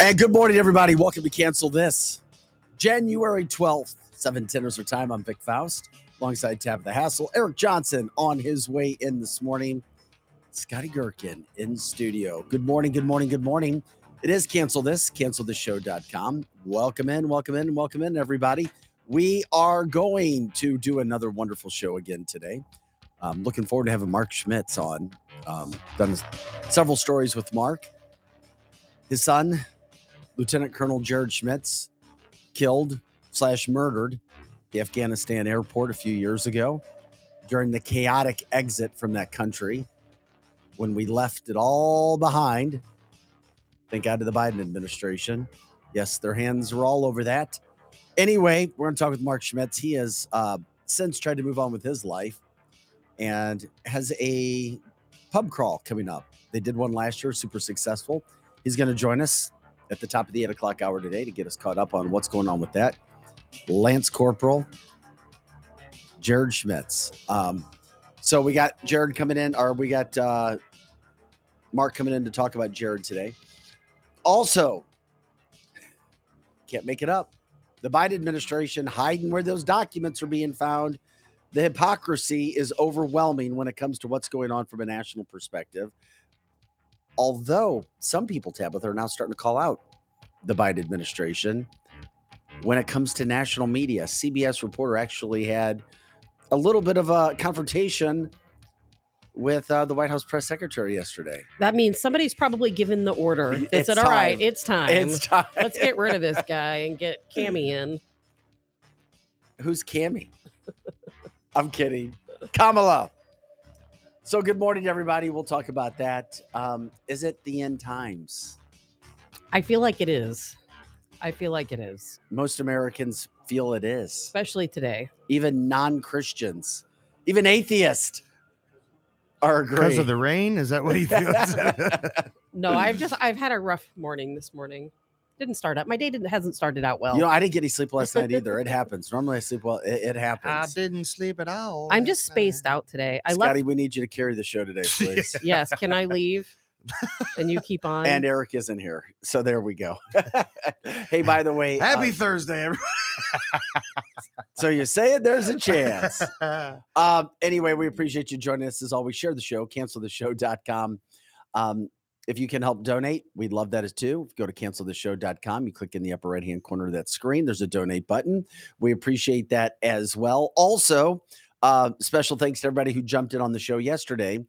And good morning, everybody. Welcome to Cancel This. January 12th, 710 is our time. I'm Vic Faust alongside Tabitha Hassel. Eric Johnson on his way in this morning. Scotty Gherkin in studio. Good morning, good morning, good morning. It is Cancel This, canceltheshow.com. Welcome in, welcome in, welcome in, everybody. We are going to do another wonderful show again today. Um, looking forward to having Mark Schmitz on. Um, done several stories with Mark. His son, Lieutenant Colonel Jared Schmitz, killed slash murdered the Afghanistan airport a few years ago during the chaotic exit from that country when we left it all behind. Thank God to the Biden administration. Yes, their hands were all over that. Anyway, we're going to talk with Mark Schmitz. He has uh, since tried to move on with his life and has a pub crawl coming up. They did one last year, super successful. He's going to join us at the top of the eight o'clock hour today to get us caught up on what's going on with that. Lance Corporal Jared Schmitz. Um, so we got Jared coming in, or we got uh, Mark coming in to talk about Jared today. Also, can't make it up. The Biden administration hiding where those documents are being found. The hypocrisy is overwhelming when it comes to what's going on from a national perspective. Although some people, Tabitha, are now starting to call out the Biden administration when it comes to national media. CBS reporter actually had a little bit of a confrontation with uh, the White House press secretary yesterday. That means somebody's probably given the order. They It's said, "All right, it's time. It's time. Let's get rid of this guy and get Cammy in." Who's Cammy? I'm kidding. Kamala. So good morning, everybody. We'll talk about that. Um, is it the end times? I feel like it is. I feel like it is, Most Americans feel it is. especially today. Even non-Christians, even atheists are because of the rain. Is that what he feels? No, I've just I've had a rough morning this morning. Didn't start out. My day didn't hasn't started out well. You know, I didn't get any sleep last night either. It happens. Normally, I sleep well. It, it I didn't sleep at all. I'm just spaced out today. I left. Scotty, we need you to carry the show today, please. Yes, can I leave? and you keep on. and Eric isn't here, so there we go. hey, by the way, Happy uh, Thursday, so you're saying there's a chance? Um, anyway, we appreciate you joining us as always. Share the show, canceltheshow.com. Um, if you can help donate, we'd love that as too. Go to canceltheshow.com. You click in the upper right hand corner of that screen. There's a donate button. We appreciate that as well. Also, uh, special thanks to everybody who jumped in on the show yesterday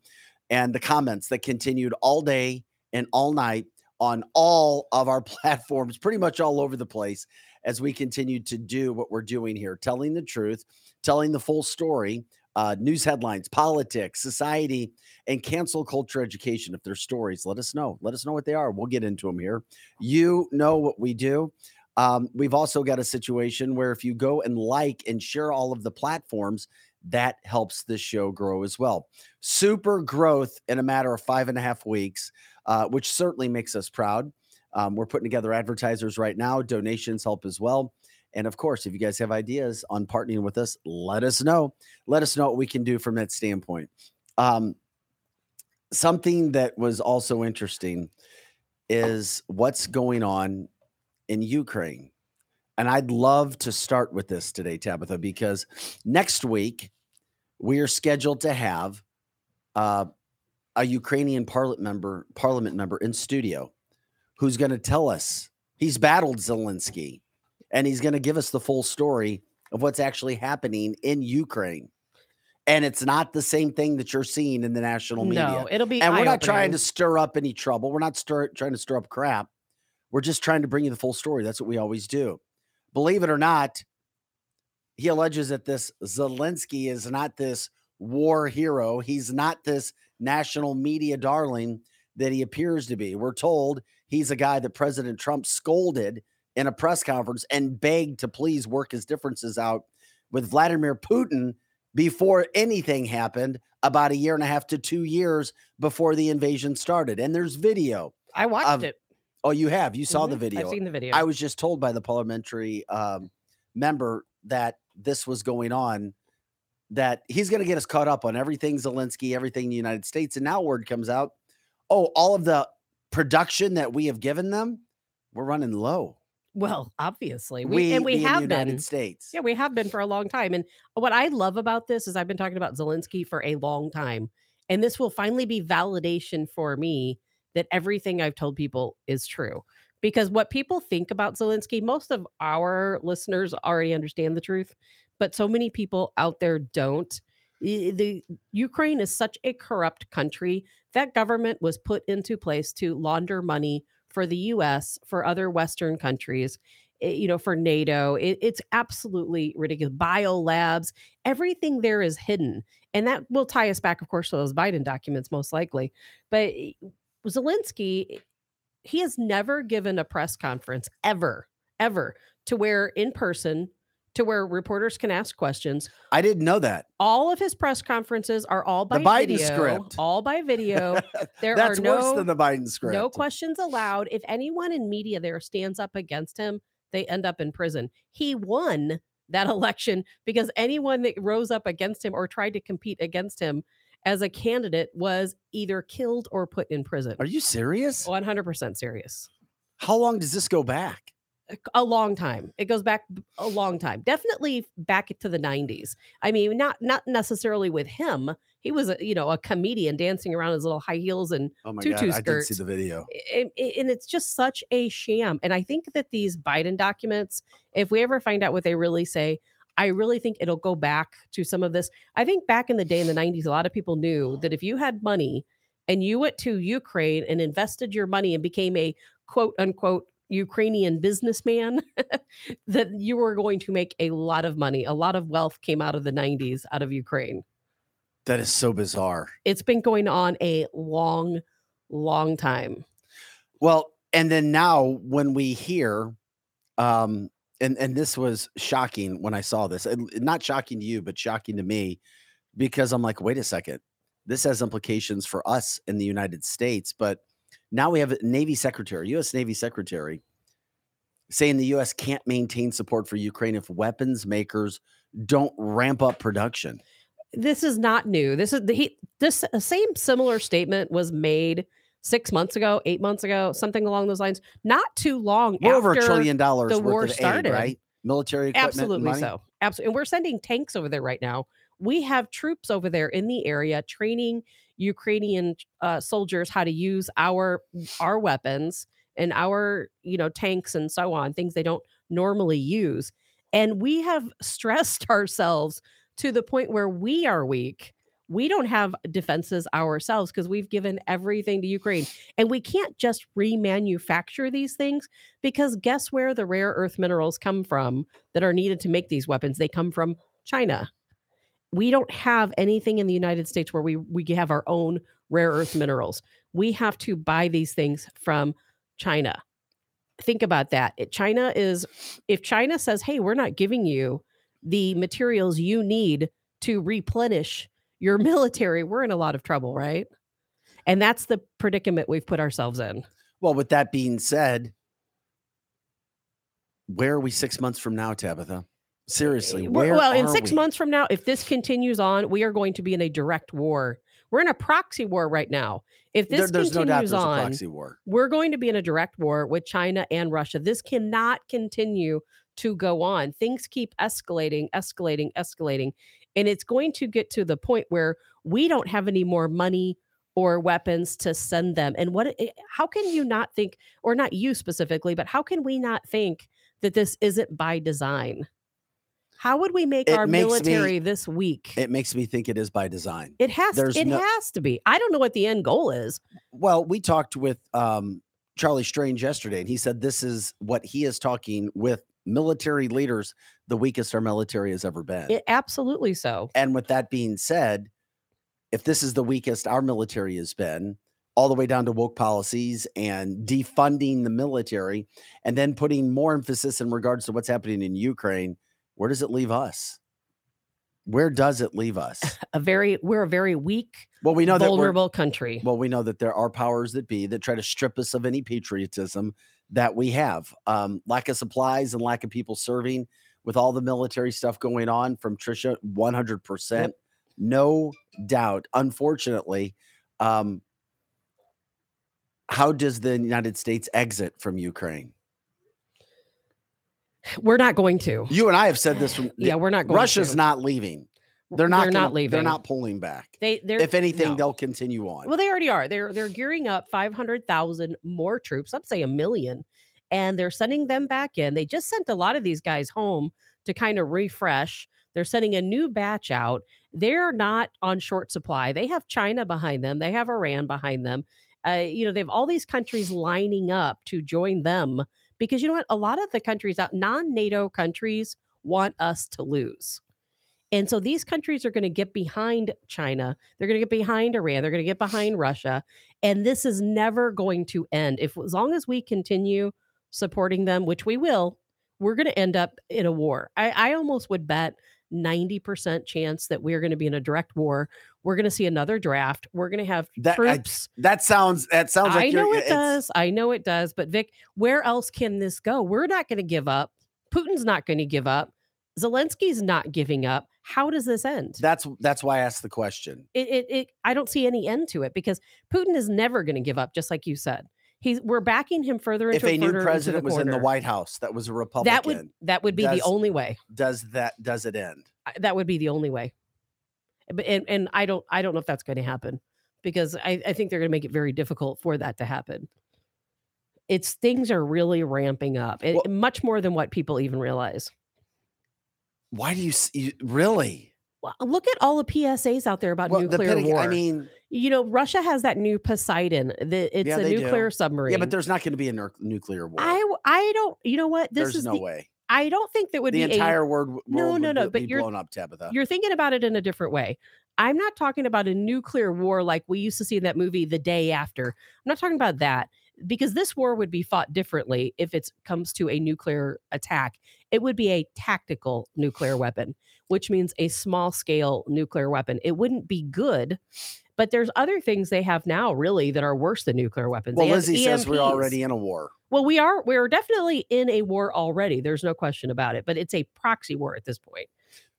and the comments that continued all day and all night on all of our platforms, pretty much all over the place, as we continue to do what we're doing here, telling the truth, telling the full story, uh, news headlines, politics, society, and cancel culture education. If there's stories, let us know. Let us know what they are. We'll get into them here. You know what we do. Um, we've also got a situation where if you go and like and share all of the platforms, that helps this show grow as well. Super growth in a matter of five and a half weeks, uh, which certainly makes us proud. Um, we're putting together advertisers right now. Donations help as well. And of course, if you guys have ideas on partnering with us, let us know. Let us know what we can do from that standpoint. Um, something that was also interesting is what's going on in Ukraine. And I'd love to start with this today, Tabitha, because next week we are scheduled to have uh, a Ukrainian parliament member, parliament member in studio who's going to tell us he's battled Zelensky and he's going to give us the full story of what's actually happening in Ukraine. And it's not the same thing that you're seeing in the national media. no, it'll be. and we're not trying to stir up any trouble. We're not stir, trying to stir up crap. We're just trying to bring you the full story. That's what we always do. Believe it or not, he alleges that this Zelensky is not this war hero. He's not this national media darling that he appears to be. We're told he's a guy that President Trump scolded in a press conference and begged to please work his differences out with Vladimir Putin before anything happened about a year and a half to two years before the invasion started. And there's video. I watched of- it. Oh, you have? You saw the Mhm, video. I've seen the video. I was just told by the parliamentary um, member that this was going on, that he's going to get us caught up on everything Zelensky, everything in the United States. And now word comes out oh, all of the production that we have given them We're running low. Well, obviously, we, and we the have United been. States. Yeah, we have been for a long time. And what I love about this is I've been talking about Zelensky for a long time. And this will finally be validation for me that everything I've told people is true. Because what people think about Zelensky, most of our listeners already understand the truth, but so many people out there don't. The Ukraine is such a corrupt country. That government was put into place to launder money for the US, for other Western countries eh, you know, for NATO. It, it's absolutely ridiculous. Bio labs, everything there is hidden. And that will tie us back, of course, to those Biden documents, most likely. But eh, Zelensky, he has never given a press conference ever, ever to where in person, to where reporters can ask questions. I didn't know that. All of his press conferences are all by The Biden video, script. all by video. There That's are worse than the Biden script. no questions allowed. If anyone in media there stands up against him, they end up in prison. He won that election because anyone that rose up against him or tried to compete against him as a candidate was either killed or put in prison. Are you serious? 100% serious. How long does this go back? A- long time. It goes back a long time. Definitely back to the 90s. I mean, not not necessarily with him. He was a, you know, a comedian dancing around his little high heels and Oh my Tutu god, I did see the video. and, and it's just such a sham. And I think that these Biden documents, if we ever find out what they really say, I really think it'll go back to some of this. I think back in the day in the 90s, a lot of people knew that if you had money and you went to Ukraine and invested your money and became a quote unquote Ukrainian businessman, that you were going to make a lot of money. A lot of wealth came out of the 90s out of Ukraine. That is so bizarre. It's been going on a long, long time. Well, and then now when we hear, um, and and this was shocking when I saw this. Not shocking to you, but shocking to me, because I'm like, wait a second, this has implications for us in the United States. But now we have a Navy Secretary, U.S. Navy Secretary, saying the U.S. can't maintain support for Ukraine if weapons makers don't ramp up production. this is not new. This is the he this uh, same similar statement was made six months ago, eight months ago, something along those lines. Not too long We're over a trillion dollars the worth war of aid, right? Military equipment, absolutely so. Absolutely, and we're sending tanks over there right now. We have troops over there in the area training Ukrainian uh, soldiers how to use our our weapons and our you know tanks and so on, things they don't normally use. And we have stressed ourselves to the point where we are weak. We don't have defenses ourselves because we've given everything to Ukraine. And we can't just remanufacture these things because guess where the rare earth minerals come from that are needed to make these weapons? They come from China. We don't have anything in the United States where we we have our own rare earth minerals. We have to buy these things from China. Think about that. China is if China says, "Hey, we're not giving you the materials you need to replenish your military," we're in a lot of trouble, right? And that's the predicament we've put ourselves in. Well, with that being said, where are we six months from now, Tabitha? Seriously, well, in six we? months from now, if this continues on, we are going to be in a direct war. We're in a proxy war right now. If There- this no doubt continues a on, proxy war. we're going to be in a direct war with China and Russia. This cannot continue to go on. Things keep escalating, escalating, escalating. And it's going to get to the point where we don't have any more money or weapons to send them. And what eh, how can you not think or not you specifically, but how can we not think that this isn't by design? How would we make It our makes me- military this weak? It makes me think it is by design. It has there's it no- has to be. I don't know what the end goal is. Well, we talked with um, Charlie Strange yesterday, and he said this is what he is talking with military leaders, the weakest our military has ever been. It absolutely so. and with that being said, if this is the weakest our military has been, all the way down to woke policies and defunding the military, and then putting more emphasis in regards to what's happening in Ukraine, where does it leave us? Where does it leave us? A very we're a very weak, Well, we know that vulnerable country. well, we know that there are powers that be that try to strip us of any patriotism that we have. Um, lack of supplies and lack of people serving with all the military stuff going on from Trisha, 100%. No doubt. Unfortunately, um, how does the United States exit from Ukraine? We're not going to. You and I have said this from Yeah, we're not going Russia's to. not leaving. They're not They're gonna- not leaving. They're not pulling back. They they're If anything, no. they'll continue on. Well, they already are. They're they're gearing up 500,000 more troops. I'd say a million. And they're sending them back in. They just sent a lot of these guys home to kind of refresh. They're sending a new batch out. They're not on short supply. They have China behind them. They have Iran behind them. Uh, you know, they have all these countries lining up to join them because you know what? A lot of the countries out non-NATO countries want us to lose. And so these countries are going to get behind China. They're going to get behind Iran. They're going to get behind Russia. And this is never going to end. If as long as we continue supporting them, which we will, we're going to end up in a war. I, I almost would bet 90% chance that we're going to be in a direct war. We're going to see another draft. We're going to have That- I- troops. that sounds. That sounds like I know it does. I know it does. But Vic, where else can this go? We're not going to give up. Putin's not going to give up. Zelensky's not giving up. How does this end? That's that's why I asked the question. it, it, it I don't see any end to it because Putin is never going to give up, just like you said. He's we're backing him further into the. If a new president the was in the. White House that was a Republican, that would that would be does- the only way. does that does it end? That would be the only way. But and, and I don't I don't know if that's going to happen because I, I think they're going to make it very difficult for that to happen. It's things are really ramping up, it, Well- much more than what people even realize. Why do you, you really? Well, look at all the PSAs out there about Well, the nuclear Pentagon- war. I mean, you know, Russia has that new Poseidon. The, it's Yeah, a they do. nuclear submarine. yeah, but there's not going to be a nu- nuclear war. I I don't. You know what? This there's is no the, way. I don't think that would The be the entire world, world No, no, no, be- but be you're- blown up, Tabitha. You're thinking about it in a different way. I'm not talking about a nuclear war like we used to see in that movie The Day After. I'm not talking about that because this war would be fought differently if it comes to a nuclear attack. It would be a tactical nuclear weapon, which means a small scale nuclear weapon. It wouldn't be good. But there's other things they have now, really, that are worse than nuclear weapons. well, Lizzie says we're already in a war. Well, we are we're definitely in a war already. There's no question about it, but it's a proxy war at this point.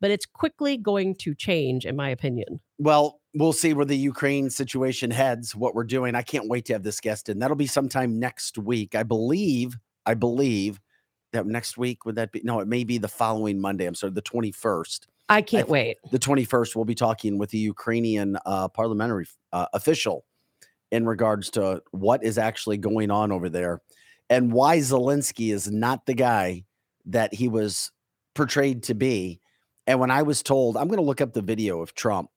But it's quickly going to change in my opinion. Well, we'll see where the Ukraine situation heads, what we're doing. I can't wait to have this guest in. That'll be sometime next week. I believe, I believe that next week would that be no, it may be the following Monday. I'm sorry, the 21st. I can't th- wait. The 21st, we'll be talking with the Ukrainian uh, parliamentary uh, official in regards to what is actually going on over there and why Zelensky is not the guy that he was portrayed to be. And when I was told, I'm going to look up the video of Trump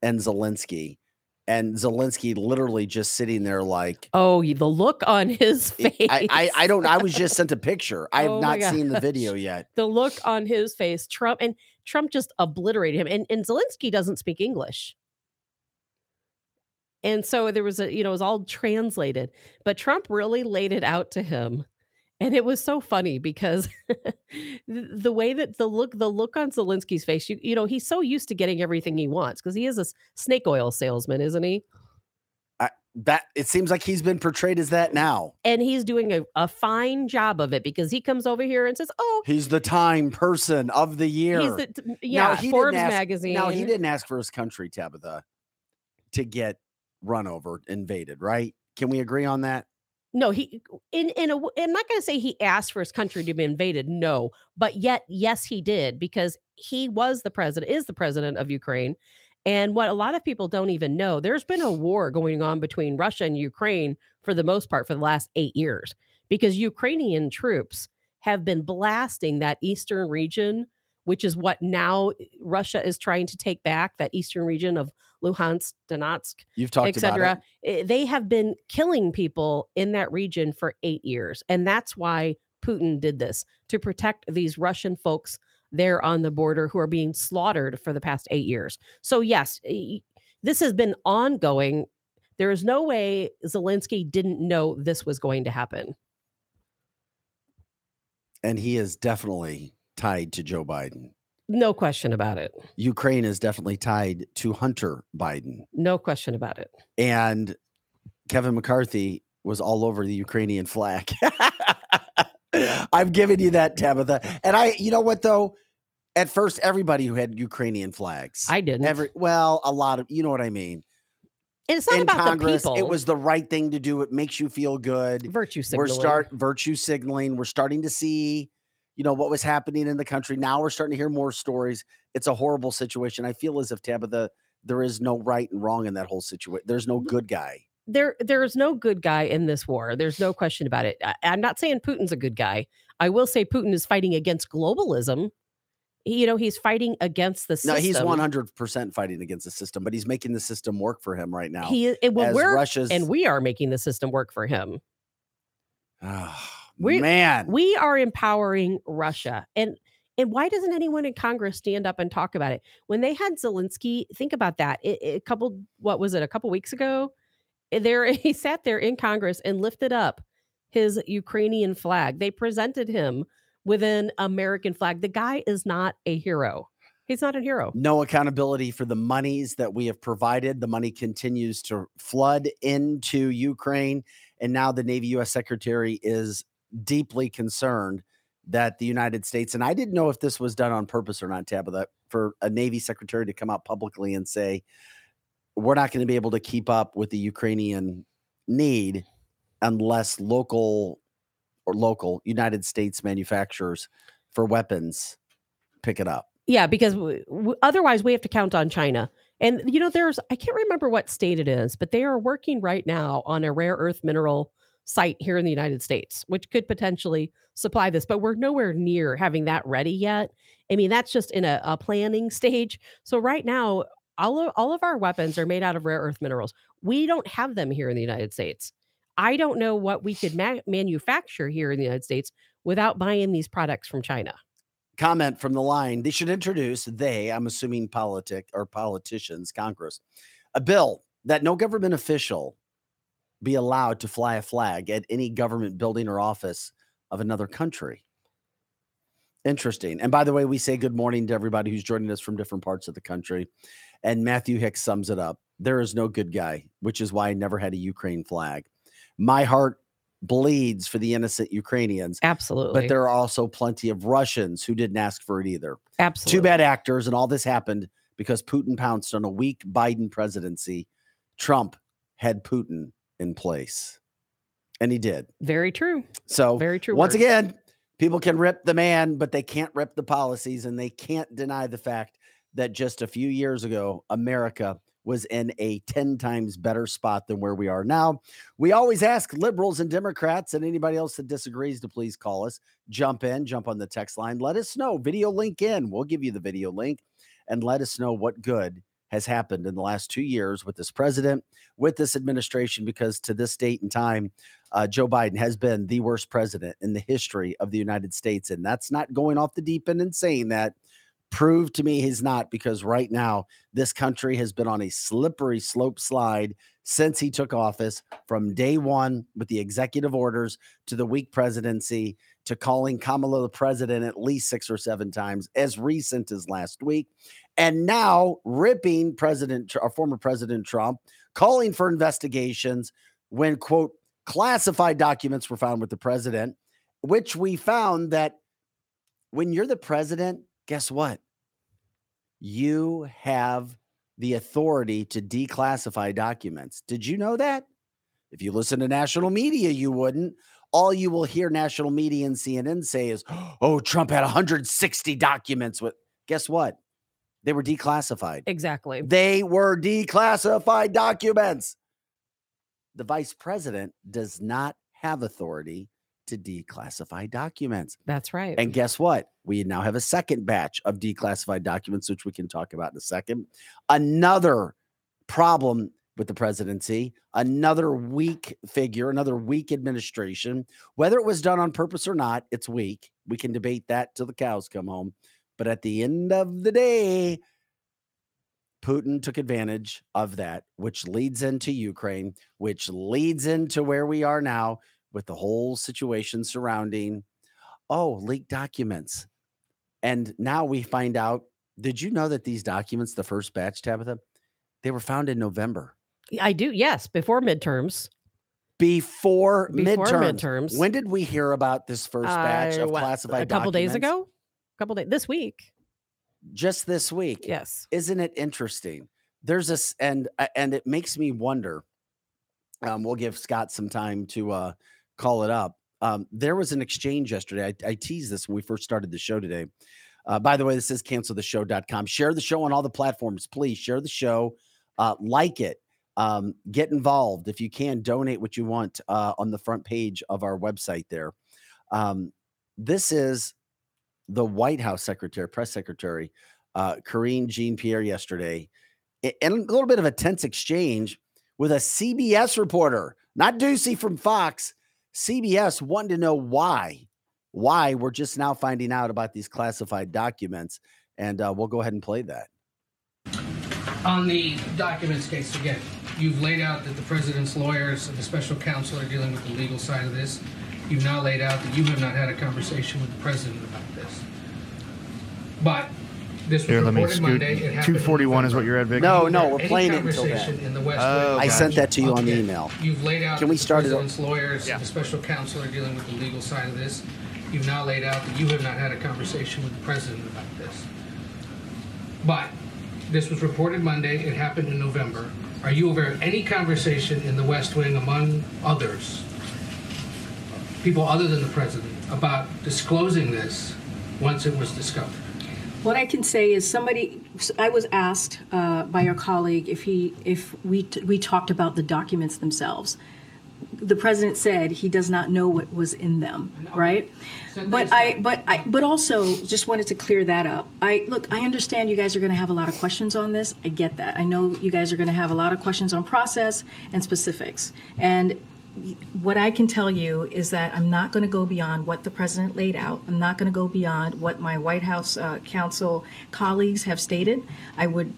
and Zelensky, and Zelensky literally just sitting there like, Oh, the look on his face. I, I, I don't, I was just sent a picture. I have Oh not seen the video yet. the look on his face. Trump and Trump just obliterated him. And and Zelensky doesn't speak English. And so there was a, you know, it was all translated, but Trump really laid it out to him. And it was so funny because the way that the look, the look on Zelensky's face, you, you know, he's so used to getting everything he wants because he is a snake oil salesman, isn't he? That it seems like he's been portrayed as that now. And he's doing a, a fine job of it because he comes over here and says, Oh, He's the time person of the year. he's the, yeah, he didn't Forbes ask- magazine. Now he didn't ask for his country, Tabitha, to get run over, invaded, right? Can we agree on that? No, he in in a. I'm not going to say he asked for his country to be invaded. No, but yet, yes, he did because he was the president, is the president of Ukraine. And what a lot of people don't even know, there's been a war going on between Russia and Ukraine for the most part for the last eight years because Ukrainian troops have been blasting that eastern region, which is what now eh, Russia is trying to take back that eastern region of Luhansk, Donetsk, You've talked about etc. it. They have been killing people in that region for eight years. And that's why Putin did this to protect these Russian folks there on the border who are being slaughtered for the past eight years. So, yes, this has been ongoing. There is no way Zelensky didn't know this was going to happen. And he is definitely tied to Joe Biden. No question about it. Ukraine is definitely tied to Hunter Biden. No question about it. And Kevin McCarthy was all over the Ukrainian flag. I've given you that, Tabitha. And I, you know what though? At first, everybody who had Ukrainian flags. I didn't. Every well, a lot of you know what I mean. and it's not in about Congress, the people. it was the right thing to do. It makes you feel good. virtue We're signaling. start virtue signaling. We're starting to see, you you know, what was happening in the country. Now we're starting to hear more stories. It's a horrible situation. I feel as if Tabitha, there is no right and wrong in that whole situation. There's no mm-hmm. good guy. There there is no good guy in this war. There's no question about it. I, I'm not saying Putin's a good guy. I will say Putin is fighting against globalism. He- you know, he's fighting against the system. No, he's 100% fighting against the system, but he's making the system work for him right now. He and well, we're Russia's and we are making the system work for him. Ah, we- man. We are empowering Russia. And and why doesn't anyone in Congress stand up and talk about it? When they had Zelensky, think about that. It, it- a couple, what was it, a couple weeks ago? There he sat there in Congress and lifted up his Ukrainian flag. They presented him with an American flag. The guy is not a hero. He's not a hero. no accountability for the monies that we have provided. The money continues to flood into Ukraine. And now the Navy U.S. Secretary is deeply concerned that the United States, and I didn't know if this was done on purpose or not, Tabitha, for a Navy Secretary to come out publicly and say, we're not going to be able to keep up with the Ukrainian need unless local or local United States manufacturers for weapons pick it up. Yeah, because w- otherwise we have to count on China. And you know, there's I can't remember what state it is, but they are working right now on a rare earth mineral site here in the United States, which could potentially supply this, but we're nowhere near having that ready yet. I mean, that's just in a, a planning stage. So right now, all of, all of our weapons are made out of rare earth minerals. We don't have them here in the United States. I don't know what we could ma- manufacture here in the United States without buying these products from China. comment from the line they should introduce they i'm assuming politic or politicians congress a bill that no government official be allowed to fly a flag at any government building or office of another country interesting and by the way we say good morning to everybody who's joining us from different parts of the country and matthew hicks sums it up there is no good guy which is why i never had a ukraine flag my heart bleeds for the innocent ukrainians Absolutely. but there are also plenty of Russians who didn't ask for it either. Absolutely. Two bad actors, and all this happened because Putin pounced on a weak Biden presidency. Trump had Putin in place, and he did. Very true. So, Very true. once words. again, people can rip the man, but they can't rip the policies, and they can't deny the fact that just a few years ago, America was in a 10 times better spot than where we are now. We always ask liberals and Democrats and anybody else that disagrees to please call us, jump in, jump on the text line, let us know. Video link in. We'll give you the video link and let us know what good has happened in the last two years with this president, with this administration, because to this date and time, uh, Joe Biden has been the worst president in the history of the United States. And that's not going off the deep end and saying that. Prove to me he's not, because right now, this country has been on a slippery slope slide since he took office from day one with the executive orders to the weak presidency to calling Kamala the president at least six or seven times as recent as last week. And now ripping President, our former President Trump, calling for investigations when, quote, classified documents were found with the president, which we found that when you're the president, guess what? You have the authority to declassify documents. Did you know that? If you listen to national media, you wouldn't. All you will hear national media and CNN say is, oh, Trump had 160 documents with. Guess what? They were declassified. Exactly. They were declassified documents. The vice president does not have authority to declassify documents. That's right. And guess what? We now have a second batch of declassified documents, which we can talk about in a second. Another problem with the presidency, another weak figure, another weak administration. Whether it was done on purpose or not, it's weak. We can debate that till the cows come home. But at the end of the day, Putin took advantage of that, which leads into Ukraine, which leads into where we are now with the whole situation surrounding, oh, leaked documents. And now we find out did you know that these documents, the first batch, Tabitha, they were found in November I do. Yes. Before midterms. before, Before midterms. midterms. When did we hear about this first batch Uh, of what, classified A couple days ago. A couple days. This week. Just this week. Yes. isn't it interesting there's this and uh, and it makes me wonder um we'll give scott some time to uh call it up Um, there was an exchange yesterday. I, I teased this when we first started the show today. Uh, by the way, this is canceltheshow.com. Share the show on all the platforms. Please share the show, uh, like it, um, get involved. If you can, donate what you want uh, on the front page of our website there. Um, this is the White House secretary, press secretary, uh, Karine Jean Pierre yesterday, and a little bit of a tense exchange with a CBS reporter, not Doocy from Fox. CBS wanting to know why, why we're just now finding out about these classified documents, and uh, we'll go ahead and play that. On the documents case, again, you've laid out that the president's lawyers and the special counsel are dealing with the legal side of this. You've now laid out that you have not had a conversation with the president about this. But this was Here, let me reported scoot. Monday. It happened 241 is what you're at, Vic? No, no, we're any playing it until conversation then. In the West Oh, Wing. I sent that to you on the email. You've laid out Can that we the start it o- president's lawyers Yeah. the special counsel are dealing with the legal side of this. You've now laid out that you have not had a conversation with the president about this. But this was reported Monday. It happened in November. Are you aware of any conversation in the West Wing among others, people other than the president, about disclosing this once it was discovered? What I can say is somebody, I was asked uh, by your colleague if he, if we, we talked about the documents themselves. The president said he does not know what was in them, right? So But there's I, that. but I, but also just wanted to clear that up. I, look, I understand you guys are going to have a lot of questions on this. I get that. I know you guys are going to have a lot of questions on process and specifics. And what I can tell you is that I'm not going to go beyond what the president laid out. I'm not going to go beyond what my White House uh, counsel colleagues have stated. I would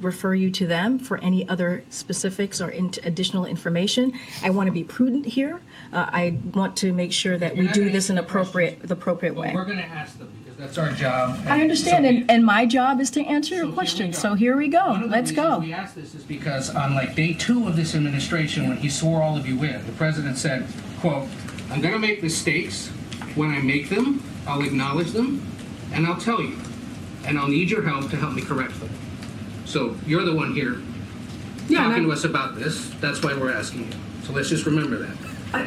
refer you to them for any other specifics or in- additional information. I want to be prudent here. Uh, I want to make sure that You're we not do gonna this in answer the appropriate, questions. the appropriate way. we're going to ask them that's our job. I understand, and, and my job is to answer your here question. So here we go. One of the Let's go. We asked this is because on like day two of this administration, when he swore all of you in, the president said, "quote I'm going to make mistakes. When I make them, I'll acknowledge them, and I'll tell you, and I'll need your help to help me correct them." So you're the one here Yeah, and talking to us about this. That's why we're asking you. So let's just remember that. Uh,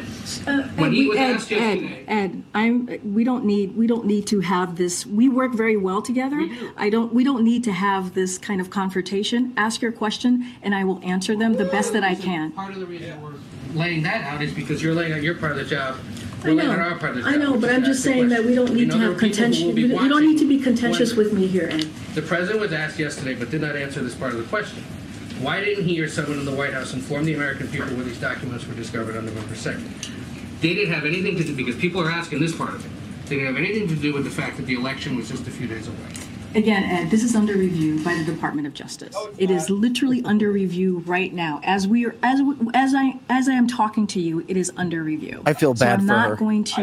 When Ed, he we- was Ed, asked Ed, yesterday- Ed, I'm, we don't need, we don't need to have this, we work very well together. I don't, we don't need to have this kind of confrontation. Ask your question and I will answer them the best that I can. Part of the reason we're laying that out is because you're laying out your part of the job. I We're laying know, out our part of the I know, which but is I'm just saying that we don't need to have people contention, be you don't need to be contentious when- with me here, Ed. The president was asked yesterday, but did not answer this part of the question. Why didn't he or someone in the White House inform the American people where these documents were discovered on November 2nd? They didn't have anything to do, because people are asking this part of it. They didn't have anything to do with the fact that the election was just a few days away. Again, Ed, this is under review by the Department of Justice. It is literally under review right now. As we are, as, as I, as I am talking to you, it is under review. I feel bad So bad I'm for not her. going to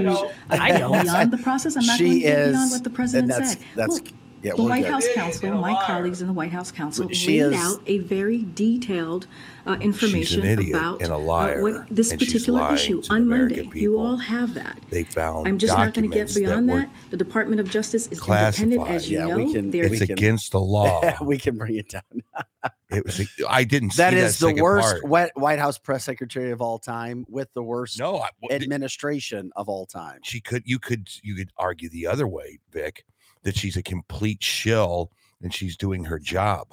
I go know. beyond the process. I'm not She going to go is- beyond what the president and that's- said. that's- Look, yeah, the we're White good. House counsel, and my colleagues in the White House counsel She laid is- out a very detailed uh, information idiot about and a uh, liar, what this and she's particular lying issue to the on American Monday. You people. all have that. They found I'm just not going to get documents that beyond were that. The Department of Justice is independent, classified. as you Yeah, know. can- They're It's we can- against the law. we can bring it down. it was. I didn't see That that is the second worst part. White White House press secretary of all time with the worst No, I, well, administration of all time. she could. You could. You could argue the other way, Vic, that she's a complete shell and she's doing her job.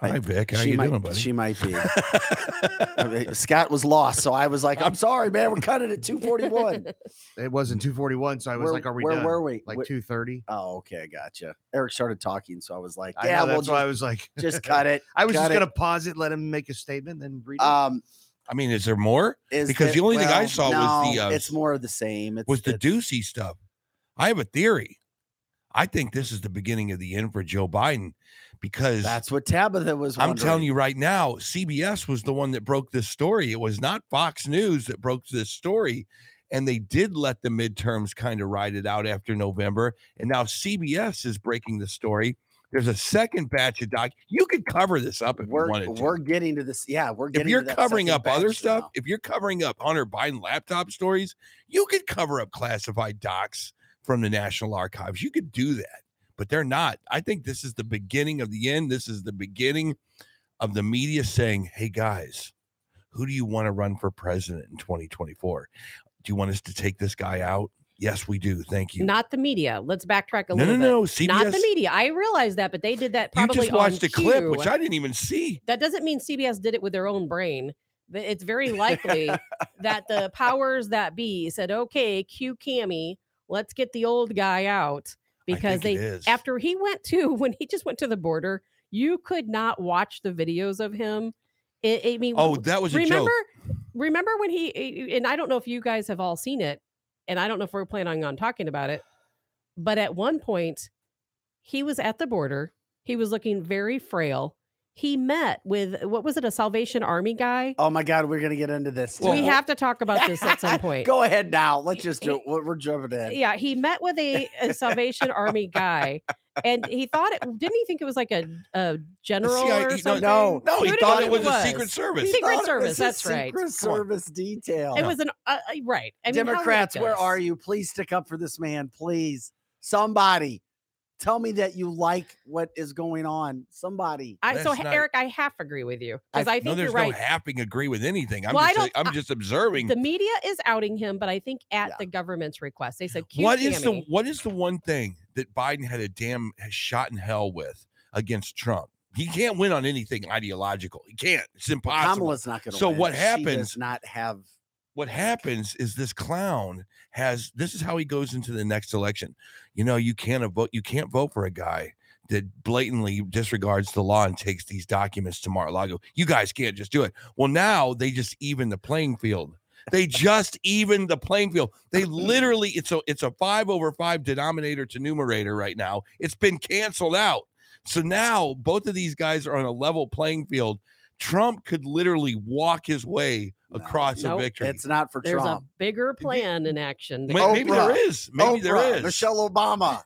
I- Hi, Vic. How she you might, doing, buddy? She might be. I mean, Scott was lost, so I was like, "I'm sorry, man. We're cutting at 241." It wasn't 241, so I was where like, are we where done? were we? Like 230. Oh, okay, gotcha. Eric started talking, so I was like, I "Yeah, know, we'll that's just, why I was like, just cut it." I was just it. gonna pause it, let him make a statement, then read it. Um, I mean, is there more? is Because that- the only thing I well, saw was the, uh, it's more of the same. It's, was the it's- Doocy stuff. I have a theory. I think this is the beginning of the end for Joe Biden because That's what Tabitha was. I'm telling you right now, CBS was the one that broke this story. It was not Fox News that broke this story. And they did let the midterms kind of ride it out after November. And now CBS is breaking the story. There's a second batch of doc. You could cover this up if we're you wanted to. we're getting to this. Yeah, we're getting. if you're covering up other stuff, now. if you're covering up Hunter Biden laptop stories, you could cover up classified docs from the National Archives. You could do that, but they're not. I think this is the beginning of the end. This is the beginning of the media saying, "Hey guys, Who do you want to run for president in 2024? Do you want us to take this guy out? Yes, we do. Thank you. Not the media. Let's backtrack a no, no, little bit. no. CBS. Not the media. I realize that, but they did that You probably just watched a clip, which. I didn't even see. that doesn't mean CBS did it with their own brain. It's very likely that the powers that be said, "Okay, cue Cammy, let's get the old guy out," because they after he went to when he just went to the border, you could not watch the videos of him. I, I mean, Oh, that was a remember, joke. remember when he eh, and I don't know if you guys have all seen it, and I don't know if we're planning on talking about it, but at one point, he was at the border. He was looking very frail. He met with what was it, a Salvation Army guy? Oh my God, we're gonna get into this. we have to talk about this at some point. Go ahead now. Let's just do it. We're we're jumping in. Yeah, he met with a, a Salvation Army guy, and he thought it didn't he think it was like a, a general CIA or no, something? no, No, Who he did thought he it was think a Secret? Service. Secret Thought it was Service, that's right. Secret Come. Service detail. It was an uh, uh, right. I mean, Democrats, where are you? Please stick up for this man, please. Somebody, tell me that you like what is going on. Somebody. I, so That's not- Eric, I half agree with you because I, no, think there's you're right. no happing agree with anything. I'm Well, I just, don't- I'm just observing. the media is outing him, but I think at Yeah. the government's request, they said, "Cue What is the Tammy." what is the one thing that Biden had a damn shot in hell with against Trump? He can't win on anything ideological. He can't. It's impossible. Kamala's not going to So win. what She happens- does not have. what happens is this clown has this is how he goes into the next election. You know, you can't vote you can't vote for a guy that blatantly disregards the law and takes these documents to Mar-a-Lago. You guys can't just do it. Well, now they just even the playing field. They just even the playing field. They literally it's a it's a five over five denominator to numerator right now. It's been canceled out. So now both of these guys are on a level playing field. Trump could literally walk his way No. across Nope. a victory. It's not for There's Trump. a bigger plan in action. May- Maybe Oprah. there is. Maybe there Oprah, is. Michelle Obama.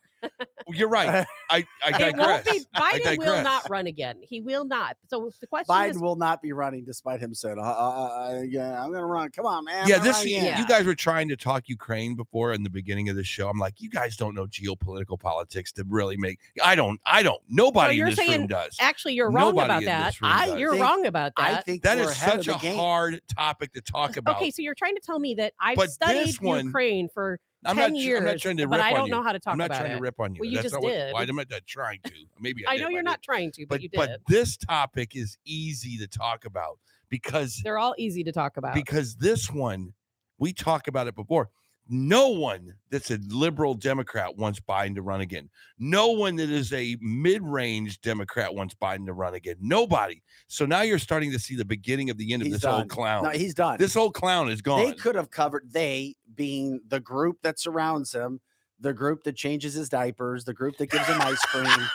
You're right. I, I It digress. won't be. I Biden will not run again. He will not. So the question Biden is, will not be running, despite him saying, uh, uh, uh, "Yeah, I'm going to run." Come on, man. I'm Yeah, this you. Yeah. you guys were trying to talk Ukraine before in the beginning of the show. I'm like, you guys don't know geopolitical politics to really make. I don't. I don't. Nobody you're in this saying room does. actually, you're wrong Nobody about that. I- You're think- wrong about that. I think that we're is ahead such a game. hard topic to talk about. Okay, so you're trying to tell me that I've But studied one- Ukraine for I'm 10 not. years, I'm not trying to but rip I on don't you. know how to talk I'm not about trying it. to rip on you. Well, you That's just not what- did. Well, I'm not trying to. Maybe I, I know you're I not trying to, but, But you but this topic is easy to talk about because They're all easy to talk about. because this one we talked about it before no one that's a liberal democrat wants biden to run again. No one that is a mid-range democrat wants biden to run again. Nobody. So now you're starting to see the beginning of the end of He's this done. old clown. No, he's done. this old clown is gone. They could have covered they being the group that surrounds him, the group that changes his diapers, the group that gives him ice cream,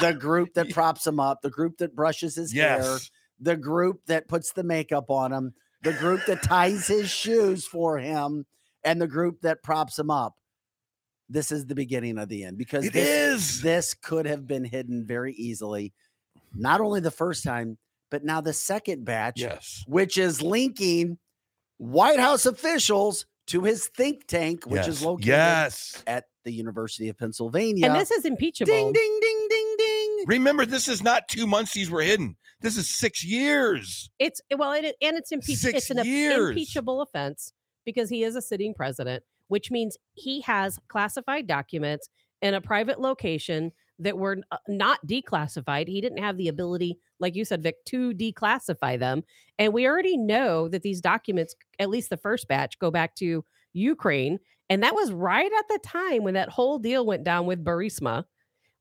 the group that props him up, the group that brushes his hair, the group that puts the makeup on him, the group that ties his shoes for him, and the group that props him up. This is the beginning of the end because it this, is this could have been hidden very easily. Not only the first time, but now the second batch yes which is linking White House officials to his think tank, which is yes. located yes at the University of Pennsylvania. and this is impeachable. ding, ding, ding, ding, ding. remember this is not two months these were hidden this is six years It's well, it, and it's impeachable. It's an years. impeachable offense because he is a sitting president, which means he has classified documents in a private location that were uh, not declassified. He didn't have the ability, like you said, Vic, to declassify them. And we already know that these documents, at least the first batch, go back to Ukraine, and that was right at the time when that whole deal went down with Burisma.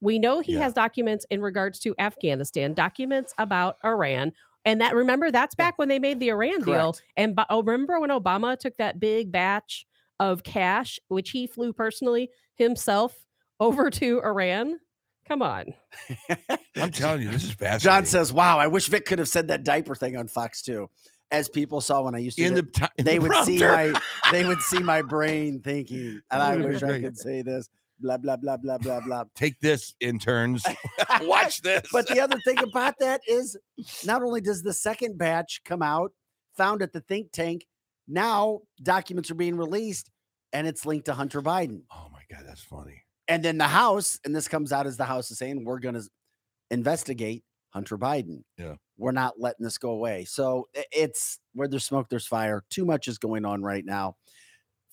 We know he Yeah. has documents in regards to Afghanistan, documents about Iran. And that remember that's Yeah. back when they made the Iran deal. And oh, remember when Obama took that big batch of cash, which he flew personally himself over to Iran? Come on. i'm telling you this is fascinating John says, "Wow, I wish Vic could have said that diaper thing on Fox too." As people saw when I used to, in do- the, ti- in they the would see my they would see my brain thinking, and I wish I could say this. Blah blah blah blah blah blah. take this interns watch this But the other thing about that is not only does the second batch come out found at the think tank, now documents are being released and it's linked to Hunter Biden. oh my god that's funny And then the House, and this comes out as the House is saying, we're going to investigate Hunter Biden. Yeah. we're not letting this go away. So it's where there's smoke, there's fire. Too much is going on right now.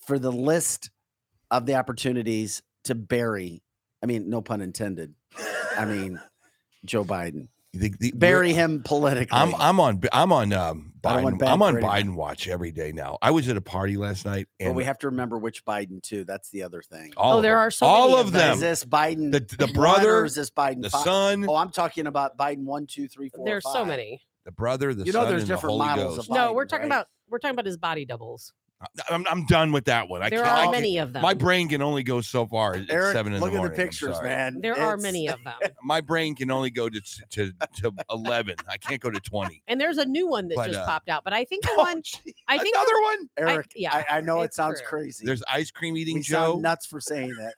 For the list of the opportunities to bury, I mean, no pun intended. I mean, Joe Biden. The- the- Bury him politically. I'm I'm on I'm on um Biden. I'm on. Biden watch every day now. I was at a party last night but and we have to remember which Biden too. That's the other thing. all Oh, there them- are so all many of of them. Is this Biden The the brother, or is this Biden the fi- son, Oh, I'm talking about Biden one, two, three, four. There's so many. the brother, the You know son, there's and the different Holy models Ghost. of no, we're talking right? about we're talking about his body doubles. I'm, I'm done with that one. I there can't, I are can't- many of them. My brain can only go so far at Eric, seven in look the at the pictures, man. there are many of them. My brain can only go to to to eleven. I can't go to twenty. And there's a new one that But, just uh, popped out. But I think the Oh, one gee, I think the- another one. Eric, yeah, I, I know it sounds true. crazy. There's ice cream eating we Joe. sound nuts for saying that,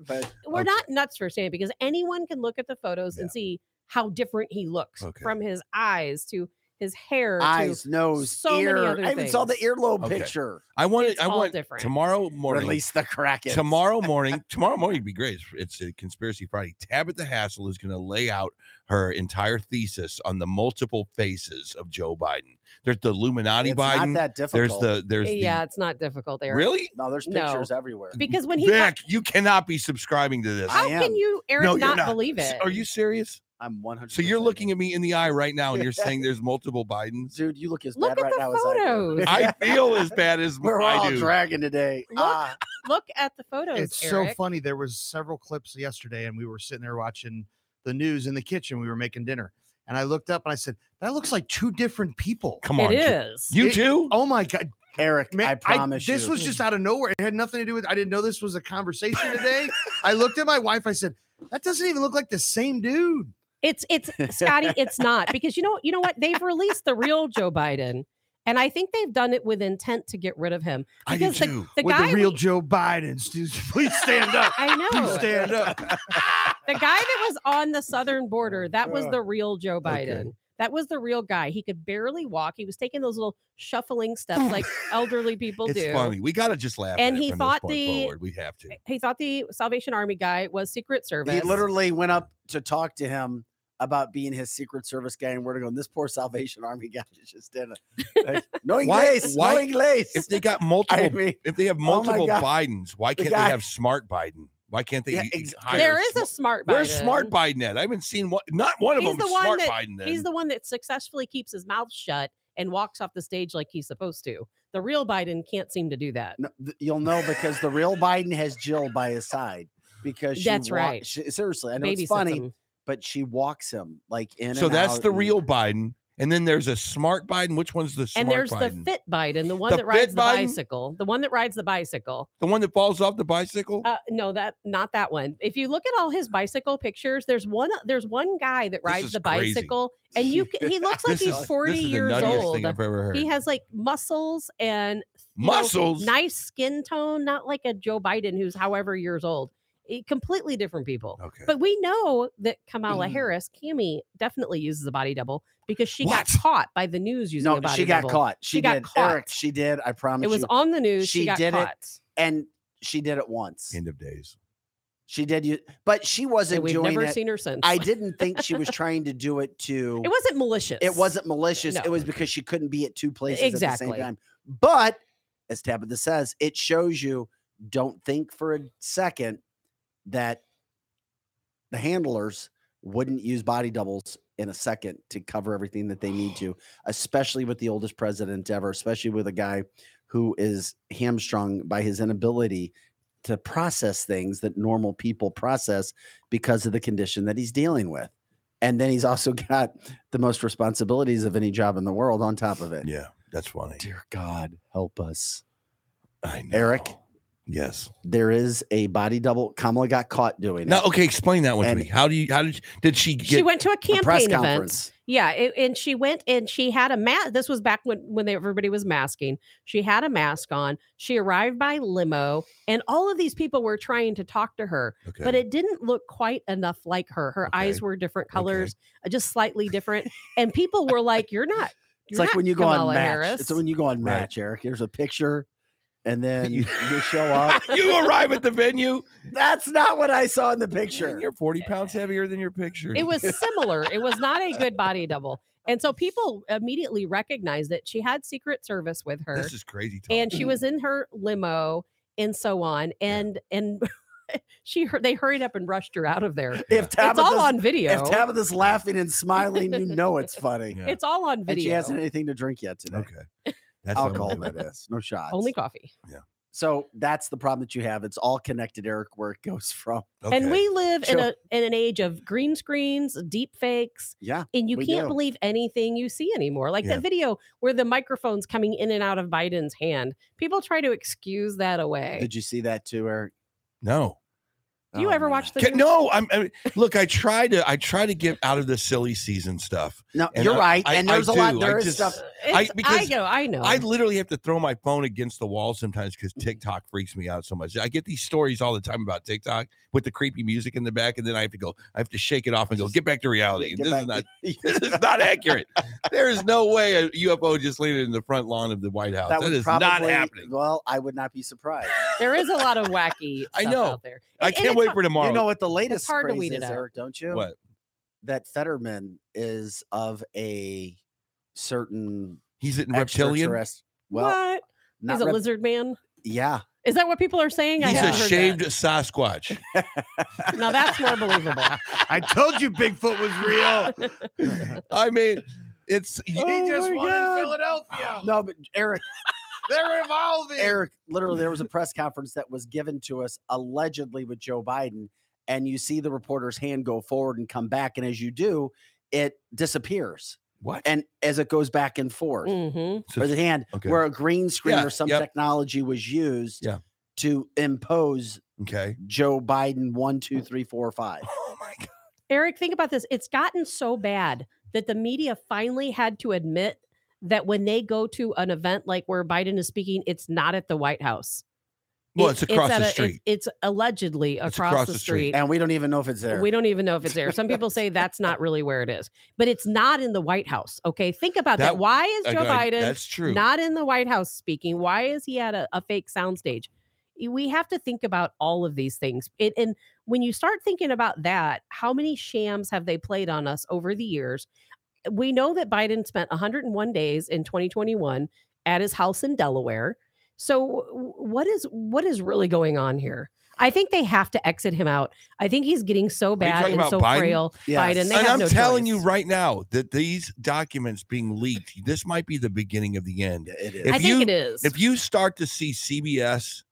but we're Okay. not nuts for saying it because anyone can look at the photos and see how different he looks Okay. from his eyes to his hair eyes, to nose, so many ear. other I even saw the earlobe Okay. picture. I want it. I want different. tomorrow morning. Release the Kraken. Tomorrow morning, tomorrow morning would be great. It's, it's a conspiracy Friday. Tabitha Hassel is going to lay out her entire thesis on the multiple faces of Joe Biden. There's the Illuminati It's Biden. not that There's the there's yeah, the it's not difficult there. really no, there's No. pictures everywhere. Because when he got- you cannot be subscribing to this. How can you Eric No, not, not. believe it? Are you serious? I'm 100. So you're looking at me in the eye right now, and you're saying there's multiple Bidens. dude. You look as Look bad at right the now as I do. photos. I feel as bad as We're I all do. dragging today. Look, Ah, Look at the photos. it's Eric. so funny. There was several clips yesterday, and we were sitting there watching the news in the kitchen. We were making dinner, and I looked up and I said, "That looks like two different people." Come on, Joe. is. You It- too? Oh my god, Eric, man! I promise this you. was just out of nowhere. It had nothing to do with. I didn't know this was a conversation today. I looked at my wife. I said, "That doesn't even look like the same dude." It's it's Scotty, it's not because you know you know what they've released the real Joe Biden, and I think they've done it with intent to get rid of him. I do Because the, too. the with guy the real we- Joe Biden. Please stand up. I know. Please stand up. the guy that was on the southern border that was uh, the real Joe Okay. Biden. That was the real guy. He could barely walk. He was taking those little shuffling steps like elderly people It's do. funny. We got to just laugh. And at he from thought the- forward. We have to. He thought the Salvation Army guy was Secret Service. He literally went up to talk to him about being his Secret Service guy and where to go. And this poor Salvation Army guy just did it. No Why- Inglés. why- No Inglés. If they got multiple, I mean, if they have oh multiple God. Bidens, why can't guy- they have smart Biden? Why can't they? Yeah, ex- hire there is sma- a smart Biden. Where's smart Biden at? I haven't seen one. Not one of He's them. the is one smart that- Biden. Then. He's the one that successfully keeps his mouth shut and walks off the stage like he's supposed to. The real Biden can't seem to do that. no, th- you'll know because the real Biden has Jill by his side because she That's wa- right. she- seriously, I know Babysits it's funny, him. but she walks him like in. so and that's out the real Biden. And then there's a smart Biden. Which one's the smart Biden? And there's Biden? the fit Biden, the one The that rides fit the Biden? bicycle. The one that rides the bicycle. The one that falls off the bicycle. Uh, no, that not that one. If you look at all his bicycle pictures, there's one. There's one guy that rides is the crazy. bicycle, and you c- he looks like this he's 40 this is years nuttiest old. thing I've ever heard. He has like muscles and you know, Muscles. nice skin tone, not like a Joe Biden who's however years old. Eh, completely different people. okay. But we know that Kamala Mm. Harris, Cammy, definitely uses a body double because she What? got caught by the news using No, a body she got double. caught. She, She got did, caught. Eric. She did. I promise. It was you. on the news. She, She got did it. and she did it once. End of days. She did you, but she wasn't And we've doing never it. seen her since. I didn't think she was trying to do it to. It wasn't malicious. It wasn't malicious. No. It was because she couldn't be at two places at the Exactly. same time. But as Tabitha says, it shows you don't think for a second that the handlers wouldn't use body doubles in a second to cover everything that they need to, especially with the oldest president ever, especially with a guy who is hamstrung by his inability to process things that normal people process because of the condition that he's dealing with. And then he's also got the most responsibilities of any job in the world on top of it. Yeah, that's funny. Dear God, help us. I know. Eric? Yes. There is a body double. Kamala got caught doing Now, it. okay, explain that one And- to me. How do you? How did? Did she get? She went to a A press campaign event. conference. Yeah, it, and she went and she had a mask. This was back when when they, everybody was masking. She had a mask on. She arrived by limo, and all of these people were trying to talk to her, okay. but it didn't look quite enough like her. Her eyes were different colors, uh, just slightly different, and people were like, "You're not." It's you're like when you go on Kamala match. Harris." It's when you go on Right. match, Eric. There's a picture, and then You- you show up. you arrive at the venue. That's not what I saw in the Picture. picture. You're 40 pounds heavier than your picture. It was similar. it was not a good body double. And so people immediately recognized that she had Secret Service with her This is crazy. Tom. and she was mm-hmm. in her limo and so on. And and she they hurried up and rushed her out of there. If It's all Tabitha's, on video. if Tabitha's laughing and smiling, you know it's funny. Yeah. It's all on And video. she hasn't anything to drink yet today. okay. That's Alcohol, unbelievable. that is. No shots. Only coffee. Yeah. So that's the problem that you have. It's all connected, Eric, where it goes from. And we live in Sure. a in an age of green screens, deep fakes, Yeah. and you can't do. believe anything you see anymore. Like Yeah. that video where the microphone's coming in and out of Biden's hand. People try to excuse that away. Did you see that too, Eric? no. Do you Oh, ever man. watch the Ca- news? No, I'm, I mean, look. I try to. I try to get out of the silly season stuff. No, And you're I- right. I- and I there's a lot. do. I There is stuff. It's- I, because know, I know. I literally have to throw my phone against the wall sometimes because TikTok freaks me out so much. I get these stories all the time about TikTok with the creepy music in the back, and then I have to go. I have to shake it off and go. Get back to reality. Get This back is not. This is not accurate. There is no way a UFO just landed in the front lawn of the White House. that that would not probably- happening. Well, I would not be surprised. there is a lot of wacky I stuff know. out there. I And- and can't it's wait hu- for tomorrow. You know what the latest hard to craze weed it is, out. Eric? Don't you? what? That Fetterman is of a certain He's in reptilian. Well, what? not He's a rep- lizard man. Yeah. Is that what people are saying? I He's a shaved that. Sasquatch. Now that's more believable. I told you Bigfoot was real. I mean, it's oh he Oh just my won God. in Philadelphia. No, but Eric, They're evolving. Eric, literally, there was a press conference that was given to us allegedly with Joe Biden, and you see the reporter's hand go forward and come back, and as you do, it disappears, what? and as it goes back and forth, hmm or the hand okay. where a green screen Yeah, or some yep. technology was used Yeah. to impose okay. Joe Biden one, two, three, four, five. Oh my god. Eric, think about this. It's gotten so bad that the media finally had to admit that when they go to an event like where Biden is speaking, it's not at the White House. Well, It- it's across at the a- it- street. it's allegedly It's across, across the the street. street. And we don't even know if it's there. We don't even know if it's there. Some people say that's not really where it is, but it's not in the White House. Okay. Think about that. That- Why is Joe I- Biden That's true. not in the White House speaking? Why is he at a, a fake soundstage? We have to think about all of these things. It, and when you start thinking about that, how many shams have they played on us over the years? We know that Biden spent 101 days in 2021 at his house in Delaware. So what is what is really going on here? I think they have to exit him out. I think he's getting so bad and so Biden? frail. Yes. Biden, they and have I'm no telling you right now that these documents being leaked, this might be the beginning of the end. It is. If I think you- it is. If you start to see CBS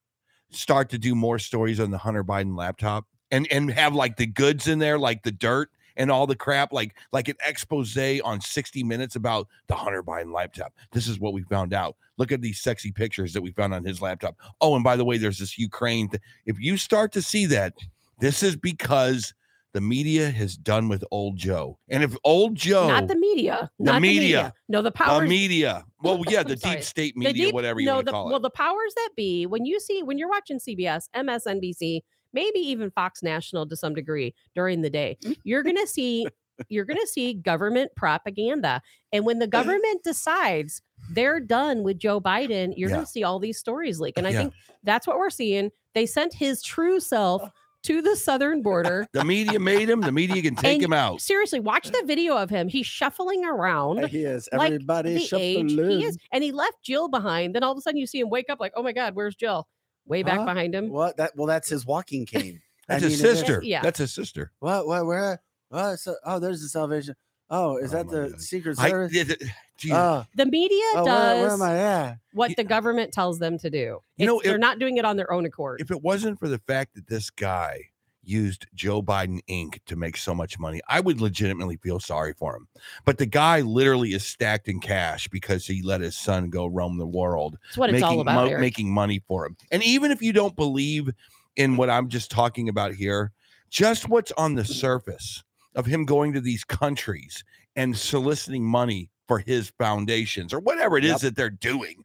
start to do more stories on the Hunter Biden laptop and and have like the goods in there, like the dirt and all the crap, like like an expose on 60 Minutes about the Hunter Biden laptop. This is what we found out. Look at these sexy pictures that we found on his laptop. Oh, and by the way, there's this Ukraine. Th- if you start to see that, this is because the media has done with old Joe. And if old Joe, not the media. The not media. No, the the media, well, yeah, the deep state the media, deep- whatever you no, want the, to call Well, the powers that be, when you see when you're watching CBS, MSNBC, maybe even Fox National to some degree during the day, Mm. you're gonna see you're gonna see government propaganda. And when the government decides they're done with Joe Biden, you're Yeah. gonna see all these stories leak. And I Yeah. think that's what we're seeing. They sent his true self to the southern border. The media made him. The media can take And him out. Seriously, watch the video of him. He's shuffling around he is. like Everybody the shuffle age he is, and he left Jill behind. Then all of a sudden, you see him wake up like, "Oh my God, where's Jill?" Way back Huh? behind him. What that? Well, that's his walking cane. That's mean, his it is- sister. yeah. That's his sister. What? What? Where? What? So, oh, there's the Salvation. Oh, is Oh that the God. Secret Service? th- th- geez, Oh, The media oh, does where, where am I at? what Yeah. the government tells them to do. You know, It's- they're not doing it on their own accord. if it wasn't for the fact that this guy used Joe Biden Inc. to make so much money, I would legitimately feel sorry for him. But the guy literally is stacked in cash because he let his son go roam the world That's what it's all making, about. mo- making money for him. And even if you don't believe in what I'm just talking about here, just what's on the surface of him going to these countries and soliciting money for his foundations or whatever it is Yep. that they're doing.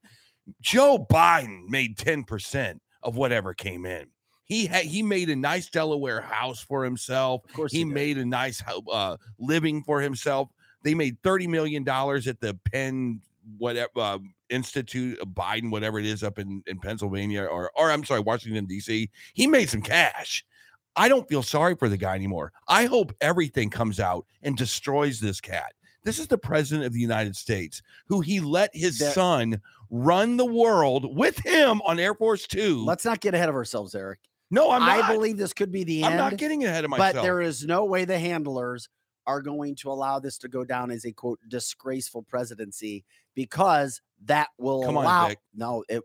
Joe Biden made 10% of whatever came in. He had he made a nice Delaware house for himself. Of course, He did. made a nice uh, living for himself. They made thirty million dollars at the Penn whatever uh, Institute of Biden, whatever it is, up in in Pennsylvania or or I'm sorry, Washington D.C. He made some cash. I don't feel sorry for the guy anymore. I hope everything comes out and destroys this cat. This is the president of the United States who he let his That- son run the world with him on Air Force Two. Let's not get ahead of ourselves, Eric. No, I'm not. I believe this could be the end. I'm not getting ahead of myself. but there is no way the handlers are going to allow this to go down as a quote disgraceful presidency because that will Come on, allow Vic. no it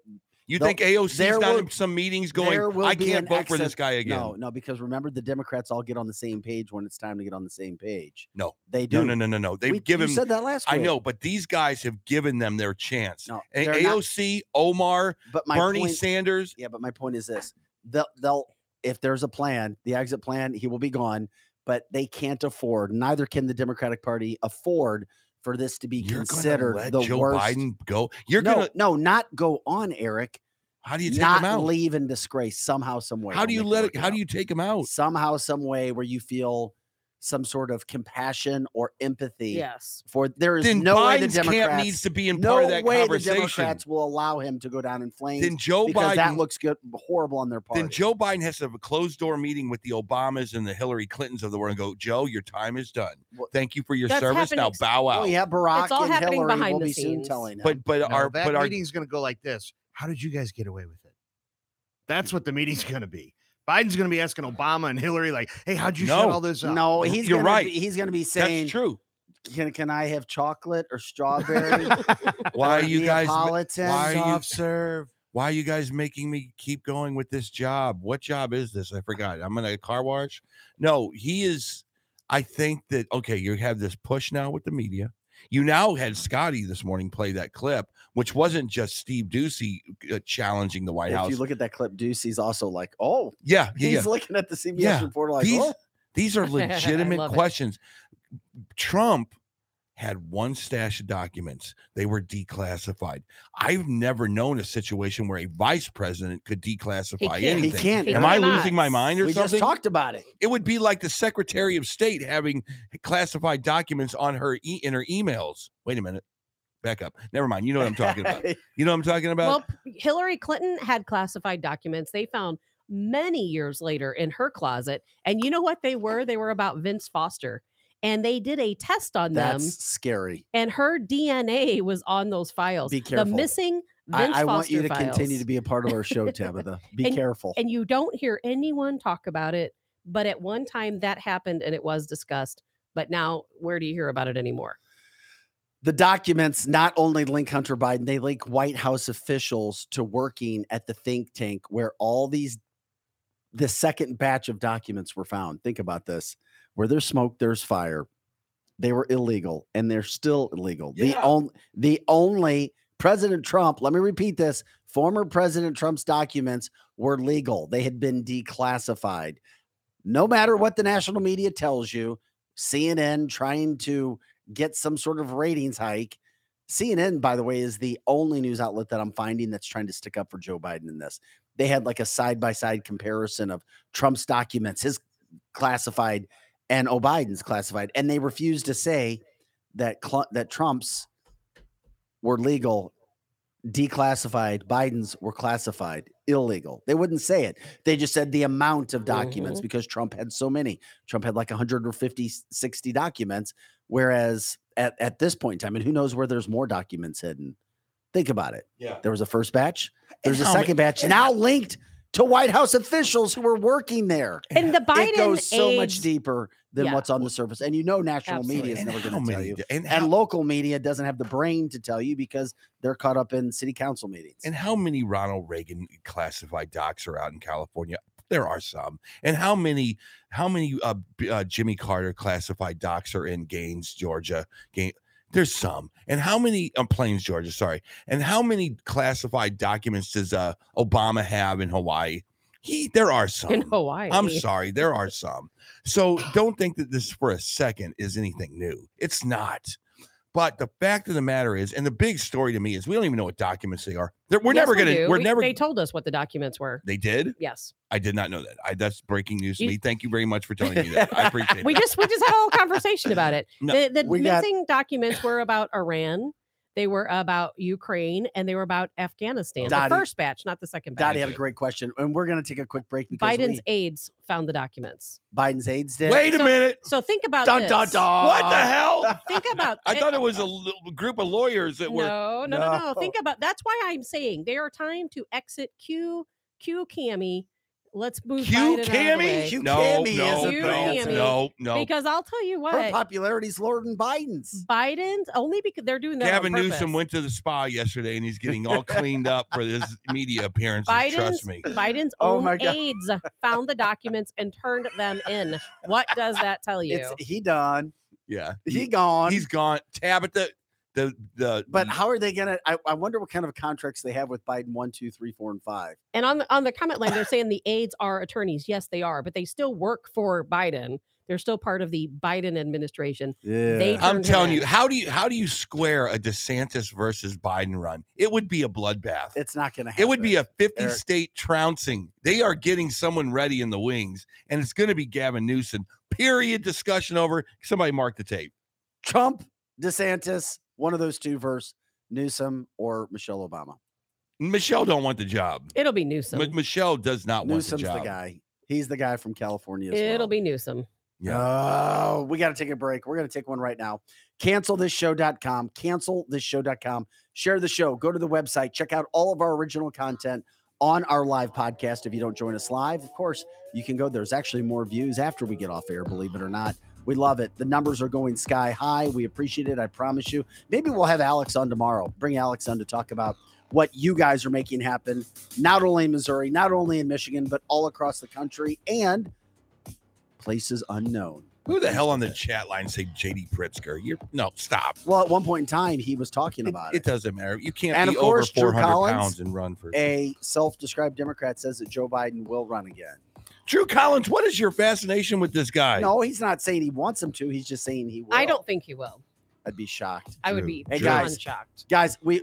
you think AOC's there got will- some meetings going? I can't an vote for this guy again. no no because remember the democrats all get on the same page when it's time to get on the same page No. they do No, no, no, no, no. They've We- given. you said that last I know, but these guys have given them their chance. no And they're not- AOC, Omar, but Bernie point, Sanders. yeah but my point is this they'll, they'll if there's a plan the exit plan he will be gone but they can't afford neither can the democratic party afford for this to be You're considered the Joe worst Biden go. You're no, gonna. no, not go on, Eric. How do you take not him out? leave in disgrace somehow, some way. How do you let it? How out. do you take him out? somehow, some way where you feel some sort of compassion or empathy Yes. for? There is Then no way the Biden's Democrats camp needs to be in no part of that way the. Democrats will allow him to go down in flames Then Joe because that Biden. looks good, horrible on their part. Then Joe Biden has to have a closed door meeting with the Obamas and the Hillary Clintons of the world and go, Joe, your time is done. Thank you for your That's service. Now happening- bow oh, out. Oh yeah, Barack it's all and happening Hillary behind will the be soon telling him. But but No, our that but our meeting's going to go like this. How did you guys get away with it? That's what the meeting's going to be. Biden's going to be asking Obama and Hillary, like, "Hey, how'd you set No. all this up?" no, he's You're gonna right. Be, he's going to be saying, that's true. "Can can I have chocolate or strawberry?" Why are you guys? why are you- serve. Why are you guys making me keep going with this job? What job is this? I forgot. I'm gonna car wash. No, he is. I think that okay, you have this push now with the media. You now had Scotty this morning play that clip, which wasn't just Steve Doocy uh, challenging the White if House. If you look at that clip, Doocy's also like, "Oh, yeah, yeah, he's yeah. looking at the CBS Yeah, reporter like, These oh, these are legitimate love it. questions. Trump had one stash of documents. They were declassified. I've never known a situation where a vice president could declassify can't. he can't. He Am I cannot. losing my mind or we something? just talked about it. it would be like the Secretary of State having classified documents on her e- in her emails. Wait a minute. Back up. Never mind. You know what I'm talking about. You know what I'm talking about? Well, Hillary Clinton had classified documents they found many years later in her closet. And you know what they were? They were about Vince Foster. And they did a test on them, That's scary. and her DNA was on those files. Be careful. The careful. missing I, Vince I Foster want you to files. continue to be a part of our show, Tabitha. Be And- careful. and you don't hear anyone talk about it. But at one time that happened and it was discussed. But now, where do you hear about it anymore? The documents not only link Hunter Biden, they link White House officials to working at the think tank where all these the second batch of documents were found. Think about this. Where there's smoke, there's fire. They were illegal and they're still illegal. The Yeah. only the only President Trump, let me repeat this, former President Trump's documents were legal. They had been declassified. No matter what the national media tells you, CNN trying to get some sort of ratings hike. CNN, by the way, is the only news outlet that I'm finding that's trying to stick up for Joe Biden in this. They had like a side by side comparison of Trump's documents, his classified, and O'Biden's classified, and they refused to say that cl- that Trump's were legal, declassified. Biden's were classified, illegal. They wouldn't say it. They just said the amount of documents Mhm. because Trump had so many. Trump had like 150, 60 documents, whereas at, at this point in time, and who knows where there's more documents hidden. Think about it. Yeah. There was a first batch, there's a how ma- second batch, now linked to White House officials who were working there. And the Biden it goes so much deeper than Yeah. what's on the surface. And you know, national Absolutely. media is And never going to tell you. And, And local media doesn't have the brain to tell you because they're caught up in city council meetings. and how many Ronald Reagan classified docs are out in California? There are some. And how many how many uh, uh, Jimmy Carter classified docs are in Gaines, Georgia? Gain there's some. And how many um, Plains, Georgia, sorry. And how many classified documents does uh, Obama have in Hawaii? He there are some. in Hawaii. I'm sorry, there are some. So don't think that this for a second is anything new. It's not. But the fact of the matter is, and the big story to me is, we don't even know what documents they are. They're, we're Yes, never we gonna. do. We're We- never. They told us what the documents were. they did. Yes. I did not know that. I that's breaking news to You- me. Thank you very much for telling me that. I appreciate it. We that. just we just had a whole conversation about it. No, the the we got- missing documents were about Iran. They were about Ukraine and they were about Afghanistan. Dottie- the first batch, not the second batch. Dottie had a great question, and we're going to take a quick break because Biden's we, aides found the documents. Biden's aides did. Wait a So- minute. So think about Dun, this. dun, dun. What the hell? Think about I it- thought it was a group of lawyers that were. no, no, no, no, No. Think about that's why I'm saying they are time to exit Q Q Cammy. Let's move Q Biden out of the Cammy? way. Q No, Cammy no, isn't Q no, Cammy. no, no. Because I'll tell you what, Her what, popularity's lower than Biden's. Biden's only because they're doing that. on Gavin Newsom went to the spa yesterday and he's getting all cleaned up for this media appearance. Biden's Trust me. Biden's Oh own my aides found the documents and turned them in. What does that tell you? It's he done. Yeah. He, He, gone. he's gone. Tabitha, the the but how are they gonna? I, I wonder what kind of contracts they have with Biden one, two, three, four, and five. And on the on the comment line, they're saying the aides are attorneys. Yes, they are, but they still work for Biden. They're still part of the Biden administration. Yeah. They I'm telling you, how do you how do you square a DeSantis versus Biden run? It would be a bloodbath. it's not gonna happen. It would be a 50 Eric. state trouncing. They are getting someone ready in the wings, and it's going to be Gavin Newsom. Period. Discussion over. Somebody mark the tape. Trump, DeSantis, one of those two versus Newsom or Michelle Obama. Michelle don't want the job. It'll be Newsom. M- Michelle does not Newsom's want the, job. Newsom's the guy. He's the guy from California. As It'll well. be Newsom. Yeah. Oh, we got to take a break. We're going to take one right now. Cancelthisshow.com. Cancelthisshow.com. Share the show. Go to the website. Check out all of our original content on our live podcast. If you don't join us live, of course, you can go. There's actually more views after we get off air, believe it or not. We love it. The numbers are going sky high. We appreciate it. I promise you. Maybe we'll have Alex on tomorrow. Bring Alex on to talk about what you guys are making happen, not only in Missouri, not only in Michigan, but all across the country and places unknown. Who the hell on the chat line say JB Pritzker? You're no stop. Well, at one point in time, he was talking about it it. doesn't matter. You can't And be of course, over Drew 400 Collins, pounds and run for. A self-described Democrat says that Joe Biden will run again. Drew Collins, what is your fascination with this guy? No, he's not saying he wants him to. He's just saying he will. I don't think he will. I'd be shocked. I would be Hey, beyond guys. shocked. Guys, we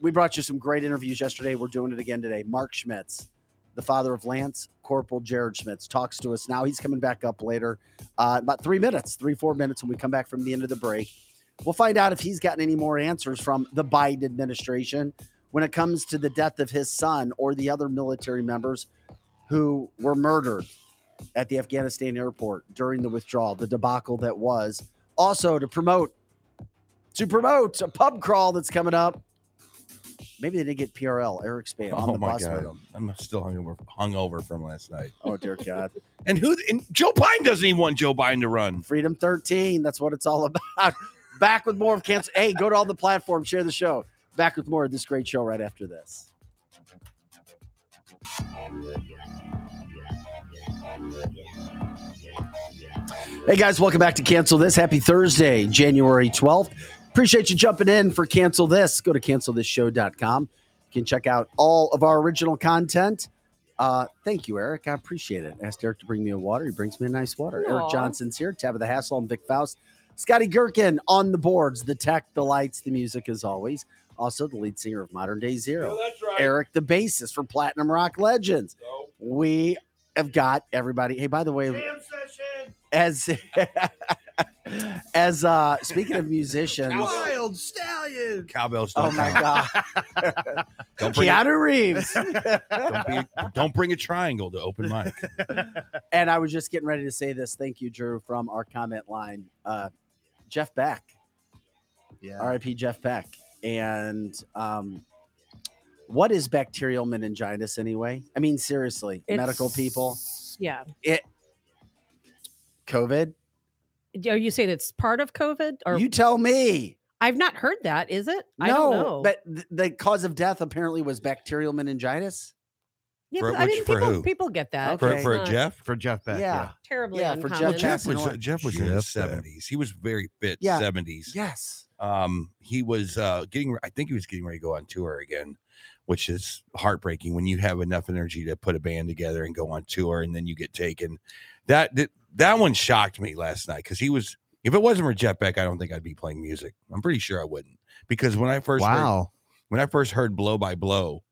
we brought you some great interviews yesterday. We're doing it again today. Mark Schmitz, the father of Lance, Corporal Jared Schmitz, talks to us now. He's coming back up later, uh, about three minutes, three, four minutes when we come back from the end of the break. We'll find out if he's gotten any more answers from the Biden administration when it comes to the death of his son or the other military members who were murdered at the Afghanistan airport during the withdrawal, the debacle that was. Also to promote to promote a pub crawl that's coming up. Maybe they didn't get PRL, Eric Spade on Oh the my bus god. I'm still hungover, hungover from last night. Oh dear God. And who? And Joe Biden doesn't even want Joe Biden to run. Freedom 13. That's what it's all about. Back with more of Cancel. Hey, go to all the platforms, share the show. Back with more of this great show right after this. Hey guys, welcome back to Cancel This. Happy Thursday, January 12th. Appreciate you jumping in for Cancel This. Go to cancelthisshow.com. You can check out all of our original content. Uh, thank you, Eric. I appreciate it. Asked Eric to bring me a water. He brings me a nice water. Eric Aw. Johnson's here. Tabitha Hassel and Vic Faust. Scotty Gherkin on the boards, the tech, the lights, the music as always. Also, the lead singer of Modern Day Zero. that's right. Eric, the bassist for Platinum Rock Legends. We have got everybody. Hey, by the way, as as uh speaking of musicians, Wild stallion. Cowbells. oh my god, Don't bring, a, Keanu Reeves. don't, be, don't bring a triangle to open mic. and I was just getting ready to say this. Thank you, Drew, from our comment line. Uh, Jeff Beck, Yeah. RIP Jeff Beck. And um, what is bacterial meningitis anyway? I mean, seriously, medical people, Yeah. It COVID. Are you saying it's part of COVID? Or you tell me. I've not heard that. Is it? I no, don't know. but th- the cause of death apparently was bacterial meningitis. yeah, For I which- mean, people, who? people get that. Okay. For, for Not Jeff? For Jeff Beck. yeah. terribly Yeah, for Jeff Jeff was Jeff- Jeff was in his Jeff Beck. seventies. He was very fit. Yeah. Seventies. Yes. Um, he was uh getting. I think he was getting ready to go on tour again, which is heartbreaking when you have enough energy to put a band together and go on tour, and then you get taken. That that, that one shocked me last night because he was. If it wasn't for Jeff Beck, I don't think I'd be playing music. I'm pretty sure I wouldn't because when I first heard, Wow. when I first heard Blow by Blow,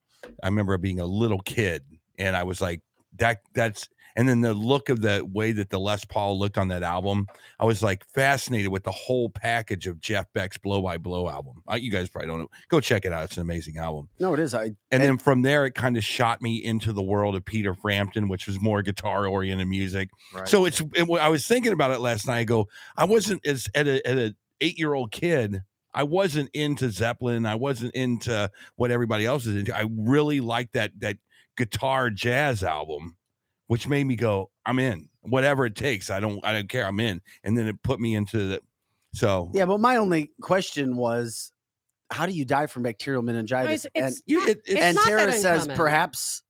I remember being a little kid and I was like, that that's And then the look of the way that the Les Paul looked on that album, I was like fascinated with the whole package of Jeff Beck's Blow by Blow album. You guys probably don't know. Go check it out. It's an amazing album. No, it is. I And, And- then from there, it kind of shot me into the world of Peter Frampton, which was more guitar oriented music. Right. So it's, it, I was thinking about it last night. I go, I wasn't as at a, at a eight year old kid. I wasn't into Zeppelin. I wasn't into what everybody else is into. I really liked that that guitar jazz album, which made me go, I'm in. Whatever it takes, I don't I don't care. I'm in. And then it put me into the so yeah, but my only question was, how do you die from bacterial meningitis? It's, and it's you not- it, it's and not that Tara says perhaps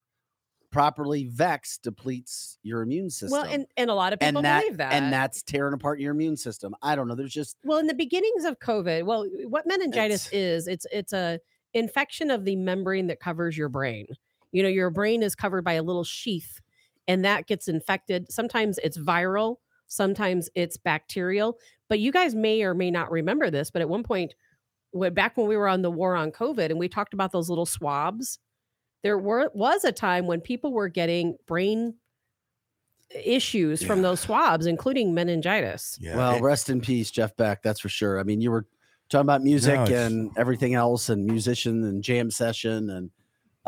properly vax depletes your immune system. well, and, and a lot of and people that, believe that. and that's tearing apart your immune system. I don't know. There's just well, in the beginnings of COVID, well, what meningitis It's- is, it's it's a infection of the membrane that covers your brain. You know, your brain is covered by a little sheath, and that gets infected. Sometimes it's viral, sometimes it's bacterial. But you guys may or may not remember this, but at one point, when, back when we were on the war on COVID, and we talked about those little swabs, there were was a time when people were getting brain issues from Yeah. those swabs, including meningitis. yeah. well, it- rest in peace, Jeff Beck. That's for sure. I mean, you were talking about music it's- and everything else, and musician and jam session, and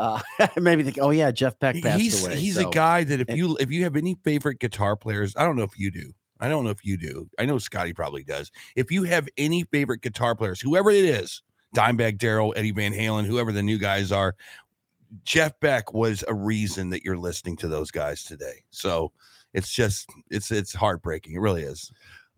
uh, maybe think, oh yeah, Jeff Beck passed he's away. he's so- a guy that if and- you if you have any favorite guitar players, I don't know if you do. I don't know if you do. I know Scotty probably does. If you have any favorite guitar players, whoever it is, Dimebag Darrell, Eddie Van Halen, whoever the new guys are, Jeff Beck was a reason that you're listening to those guys today. So it's just it's it's heartbreaking. It really is.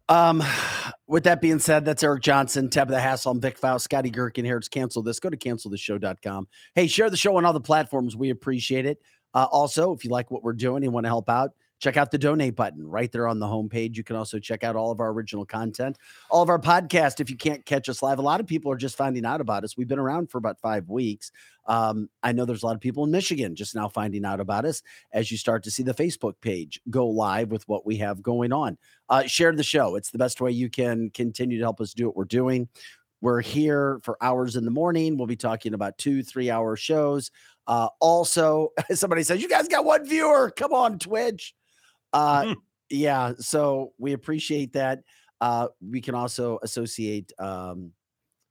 Um, with that being said, that's Eric Johnson, Tabitha Hassel, I'm Vic Faust, Scotty Gherkin here. It's cancel this. Go to canceltheshow.com. Hey, share the show on all the platforms. We appreciate it. Uh, also, if you like what we're doing and want to help out, check out the donate button right there on the homepage. You can also check out all of our original content, all of our podcast. If you can't catch us live, a lot of people are just finding out about us. We've been around for about five weeks. Um, I know there's a lot of people in Michigan just now finding out about us as you start to see the Facebook page go live with what we have going on uh, share the show. It's the best way you can continue to help us do what we're doing. We're here for hours in the morning. We'll be talking about two, three hour shows. Uh, also, somebody says, You guys got one viewer. Come on, Twitch. Uh, yeah. So we appreciate that. Uh, we can also associate um,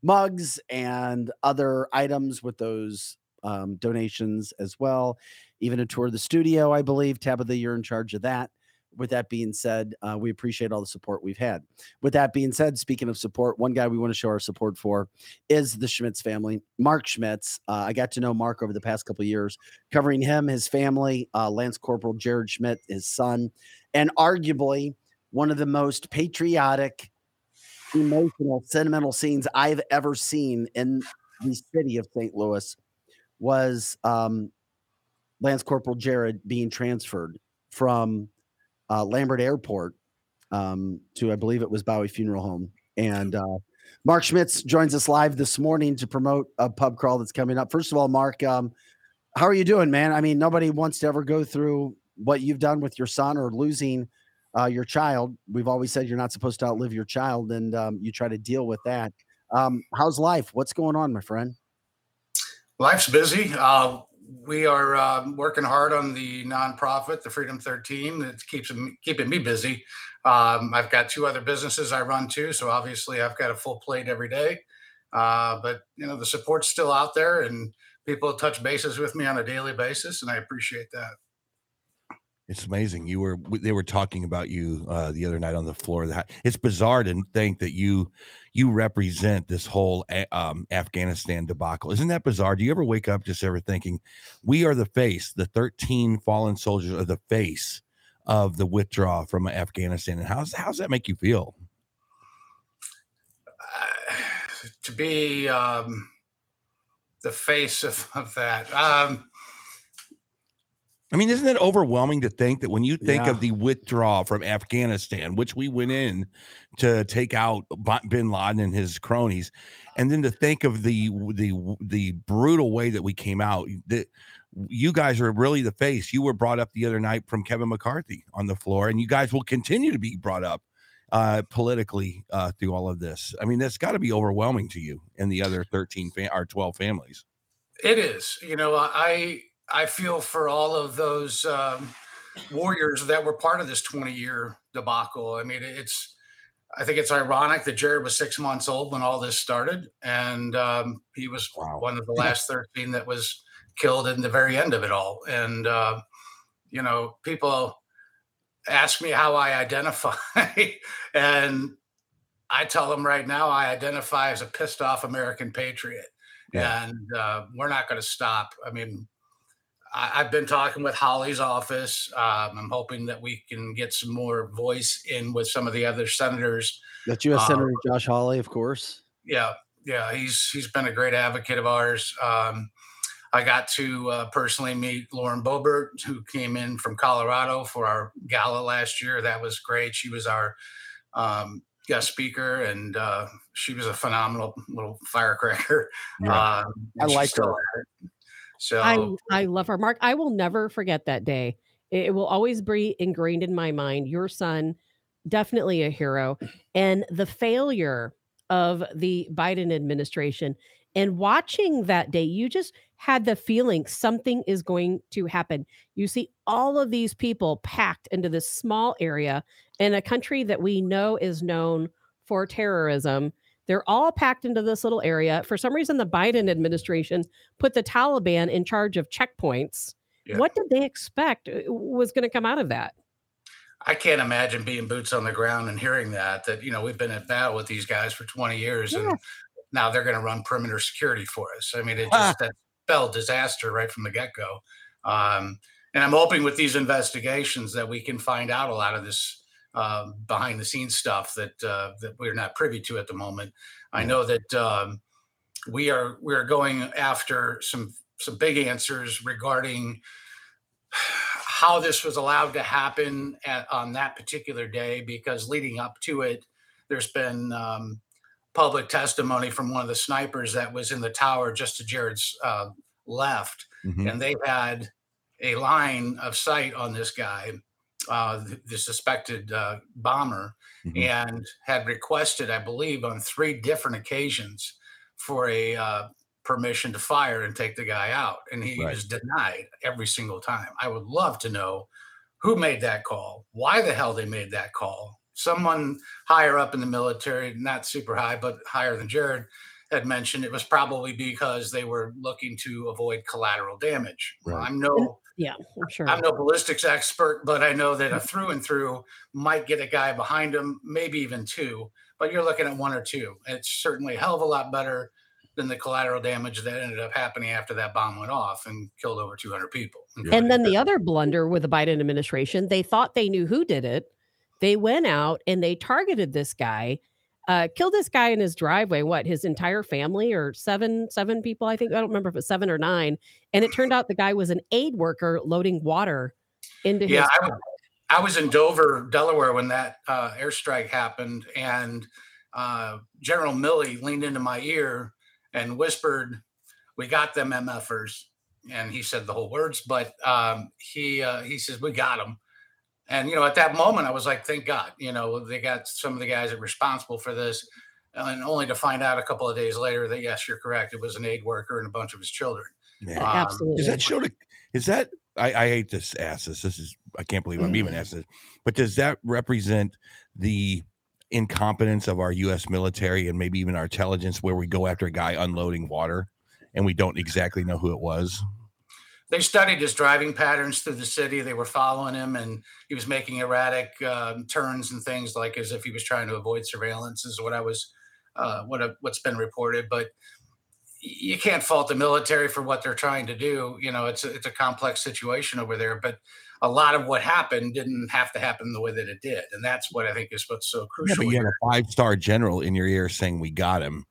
mugs and other items with those um, donations as well. Even a tour of the studio, I believe. Tabitha, you're in charge of that with that being said, uh, we appreciate all the support we've had. With that being said, speaking of support, one guy we want to show our support for is the Schmitz family, Mark Schmitz. Uh, I got to know Mark over the past couple years, covering him, his family, uh, Lance Corporal Jared Schmitz, his son, and arguably one of the most patriotic, emotional, sentimental scenes I've ever seen in the city of St. Louis was um, Lance Corporal Jared being transferred from uh, Lambert Airport um, to, I believe it was Baue Funeral Home. And uh, Mark Schmitz joins us live this morning to promote a pub crawl that's coming up. First of all, Mark, um, how are you doing, man? I mean, nobody wants to ever go through what you've done with your son or losing uh, your child. We've always said you're not supposed to outlive your child, and um, you try to deal with that. Um, how's life? What's going on, my friend? Life's busy. Uh, we are uh, working hard on the nonprofit, the Freedom 13. That keeps keeping me busy. Um, I've got two other businesses I run too, so obviously I've got a full plate every day. Uh, but you know the support's still out there, and people touch bases with me on a daily basis, and I appreciate that. It's amazing. You were they were talking about you uh, the other night on the floor. hou- It's bizarre to think that you you represent this whole um, Afghanistan debacle. Isn't that bizarre? Do you ever wake up just ever thinking we are the face, the 13 fallen soldiers are the face of the withdrawal from Afghanistan? And how's how's that make you feel? Uh, to be um, the face of, of that. Um, I mean, isn't it overwhelming to think that when you think Yeah. of the withdrawal from Afghanistan, which we went in to take out Bin Laden and his cronies, and then to think of the the the brutal way that we came out, that you guys are really the face. You were brought up the other night from Kevin McCarthy on the floor, and you guys will continue to be brought up uh, politically uh, through all of this. I mean, that's got to be overwhelming to you and the other thirteen fa- or twelve families. It is. You know, I I feel for all of those um, warriors that were part of this 20 year debacle. I mean, it's, I think it's ironic that Jared was six months old when all this started, and um, he was Wow. one of the last 13 that was killed in the very end of it all. And, uh, you know, people ask me how I identify, and I tell them right now I identify as a pissed off American patriot. Yeah. And uh, we're not going to stop. I mean, I, I've been talking with Hawley's office. Um, I'm hoping that we can get some more voice in with some of the other senators. That's U.S. Uh, Senator Josh Hawley, of course. Yeah, yeah, he's he's been a great advocate of ours. Um, I got to uh, personally meet Lauren Boebert, who came in from Colorado for our gala last year. That was great. She was our um, guest speaker, and uh, she was a phenomenal little firecracker. Yeah. Um, I liked her. So I I love her, Mark. I will never forget that day. It, it will always be ingrained in my mind. Your son, definitely a hero, and the failure of the Biden administration. And watching that day, you just had the feeling something is going to happen. You see all of these people packed into this small area in a country that we know is known for terrorism. They're all packed into this little area. For some reason, the Biden administration put the Taliban in charge of checkpoints. Yeah. What did they expect uh, was going to come out of that? I can't imagine being boots on the ground and hearing that that you know we've been at battle with these guys for 20 years and now they're going to run perimeter security for us. I mean, it Ah. just that spelled disaster right from the get go. Um, and I'm hoping with these investigations that we can find out a lot of this um, behind the scenes stuff that uh, that we're not privy to at the moment. I know that um, we are we are going after some some big answers regarding how this was allowed to happen at, on that particular day because leading up to it there's been um, public testimony from one of the snipers that was in the tower just to jared's uh, left Mhm. and they had a line of sight on this guy uh, the, suspected uh, bomber Mhm. and had requested i believe on three different occasions for a uh, permission to fire and take the guy out and he Right. was denied every single time i would love to know who made that call why the hell they made that call someone higher up in the military not super high but higher than jared had mentioned it was probably because they were looking to avoid collateral damage Well, i'm no Yeah, I'm sure. I'm no ballistics expert, but I know that a through and through might get a guy behind him, maybe even two. But you're looking at one or two. It's certainly a hell of a lot better than the collateral damage that ended up happening after that bomb went off and killed over 200 people. And then the other blunder with the Biden administration, they thought they knew who did it. They went out and they targeted this guy, uh, killed this guy in his driveway. What his entire family or seven seven people? I think I don't remember if it's seven or nine. And it turned out the guy was an aid worker loading water into Yeah, his. I was, I was in Dover, Delaware when that uh, airstrike happened, and uh, General Milley leaned into my ear and whispered, "We got them MFers," and he said the whole words, but um, he uh, he says, "We got them." And you know, at that moment, I was like, "Thank God!" You know, they got some of the guys that were responsible for this, and only to find out a couple of days later that yes, you're correct, it was an aid worker and a bunch of his children. Yeah. um, Absolutely. Does that show the is that I, I hate this ask this. This is I can't believe I'm even asking this, but does that represent the incompetence of our US military and maybe even our intelligence where we go after a guy unloading water and we don't exactly know who it was? They studied his driving patterns through the city. They were following him, and he was making erratic um, turns and things like as if he was trying to avoid surveillance. Is what I was, uh, what I- what's been reported. But you can't fault the military for what they're trying to do. You know, it's a, it's a complex situation over there. But a lot of what happened didn't have to happen the way that it did, and that's what I think is what's so Yeah, crucial. but you had a five star general in your ear saying we got him,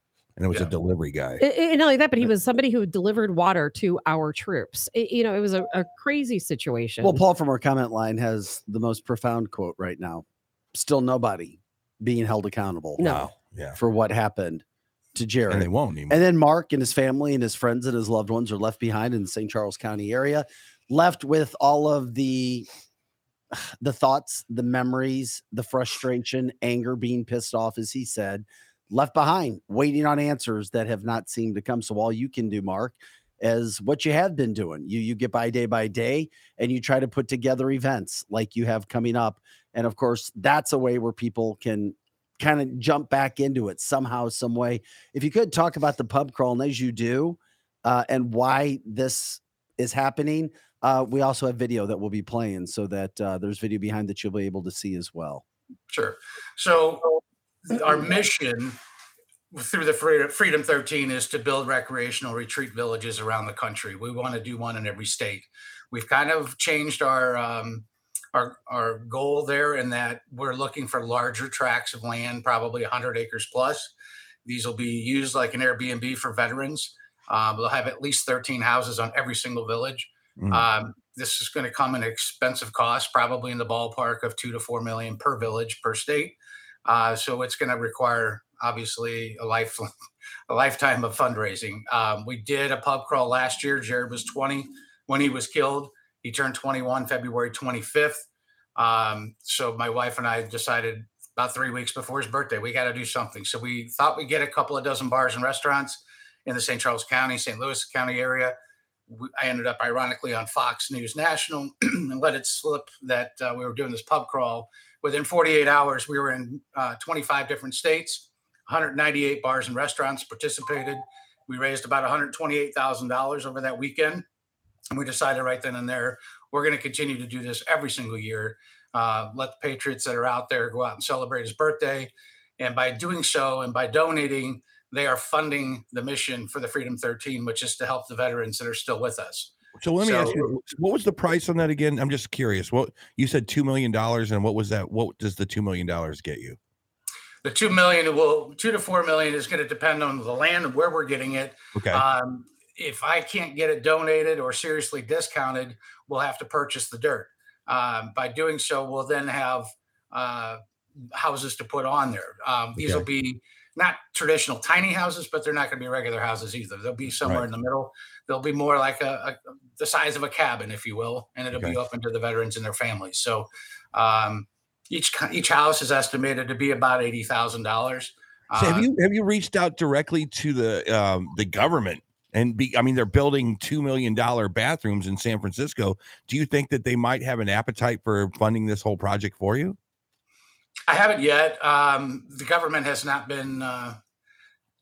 and it was Yeah. a delivery guy. And- and not only that, but he was somebody who delivered water to our troops. It- you know, it was a, a crazy situation. Well, Paul from our comment line has the most profound quote right now. Still nobody being held accountable No. Wow. Yeah. for what happened to Jared. And they won't anymore. And then Mark and his family and his friends and his loved ones are left behind in the St. Charles County area, left with all of the the thoughts, the memories, the frustration, anger, being pissed off, as he said, left behind, waiting on answers that have not seemed to come. So all you can do, Mark, as what you have been doing. You you get by day by day and you try to put together events like you have coming up. And of course, that's a way where people can kind of jump back into it somehow, some way. If you could talk about the pub crawl, and as you do, uh, and why this is happening, uh, we also have video that we'll be playing so that uh, there's video behind that you'll be able to see as well. Sure. So our mission through the Freedom, Freedom 13 is to build recreational retreat villages around the country. We want to do one in every state. We've kind of changed our um, our our goal there in that we're looking for larger tracts of land, probably 100 acres plus. These will be used like an Airbnb for veterans. Um, they'll have at least 13 houses on every single village. Mm. Um, this is going to come at an expensive cost, probably in the ballpark of two to four million per village per state. Uh, so it's going to require obviously a life a lifetime of fundraising. Um, we did a pub crawl last year. Jared was 20 when he was killed. He turned 21 February 25th. Um, so my wife and I decided about three weeks before his birthday, we got to do something. So we thought we'd get a couple of dozen bars and restaurants in the St. Charles County, St. Louis County area. I ended up ironically on Fox News National and let it slip that uh, we were doing this pub crawl. Within 48 hours, we were in uh, 25 different states. 198 bars and restaurants participated. We raised about $128,000 over that weekend. And we decided right then and there, we're going to continue to do this every single year. Uh, let the Patriots that are out there go out and celebrate his birthday. And by doing so and by donating, they are funding the mission for the Freedom 13, which is to help the veterans that are still with us. So let me So- ask you, what was the price on that again? I'm just curious. What you said two million dollars, and what was that? What does the two million dollars get you? The two million will two to four million is going to depend on the land and where we're getting it. Okay. Um, if I can't get it donated or seriously discounted, we'll have to purchase the dirt. Um, by doing so, we'll then have uh, houses to put on there. Um, these will be not traditional tiny houses, but they're not going to be regular houses either. They'll be somewhere Right. in the middle. They'll be more like a, a the size of a cabin, if you will, and it'll Okay. be open to the veterans and their families. So um, each each house is estimated to be about eighty thousand dollars. So have you have you reached out directly to the um, the government and be? I mean, they're building two million dollar bathrooms in San Francisco. Do you think that they might have an appetite for funding this whole project for you? I haven't yet. Um, the government has not been uh,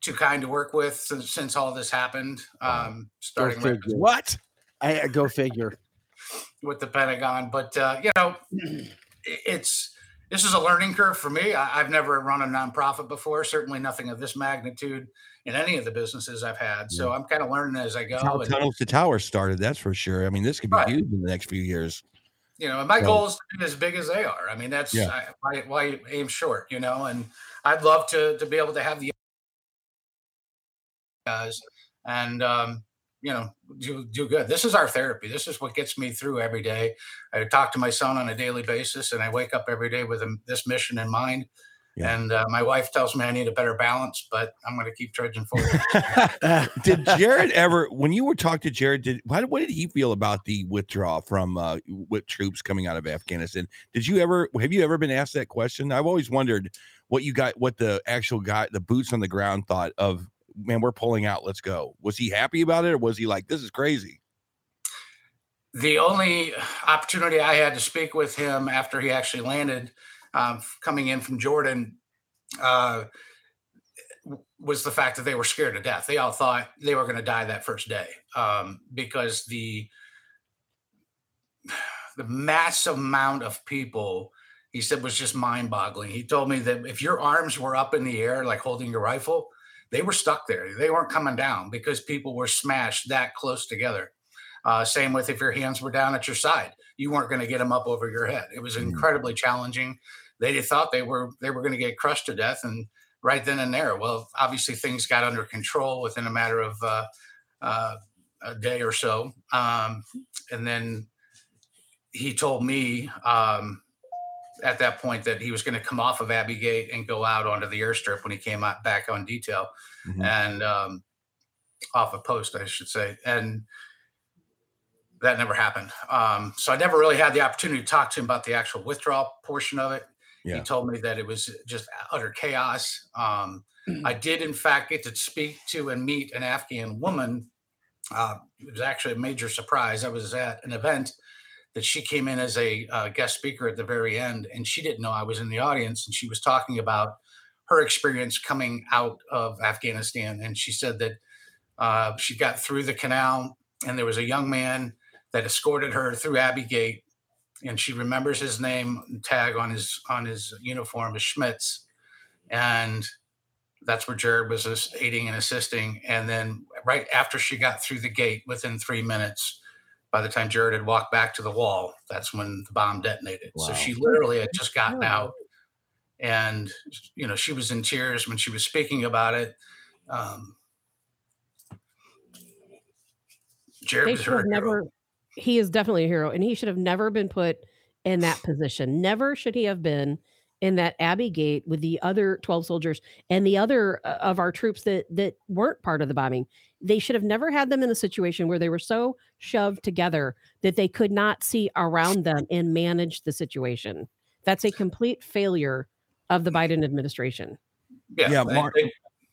too kind to work with since, since all this happened. Um, starting with. What? I I- go figure. with the Pentagon, but uh, you know, it's this is a learning curve for me. I, I've never run a nonprofit before. Certainly, nothing of this magnitude in any of the businesses I've had. So I'm kind of learning as I go. That's how Tunnels to Towers started. That's for sure. I mean, this could be Right. huge in the next few years. You know, and my goal is to be as big as they are. I mean, that's Yeah. I, why, why aim short, you know, and I'd love to to be able to have the guys and um, you know do do good. This is our therapy. This is what gets me through every day. I talk to my son on a daily basis, and I wake up every day with him, this mission in mind. Yeah. And uh, my wife tells me I need a better balance, but I'm going to keep trudging forward. did Jared ever, when you were talking to Jared, did what, what did he feel about the withdrawal from uh, with troops coming out of Afghanistan? Did you ever have you ever been asked that question? I've always wondered what you got, what the actual guy, the boots on the ground thought of. Man, we're pulling out. Let's go. Was he happy about it, or was he like, "This is crazy"? the only opportunity I had to speak with him after he actually landed, um, coming in from Jordan, uh, was the fact that they were scared to death. They all thought they were going to die that first day um, because the the massive amount of people he said was just mind-boggling. He told me that if your arms were up in the air, like holding your rifle, they were stuck there. They weren't coming down because people were smashed that close together. Uh, same with if your hands were down at your side, you weren't going to get them up over your head. It was Mm. incredibly challenging. They thought they were they were going to get crushed to death, and right then and there, well, obviously things got under control within a matter of uh, uh, a day or so, um, and then he told me um, at that point that he was going to come off of Abbey Gate and go out onto the airstrip when he came out back on detail Mhm. and um, off a post, I should say, and that never happened. Um, so I never really had the opportunity to talk to him about the actual withdrawal portion of it. Yeah. He told me that it was just utter chaos. Um, I did, in fact, get to speak to and meet an Afghan woman uh, it was actually a major surprise. I was at an event that she came in as a uh, guest speaker at the very end, and she didn't know I was in the audience, and she was talking about her experience coming out of Afghanistan, and she said that uh, she got through the canal, and there was a young man that escorted her through Abbey Gate, and she remembers his name tag on his on his uniform is Schmitz, and that's where Jared was aiding and assisting. And then right after she got through the gate, within three minutes, by the time Jared had walked back to the wall, that's when the bomb detonated. So she literally had just gotten out, and you know she was in tears when she was speaking about it. Um, Jared They was should have never. He is definitely a hero, and he should have never been put in that position. Never should he have been in that Abbey Gate with the other twelve soldiers and the other uh, of our troops that that weren't part of the bombing. They should have never had them in a situation where they were so shoved together that they could not see around them and manage the situation. That's a complete failure of the Biden administration. Yeah, Yeah, Mark- they-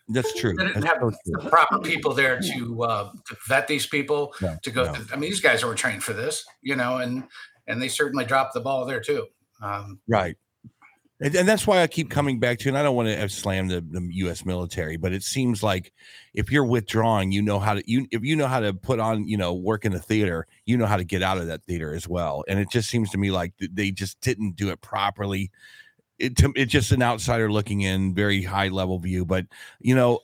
That's true. They didn't That's have so the true. proper people there to uh, to vet these people No, to go. no. Through, I mean, these guys were trained for this, you know, and and they certainly dropped the ball there too. Um, Right. And, and that's why I keep coming back to, and I don't want to have slam the, the U.S. military, but it seems like if you're withdrawing, you know how to you if you know how to put on, you know, work in a theater, you know how to get out of that theater as well. And it just seems to me like they just didn't do it properly. It to, it's just an outsider looking in, very high level view. But you know,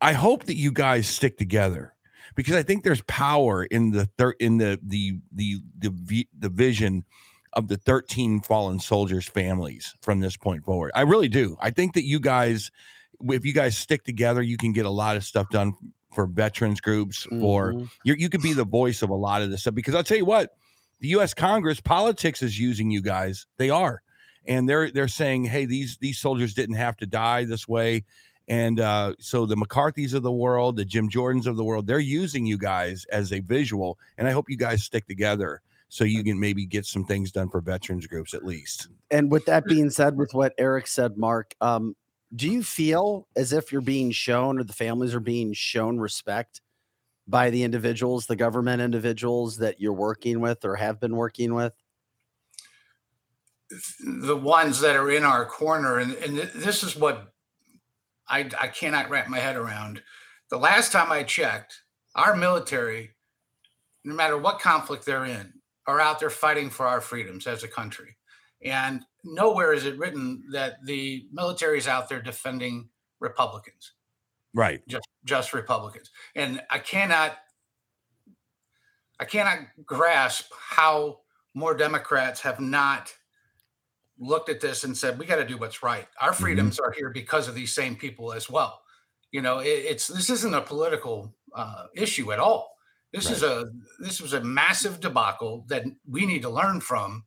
I hope that you guys stick together because I think there's power in the thir- in the the the the the vision of the 13 fallen soldiers families from this point forward. I really do. I think that you guys if you guys stick together, you can get a lot of stuff done for veterans groups for Mhm. you you could be the voice of a lot of this stuff because I'll tell you what, the US Congress politics is using you guys. They are. And they're they're saying, "Hey, these these soldiers didn't have to die this way." And uh, so the McCarthy's of the world, the Jim Jordans of the world, they're using you guys as a visual. And I hope you guys stick together so you can maybe get some things done for veterans groups at least. And with that being said, with what Eric said, Mark, um, do you feel as if you're being shown or the families are being shown respect by the individuals, the government individuals that you're working with or have been working with? The ones that are in our corner, and, and this is what I, I cannot wrap my head around. The last time I checked, our military, no matter what conflict they're in, are out there fighting for our freedoms as a country. And nowhere is it written that the military is out there defending Republicans Right. just just Republicans. And I cannot I cannot grasp how more Democrats have not looked at this and said we got to do what's right. Our freedoms are here because of these same people as well. You know, it, it's this isn't a political uh, issue at all. This is a this was a massive debacle that we need to learn from,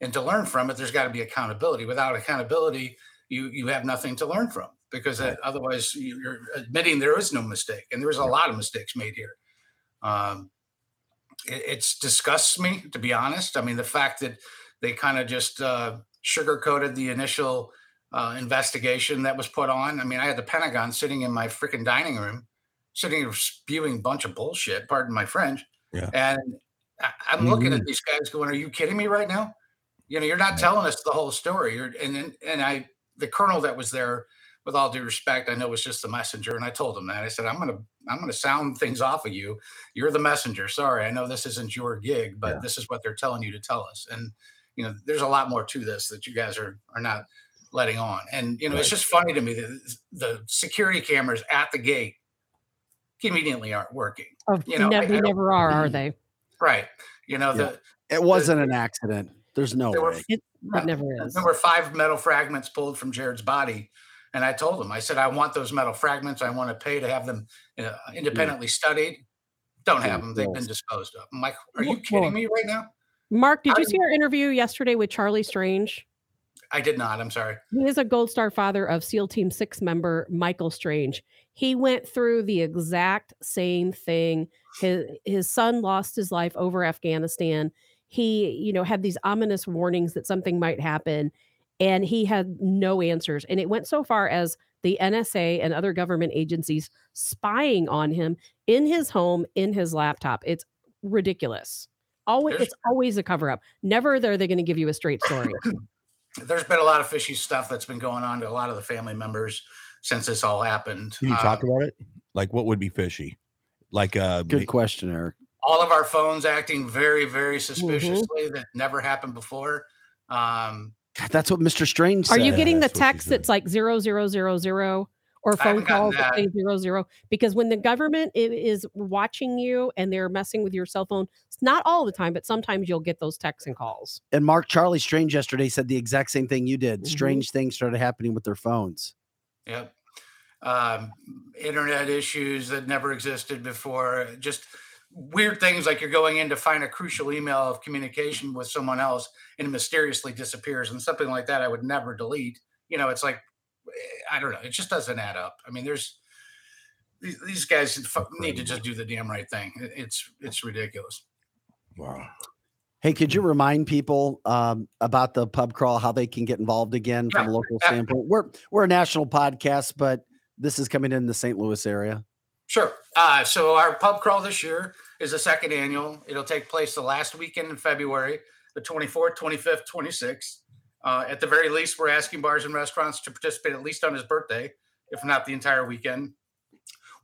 and to learn from it, there's got to be accountability. Without accountability, you you have nothing to learn from because uh, otherwise you- you're admitting there is no mistake, and there was a lot of mistakes made here. Um, it, it's disgusts me to be honest. I mean, the fact that they kind of just uh, sugarcoated the initial uh, investigation that was put on. I mean, I had the Pentagon sitting in my freaking dining room, sitting there spewing a bunch of bullshit. Pardon my French. Yeah. And I, I'm looking at these guys going, "Are you kidding me right now? You know, you're not telling us the whole story." You're, and then, and I, the colonel that was there, with all due respect, I know was just the messenger, and I told him that. I said, "I'm gonna, I'm gonna sound things off of you. You're the messenger. Sorry, I know this isn't your gig, but Yeah. this is what they're telling you to tell us." And you know, there's a lot more to this that you guys are are not letting on. And you know, it's just funny to me that the security cameras at the gate conveniently aren't working. Of You know, I- never, they never are, are mm. they? Right. You know, Yeah. the It wasn't an accident. There's no There were way. It, Right. it never is. there were five metal fragments pulled from Jared's body. And I told him, I said, I want those metal fragments. I want to pay to have them uh, mm. independently studied. Don't have mm. them. They've been disposed of. I'm like, are you kidding me right now? Mark, did I- you um, see our interview yesterday with Charlie Strange? I did not. I'm sorry. He is a Gold Star father of SEAL Team Six member Michael Strange. He went through the exact same thing. His his son lost his life over Afghanistan. He, you know, had these ominous warnings that something might happen, and he had no answers. And it went so far as the NSA and other government agencies spying on him in his home, in his laptop. It's ridiculous. Always, There's- it's always a cover up. Never are they going to give you a straight story. There's been a lot of fishy stuff that's been going on to a lot of the family members since this all happened. Can you talk Uh, about it? Like what would be fishy? Like uh Good ma- question, Eric. all of our phones acting very, very Mm-hmm. suspiciously that never happened before. Um, God, that's what Mr. Strange Are said. you getting the that's what she text said. that's like zero zero zero zero or phone calls that that. zero zero? Because when the government is watching you and they're messing with your cell phone, it's not all the time, but sometimes you'll get those texts and calls. and Mark Charlie Strange yesterday said the exact same thing you did. Mhm. Strange things started happening with their phones. Yep. Um, internet issues that never existed before. Just weird things like you're going in to find a crucial email of communication with someone else and it mysteriously disappears and something like that I would never delete. You know, it's like I don't know. It just doesn't add up. I mean, there's these, these guys need to just do the damn right thing. It's it's ridiculous. wow. Hey, could you remind people um, about the pub crawl, how they can get involved again from a local standpoint? We're we're a national podcast, but this is coming in the St. Louis area. Sure. Uh, so our pub crawl this year is the second annual. It'll take place the last weekend in February, the 24th, 25th, 26th. Uh, at the very least, we're asking bars and restaurants to participate at least on his birthday, if not the entire weekend.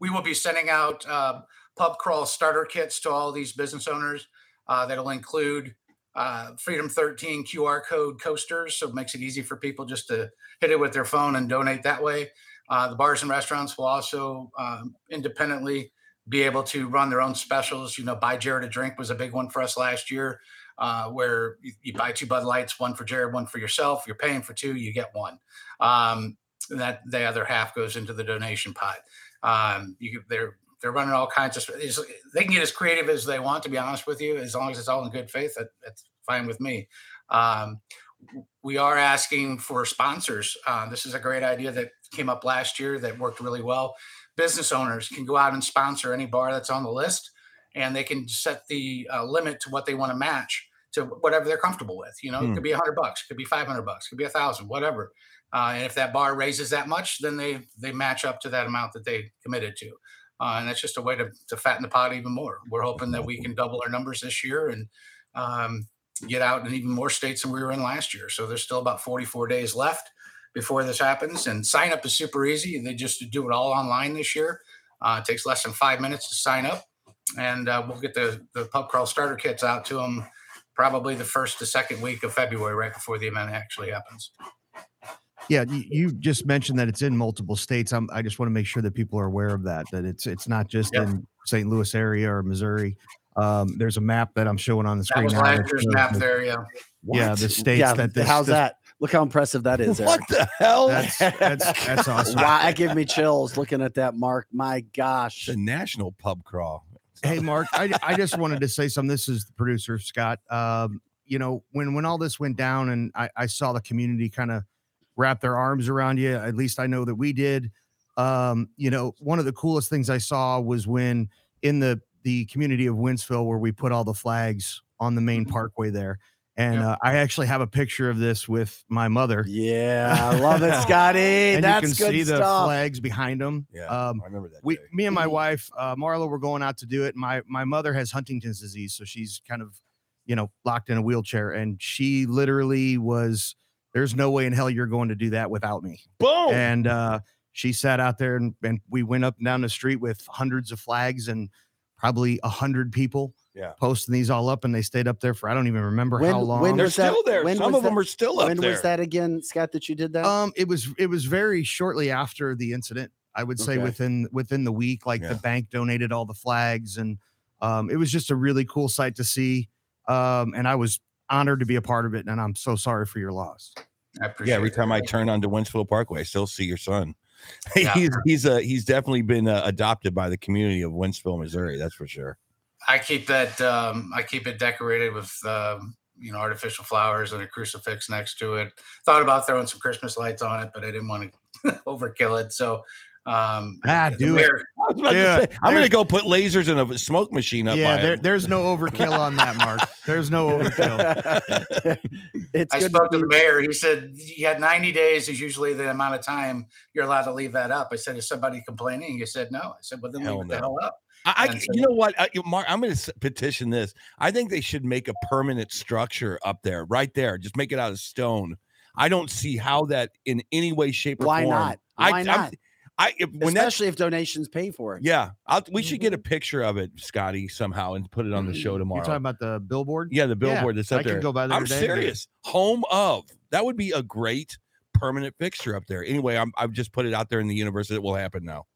We will be sending out uh, pub crawl starter kits to all these business owners. Uh, that'll include uh, Freedom 13 QR code coasters, so it makes it easy for people just to hit it with their phone and donate that way. Uh, the bars and restaurants will also um, independently be able to run their own specials. You know, buy Jared a drink was a big one for us last year, uh, where you, you buy two Bud Lights, one for Jared, one for yourself. You're paying for two, you get one. Um, that the other half goes into the donation pot. Um, you, they're they're running all kinds of. They can get as creative as they want. To be honest with you, as long as it's all in good faith, that, that's fine with me. Um, we are asking for sponsors. Uh, this is a great idea that came up last year that worked really well. Business owners can go out and sponsor any bar that's on the list, and they can set the uh, limit to what they want to match to whatever they're comfortable with. You know, it Hmm. could be a hundred bucks, could be five hundred bucks, could be a thousand, whatever. Uh, and if that bar raises that much, then they they match up to that amount that they committed to. Uh, and that's just a way to, to fatten the pot even more. We're hoping that we can double our numbers this year and um, get out in even more states than we were in last year. So there's still about 44 days left before this happens. And sign up is super easy. They just do it all online this year. Uh, it takes less than five minutes to sign up. And uh, we'll get the, the pub crawl starter kits out to them probably the first to second week of February, right before the event actually happens. Yeah, you, you just mentioned that it's in multiple states. I'm, I just want to make sure that people are aware of that. That it's it's not just Yep. in St. Louis area or Missouri. Um, there's a map that I'm showing on the That screen was now. last year's map the- there. Yeah. Yeah, the states Yeah, that this- how's this- that? Look how impressive that is. What the hell? That's that's that's awesome. wow, that gave me chills looking at that, Mark. My gosh. The national pub crawl. Hey, Mark, I, I just wanted to say something. This is the producer, Scott. Um, you know, when when all this went down and I, I saw the community kind of wrap their arms around you, at least I know that we did. Um, you know, one of the coolest things I saw was when in the the community of Wentzville where we put all the flags on the main parkway there. And Yep. uh, I actually have a picture of this with my mother. Yeah, I love it, Scotty. and That's you can good see the flags behind them. Yeah, Um, I remember that. we day. me and my wife uh marla were going out to do it my my mother has huntington's disease so she's kind of you know locked in a wheelchair and she literally was there's no way in hell you're going to do that without me Boom. and uh she sat out there and, and we went up and down the street with hundreds of flags and probably a hundred people Yeah. posting these all up and they stayed up there for i don't even remember When- how long when They're was that- still there. when Some was of them that- are still up there. When there. was that again, Scott, that you did that? Um, it was it was very shortly after the incident. I would say Okay. within within the week, like Yeah. the bank donated all the flags, and um, it was just a really cool sight to see. Um, and I was honored to be a part of it, and I'm so sorry for your loss. I appreciate yeah, every it. time I turn onto Wentzville Parkway, I still see your son. Yeah. he's he's uh, he's definitely been uh, adopted by the community of Wentzville, Missouri. That's for sure. I keep that. Um, I keep it decorated with um, you know artificial flowers and a crucifix next to it. Thought about throwing some Christmas lights on it, but I didn't want to overkill it. So Um, Ah, the do it. I was about to Yeah, say, I'm going to go put lasers in a smoke machine up yeah, there, there's no overkill on that, Mark. There's no overkill. it's I good spoke to be- the mayor. He said you had 90 days is usually the amount of time you're allowed to leave that up. I said, is somebody complaining? He said, no. I said, well, then Hell leave it the hell up. I, I- so- you know what, I, Mark, I'm going to petition this. I think they should make a permanent structure up there, right there. Just make it out of stone. I don't see how that in any way, shape, or Why form. not? I, Why I'm- not? I, if, when that, Especially if donations pay for it. yeah, I'll, we should get a mm-hmm. picture of it, Scotty, somehow, and put it on the show mm-hmm. tomorrow. You're talking about the billboard? yeah, the billboard that's up I there. can go by there I'm today serious. Home of that would be a great permanent fixture up there. Anyway, I'm, I've just put it out there in the universe that it will happen now.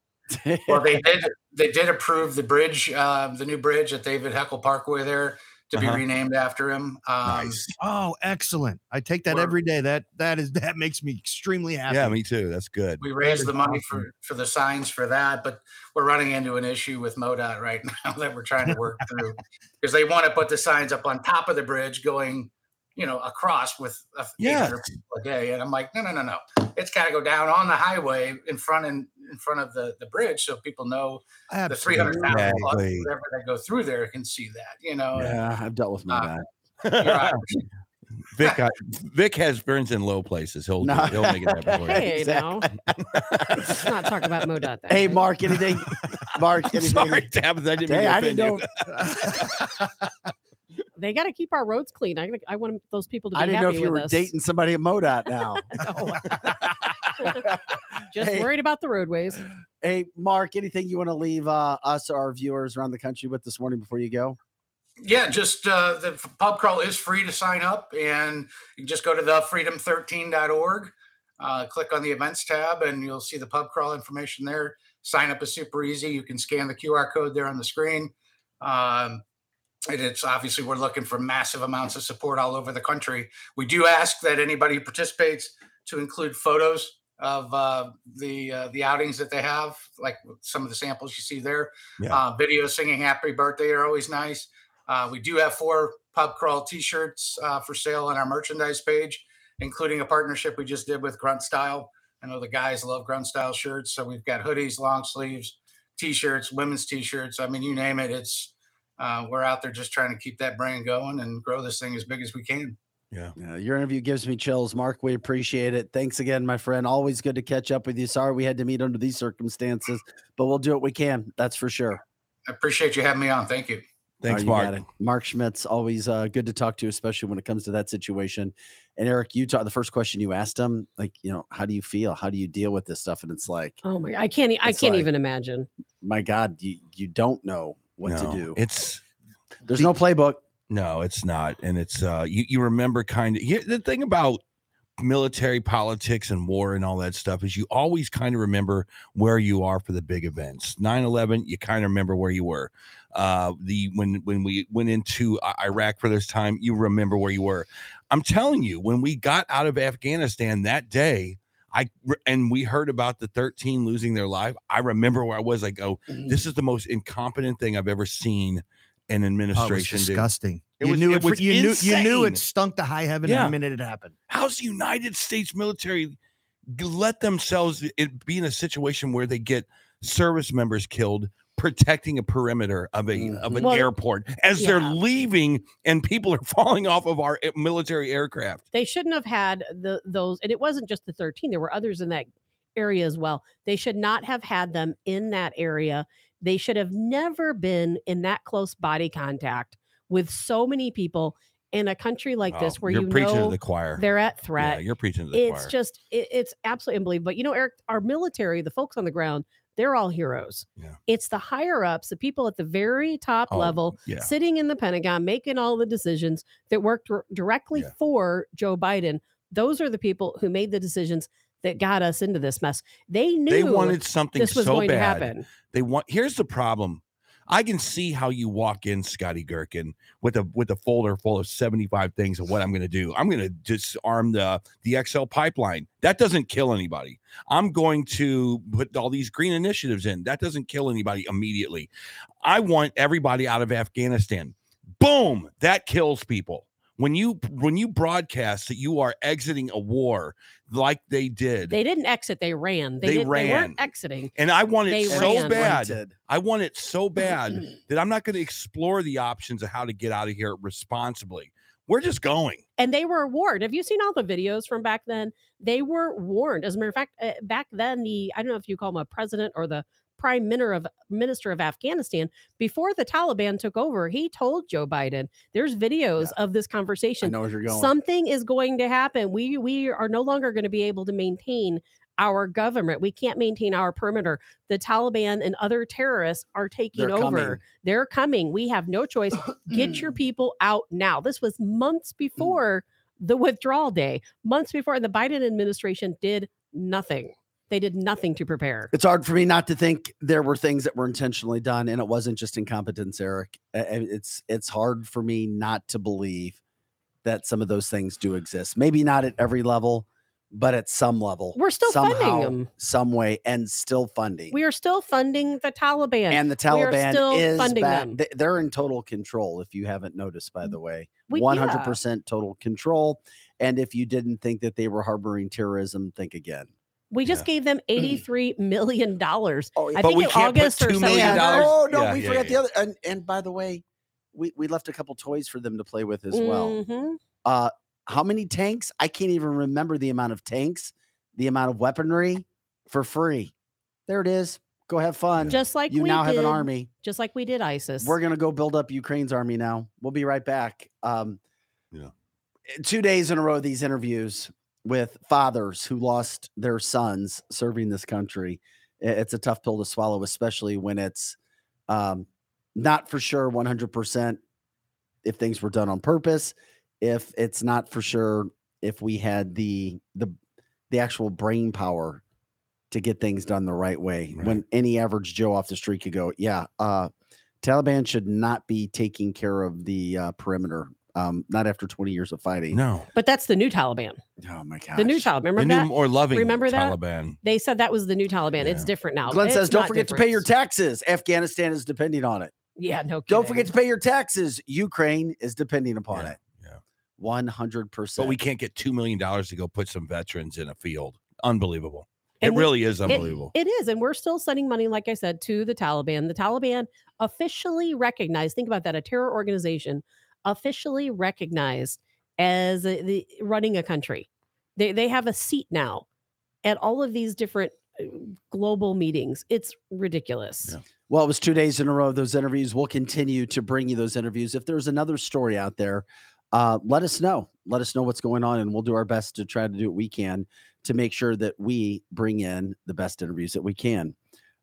Well, they did. They did approve the bridge, uh, the new bridge at David Hoekel Parkway there to Uh-huh. be renamed after him. Um, nice. Oh, excellent. I take that every day. That that is that makes me extremely happy. Yeah, me too. That's good. We raised the money awesome. for for the signs for that, but we're running into an issue with MoDOT right now that we're trying to work through because they want to put the signs up on top of the bridge going, you know, across with a Yes. 800 people a day, and I'm like, no, no, no, no, it's got to go down on the highway in front and in front of the the bridge so people know the 300,000 plus whatever that go through there can see that, you know. and yeah, I've dealt with my Uh, dad. Vic, uh, Vic has burns in low places. He'll No. he'll make it happen for you. Hey, Exactly. now. Let's not talk about MoDOT. then. Hey, Mark, anything? Mark, anything? Sorry, Tabitha. I didn't mean Hey, to I didn't know. They got to keep our roads clean. I, I want those people to be I didn't know if you were us. dating somebody at MoDOT now. Just Hey. worried about the roadways. Hey, Mark, anything you want to leave uh, us or our viewers around the country with this morning before you go? Yeah, just uh, the pub crawl is free to sign up, and you can just go to the freedom13.org, uh, click on the events tab, and you'll see the pub crawl information there. Sign up is super easy. You can scan the QR code there on the screen. Um, and it's obviously we're looking for massive amounts of support all over the country. We do ask that anybody who participates to include photos of uh, the uh, the outings that they have, like some of the samples you see there. Yeah. Uh, videos singing "Happy Birthday" are always nice. Uh, we do have four pub crawl T-shirts uh, for sale on our merchandise page, including a partnership we just did with Grunt Style. I know the guys love Grunt Style shirts, so we've got hoodies, long sleeves, T-shirts, women's T-shirts. I mean, you name it. It's uh, we're out there just trying to keep that brand going and grow this thing as big as we can. Yeah, your interview gives me chills, Mark. We appreciate it. Thanks again, my friend. Always good to catch up with you. Sorry we had to meet under these circumstances, but we'll do what we can. That's for sure. I appreciate you having me on. Thank you. Thanks, you got Mark. it. Mark Schmitz always uh, good to talk to, especially when it comes to that situation. And Eric, you talk the first question you asked him, like, you know, how do you feel? How do you deal with this stuff? And it's like, Oh my! I can't. I can't like- even imagine. my God, you you don't know what no, to do. It's There's no playbook. no, it's not, and it's uh, you you remember kind of the thing about military politics and war and all that stuff is you always kind of remember where you are for the big events 9-11 you kind of remember where you were uh the when when we went into iraq for this time you remember where you were i'm telling you when we got out of afghanistan that day i and we heard about the 13 losing their life i remember where i was like oh mm-hmm. this is the most incompetent thing i've ever seen an Oh, administration do disgusting. It you was- knew it was you knew you knew it stunk to high heaven Yeah. the minute it happened. how's the United States military let themselves it be in a situation where they get service members killed protecting a perimeter of a of an mm-hmm. Well, airport as they're leaving and people are falling off of our military aircraft. They shouldn't have had the those, and it wasn't just the 13. There were others in that area as well. They should not have had them in that area. They should have never been in that close body contact with so many people in a country like this Oh, where you're you preaching know to the choir. they're at yeah, threat. you're preaching to the it's choir. just it, it's absolutely unbelievable. But you know, Eric, our military, the folks on the ground, they're all heroes. Yeah. It's the higher ups, the people at the very top Oh, level, yeah. sitting in the Pentagon, making all the decisions that worked dir- directly Yeah. for Joe Biden. Those are the people who made the decisions that got us into this mess. They knew they wanted something this was so going bad. to happen. They want here's the problem. I can see how you walk in, Scotty Gherkin, with a with a folder full of 75 things of what I'm gonna do. I'm gonna disarm the the XL pipeline. That doesn't kill anybody. I'm going to put all these green initiatives in. That doesn't kill anybody immediately. I want everybody out of Afghanistan. Boom, that kills people. When you when you broadcast that you are exiting a war like they did, They didn't exit, they ran. They, They didn't, they weren't ran. exiting. and I want it they so ran. bad. Rented. I want it so bad that I'm not going to explore the options of how to get out of here responsibly. We're just going. and they were warned. Have you seen all the videos from back then? They were warned. As a matter of fact, uh, back then, the I don't know if you call him a president or the prime minister of minister of Afghanistan before the Taliban took over. He told Joe Biden, "There's videos of this conversation. know where you're going. Something is going to happen. We we are no longer going to be able to maintain." Our government, we can't maintain our perimeter. The Taliban and other terrorists are taking They're over. coming. They're coming. We have no choice. Get your people out now. This was months mm. before the withdrawal day, months before and the Biden administration did nothing. They did nothing to prepare. It's hard for me not to think there were things that were intentionally done, and it wasn't just incompetence, Eric. It's it's hard for me not to believe that some of those things do exist. Maybe not at every level, but at some level, We're still funding them. some way, and still funding. We are still funding the Taliban. and the Taliban is funding back. them. They're in total control. If you haven't noticed, by the way, We- hundred percent total control. And if you didn't think that they were harboring terrorism, think again. We just gave them 83 million. dollars. Oh, I But think we in can't August or $2 million Oh no, Yeah, we yeah, forgot yeah. the other. And, and by the way, we we left a couple toys for them to play with as well. Mhm. Uh, how many tanks? I can't even remember the amount of tanks, the amount of weaponry for free. There it is. Go have fun. Just like you we now did, have an army. Just like we did ISIS. We're gonna go build up Ukraine's army now. We'll be right back. Um, Yeah. Two days in a row, these interviews with fathers who lost their sons serving this country. It's a tough pill to swallow, especially when it's um, not for sure 100% if things were done on purpose. If it's not for sure if we had the the the actual brain power to get things done the right way. Right. When any average Joe off the street could go, yeah, uh, Taliban should not be taking care of the uh, perimeter. Um, not after 20 years of fighting. No. but that's the new Taliban. Oh my god. The new Taliban. The Remember new that? more loving Remember that? Taliban. They said that was the new Taliban. It's different now. Glenn says, don't not forget to pay your taxes. Afghanistan is depending on it. Yeah, no. Don't forget to pay your taxes. Ukraine is depending upon Yeah, it. yeah. 100%. But we can't get $2 million to go put some veterans in a field. Unbelievable. And it really is unbelievable. It is, and we're still sending money, like I said, to the Taliban. The Taliban officially recognized. Think about that: a terror organization officially recognized as the running a country. They they have a seat now at all of these different uh, global meetings. It's ridiculous. Yeah. Well, it was two days in a row of those interviews. We'll continue to bring you those interviews. If there's another story out there, uh, let us know. Let us know what's going on, and we'll do our best to try to do what we can to make sure that we bring in the best interviews that we can.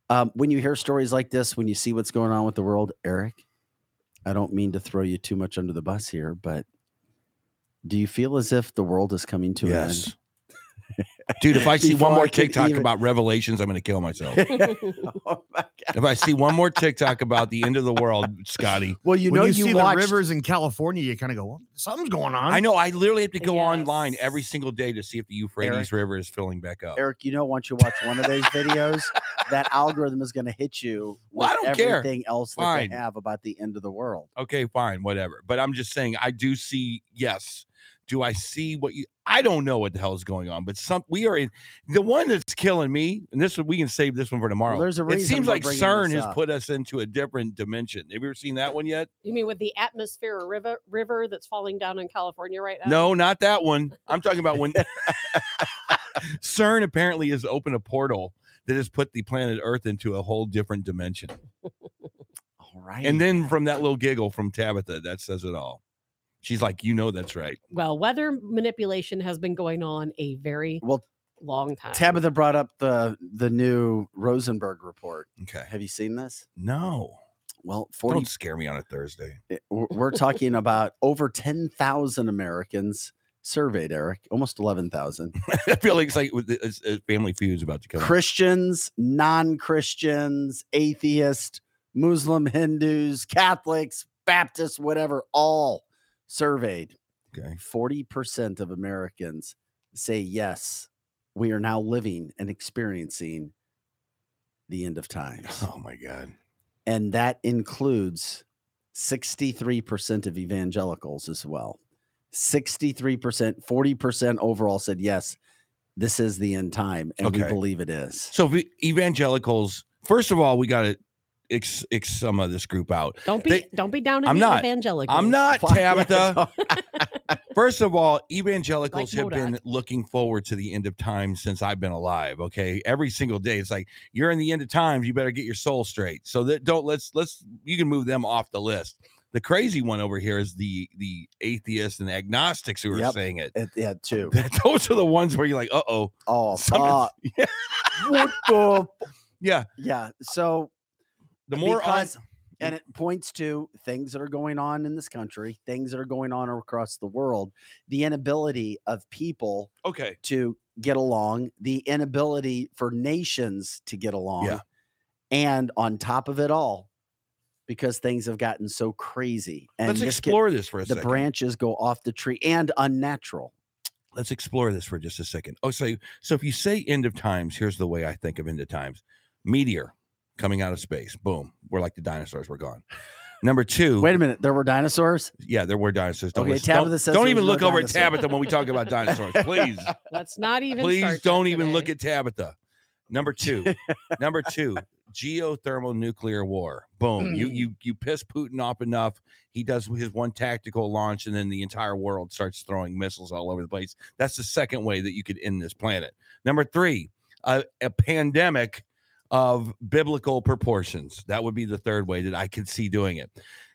Um, when you hear stories like this, when you see what's going on with the world, Eric, I don't mean to throw you too much under the bus here, but do you feel as if the world is coming to yes. Dude, if I see Before one more TikTok even- about revelations, I'm going to kill myself. Oh my God. if I see one more TikTok about the end of the world, Scotty, Well, you when know, you, you, see watched, the rivers in California, you kind of go, well, something's going on. I know I literally have to go online every single day to see if the Euphrates Eric. River is filling back up. Eric, you know, once you watch one of those videos, that algorithm is going to hit you with Well, I don't care. everything else that Fine. they have about the end of the world. Okay, fine, whatever. But I'm just saying, I do see. Yes, do I see what you? I don't know what the hell is going on, but some we are in the one that's killing me. And this one we can save this one for tomorrow. there's a it seems like CERN has put us into a different dimension. Have you ever seen that one yet? You mean with the atmosphere river river that's falling down in California right now? No, not that one. I'm talking about when CERN apparently has opened a portal that has put the planet Earth into a whole different dimension. All right. And then from that little giggle from Tabitha, that says it all. She's like, you know, that's right. Well, weather manipulation has been going on a very well, long time. Tabitha brought up the the new Rosenberg report. Okay. Have you seen this? No, Well, 40 don't scare me on a Thursday. Eh, it- we're we're talking about over 10,000 Americans surveyed, Eric, almost 11,000. I feel like it's like with the- it's- it's Family Feud's about to come. Christians, non-Christians, atheists, Muslim, Hindus, Catholics, Baptists, whatever, all surveyed. Okay. 40% of Americans say yes, we are now living and experiencing the end of times. Oh my God. And that includes 63% of evangelicals as well. 63%, 40% overall said yes, this is the end time, and we believe it is. So evangelicals, first of all, we got to X, X some of this group out. Don't be They- don't be down in I'm the not. evangelical. I'm not Tabitha. First of all, evangelicals Like have been looking forward to the end of time since I've been alive. Okay, every single day, it's like you're in the end of times. You better get your soul straight. So that don't let's let's you can move them off the list. The crazy one over here is the the atheists and agnostics who are Yep. saying it. It, yeah, too. Those are the ones where you're like, uh oh, Oh, Some- uh, yeah. what the? yeah. Yeah. So The more on, because, and it points to things that are going on in this country, things that are going on across the world, the inability of people okay, to get along, the inability for nations to get along. Yeah. And on top of it all, because things have gotten so crazy and let's just get- explore this for a the second. branches go off the tree and unnatural. let's explore this for just a second. Oh, so so if you say end of times, here's the way I think of end of times: meteor coming out of space. Boom, we're like the dinosaurs. We're gone. Number two, Wait a minute, there were dinosaurs? yeah, there were dinosaurs. Don't, Okay, listen- Tabitha don't, says don't even was no look over at. Tabitha when we talk about dinosaurs, please. Let's not even. Please start don't that even look at Tabitha. Number two, number two, geothermal nuclear war. Boom. You mm. you you piss Putin off enough. He does his one tactical launch, and then the entire world starts throwing missiles all over the place. That's the second way that you could end this planet. Number three, a, a pandemic of biblical proportions. That would be the third way that I could see doing it.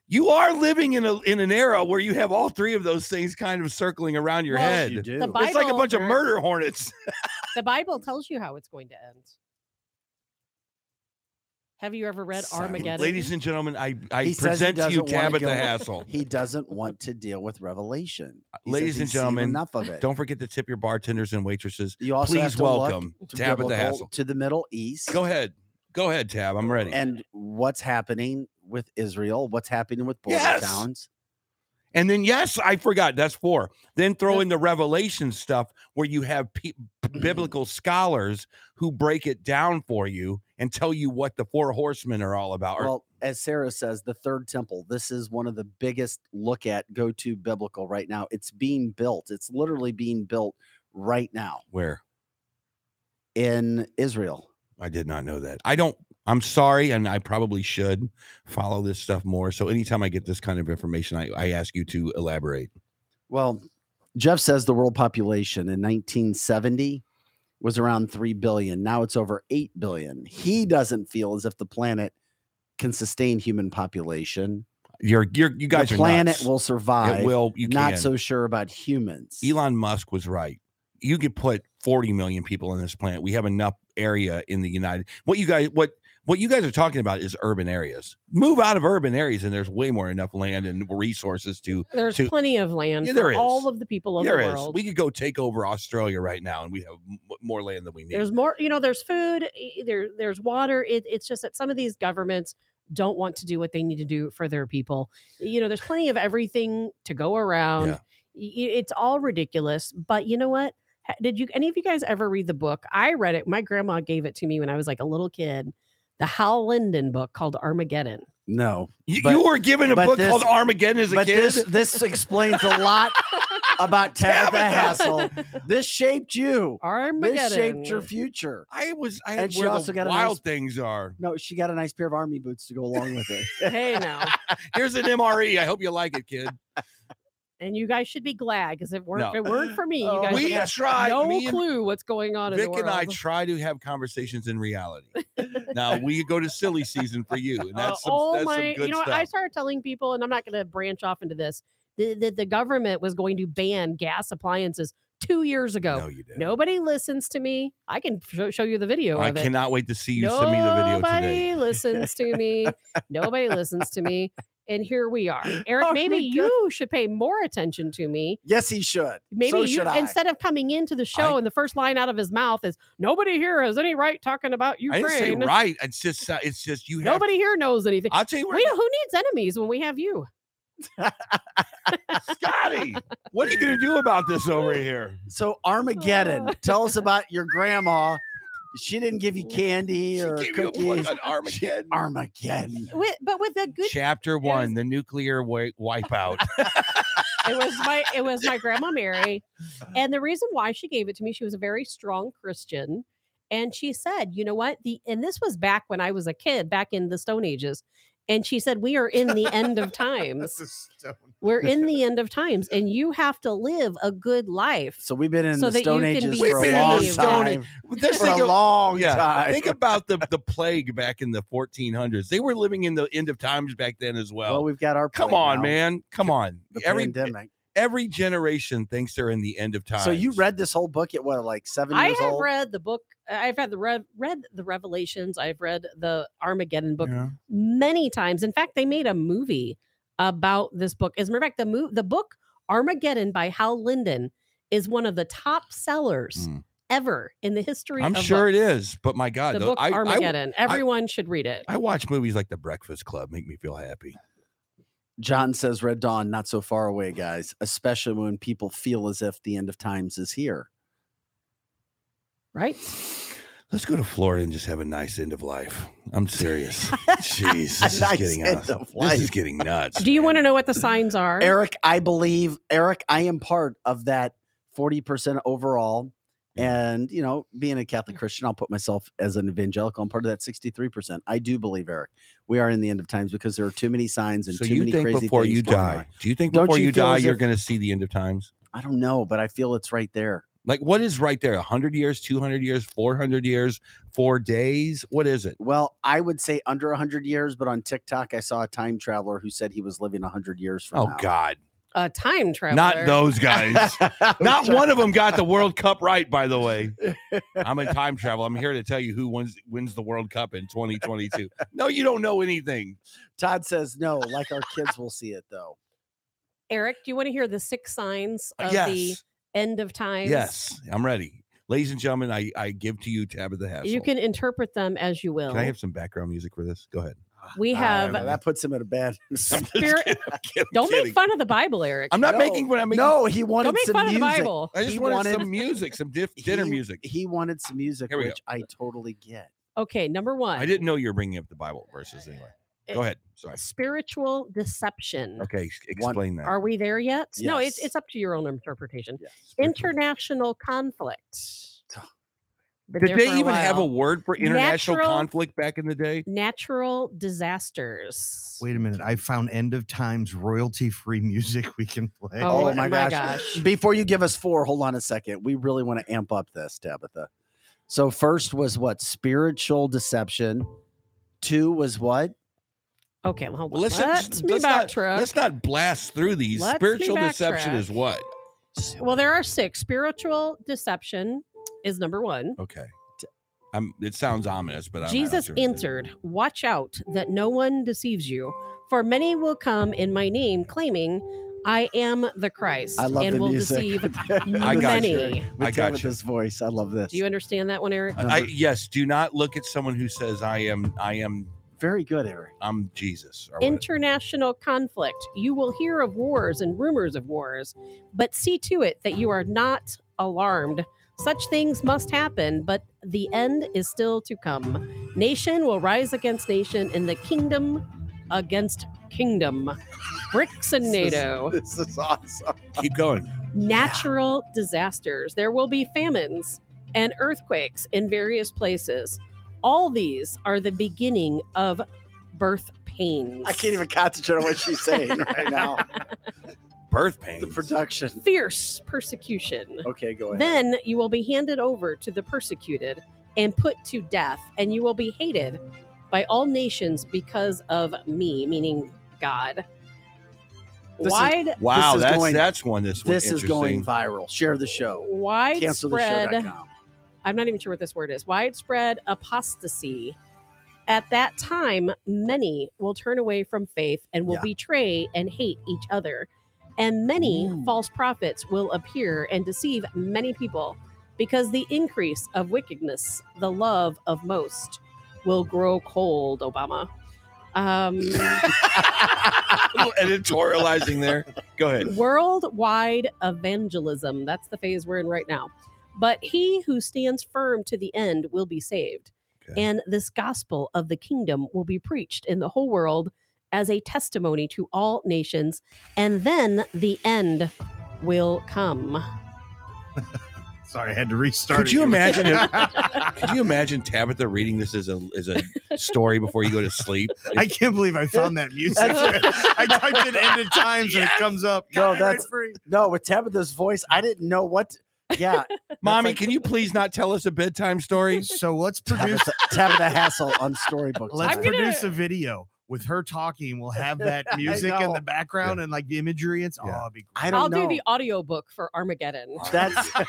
You are living in a in an era where you have all three of those things kind of circling around your Well, head. You do. It's like a Bible bunch of murder hornets. The Bible tells you how it's going to end. Have you ever read Sorry. Armageddon? Ladies and gentlemen, I, I He present to you doesn't wanna Tabitha Hassel. he doesn't want to deal with revelation. Uh, he Ladies and gentlemen, enough of it. Don't forget to tip your bartenders and waitresses. you also have Please to welcome Tabitha Hassel. to the Middle East. Go ahead. Go ahead, Tab. I'm ready. And, and what's happening with Israel? What's happening with border Yes! towns? Then, yes, I forgot. That's four. Then throw in the Revelation stuff where you have pe- mm-hmm. biblical scholars who break it down for you and tell you what the four horsemen are all about. Well, as Sarah says, the third temple. This is one of the biggest look at go to biblical right now. It's being built. It's literally being built right now where? in Israel. I did not know that. I don't. I'm sorry, and I probably should follow this stuff more. So anytime I get this kind of information, I, I ask you to elaborate. Well, Jeff says the world population in 1970 was around 3 billion. Now it's over 8 billion. He doesn't feel as if the planet can sustain human population. You're you're you guys the planet nuts. will survive. It will. You Not can. so sure about humans. Elon Musk was right. You could put 40 million people on this planet. We have enough area in the United. What you guys what what you guys are talking about is urban areas. Move out of urban areas, and there's way more enough land and resources to. There's to- plenty of land Yeah, for there is. all of the people of There the is. world. We could go take over Australia right now, and we have m- more land than we need. There's more, you know, there's food, there, there's water. It, it's just that some of these governments don't want to do what they need to do for their people. You know, there's plenty of everything to go around. Yeah. It's all ridiculous. But you know what? Did you any of you guys ever read the book? I read it. My grandma gave it to me when I was like a little kid. The Hal Lindsey book called Armageddon. no. you, but- you were given a book this- called Armageddon as a But kid. this this explains a lot about Tabitha Tabitha. Hassel. This shaped you. Armageddon. This shaped your future. I was. I And had she also the got a wild nice- things are. No, she got a nice pair of army boots to go along with it. Hey now. Here's an MRE. I hope you like it, kid. And you guys should be glad because if it weren't, No. if it weren't for me, you Oh, guys we would have tried. no me and clue what's going on in Vic the and. I try to have conversations in reality. now we go to silly season for you, and Uh, that's some, oh that's my! some good you know, stuff. I started telling people, and I'm not going to branch off into this. The, the the government was going to ban gas appliances two years ago. no, you didn't. Nobody listens to me. I can show, show you the video I of it. cannot wait to see you send me the video Nobody today. listens to me. Nobody listens to me. And here we are. Eric, Oh maybe you should pay more attention to me. yes, he should. Maybe so you, should I. instead of coming into the show and the first line out of his mouth is nobody here has any right talking about Ukraine." I didn't say right. It's just uh, it's just you have. Nobody here knows anything. I'll tell you what, We, who needs enemies when we have you? Scotty. What are you gonna do about this over here? So Armageddon. Tell us about your grandma. She didn't give you candy She or gave you a cookies. on Armageddon. Armageddon. With, but with a good Chapter one: The nuclear wi- wipeout. it was my it was my grandma Mary. And the reason why she gave it to me, she was a very strong Christian. And she said, you know what? The and this was back when I was a kid, back in the Stone Ages. And she said, We are in the end of times. That's a stone. We're in the end of times, and you have to live a good life. So we've been in So the that you Stone can Ages be for a long We've been in the Stone time. Just For think a long yeah, time. think about the the plague back in the 1400s. They were living in the end of times back then as well. well, we've got our Come on, now, man. Come on. The Every pandemic. Every generation thinks they're in the end of time. So you read this whole book at what, like seven I years have old? read the book. I've had the read read the Revelations. I've read the Armageddon book Yeah. many times. In fact, they made a movie about this book. As a matter of fact, the mo- the book Armageddon by Hal Lindsey is one of the top sellers Mm. ever in the history. I'm of sure it books. is, but my God, The though, book I, I, Armageddon. Everyone should read it. I watch movies like The Breakfast Club, make me feel happy. John says Red Dawn not so far away, guys, especially when people feel as if the end of times is here. right? Let's go to Florida and just have a nice end of life. I'm serious. Jeez, this is getting end This is getting nuts. Do you want to know what the signs are? Eric, I believe, Eric, I am part of that 40% overall. And, you know, being a Catholic Christian, I'll put myself as an evangelical. I'm part of that 63%. I do believe, Eric, we are in the end of times because there are too many signs and So too you many think crazy before things you die? on. Do you think Don't before you you, die you're going to see the end of times? I don't know, but I feel it's right there. Like what is right there? 100 years, 200 years, 400 years, 4 days? What is it? Well, I would say under 100 years, but on TikTok, I saw a time traveler who said he was living 100 years from Oh now. god. A time traveler. Not those guys. Not one of them got the World Cup right, by the way. I'm in time travel. I'm here to tell you who wins wins the World Cup in 2022. No, you don't know anything. Todd says no, like our kids will see it though. Eric, do you want to hear the six signs Uh, of the end of times? Yes, I'm ready. Ladies and gentlemen, I, I give to you Tabitha Hassel. You can interpret them as you will. Can I have some background music for this? Go ahead. We have that puts him in a bad. spirit. I'm kidding, Don't kidding. make fun of the Bible, Eric. I'm not No, making fun. I'm making, no, he wanted Don't make some fun of the music. Bible. I just he wanted, wanted- some music, some diff, dinner He- music. He wanted some music, Here we go. which I totally get. Okay, number one. I didn't know you were bringing up the Bible verses anyway. Go Eh, ahead. Sorry. Spiritual deception. Okay, s- One- explain that. Are we there yet? No, it's it's up to your own interpretation. Yes. International conflict. Been Did they for a even have a word for international Natural- conflict back in the day? natural disasters? Wait a minute. I found end of times royalty free music we can play. Oh, Oh, my, my gosh. gosh. Before you give us four, hold on a second. We really want to amp up this, Tabitha. So first was what? Spiritual deception. Two was what? Okay, well, hold Well, let's Let's, let's, me not, let's not blast through these. Let's Spiritual deception is what? Well, there are six. Spiritual deception is number one. Okay. I'm, it sounds ominous, but I'm not Jesus sure. answered, Watch out that no one deceives you, for many will come in my name, claiming, I am the Christ, I love and the will music. deceive I got you. I got with you. this voice. I love this. Do you understand that one, Eric? I, yes, do not look at someone who says I am I am Very good, Eric. I'm Jesus. Or what- International conflict. You will hear of wars and rumors of wars, but see to it that you are not alarmed. Such things must happen, but the end is still to come. Nation will rise against nation, and the kingdom against kingdom. BRICS and This is- NATO. This is awesome. Keep going. Natural disasters. There will be famines and earthquakes in various places. All these are the beginning of birth pains. I can't even concentrate on what she's saying right now. Birth pain. The production. Fierce persecution. Okay, go ahead. Then you will be handed over to the persecuted and put to death, and you will be hated by all nations because of me, meaning God. This is- Wide, Wow, is that's going- that's one that's this is going viral. Share the show. widespread. Canceltheshow.com. I'm not even sure what this word is. Widespread apostasy. At that time, many will turn away from faith and will Yeah. betray and hate each other. And many Ooh. false prophets will appear and deceive many people because the increase of wickedness, the love of most, will grow cold, Obama. Um, A little editorializing there. Go ahead. worldwide evangelism. That's the phase we're in right now. But he who stands firm to the end will be saved. Okay. And this gospel of the kingdom will be preached in the whole world as a testimony to all nations, and then the end will come. Sorry, I had to restart. Could you it. imagine if- Could you imagine Tabitha reading this as a as a story before you go to sleep? I can't believe I found that music. I typed in end of times and it comes up. No, that's- free. No, with Tabitha's voice, I didn't know what. Yeah, Mommy, like- can you please not tell us a bedtime story? So let's produce Tabitha, Tabitha Hassel on Storybook. let's I'm tonight. gonna- produce a video with her talking. We'll have that music in the background and like the imagery. It's Yeah. oh, it'd be I great. I'll don't know. do the audiobook for Armageddon. That's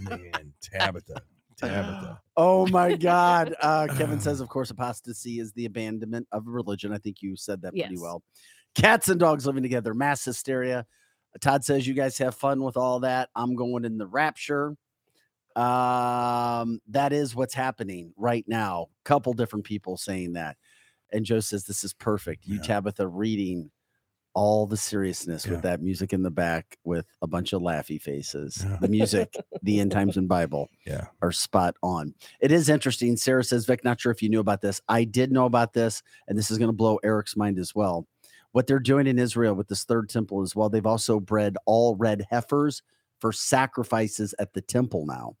Man, Tabitha, Tabitha. oh my God. Uh, Kevin says, of course, apostasy is the abandonment of religion. I think you said that pretty Yes. well. Cats and dogs living together, mass hysteria. Todd says, you guys have fun with all that. I'm going in the rapture. Um, that is what's happening right now. Couple different people saying that. And Joe says, this is perfect. You, Yeah. Tabitha, reading all the seriousness Yeah. with that music in the back with a bunch of laughy faces. Yeah. The music, the end times and Bible Yeah. are spot on. It is interesting. Sarah says, Vic, not sure if you knew about this. I did know about this, and this is going to blow Eric's mind as well. What they're doing in Israel with this third temple as well, they've also bred all red heifers for sacrifices at the temple now.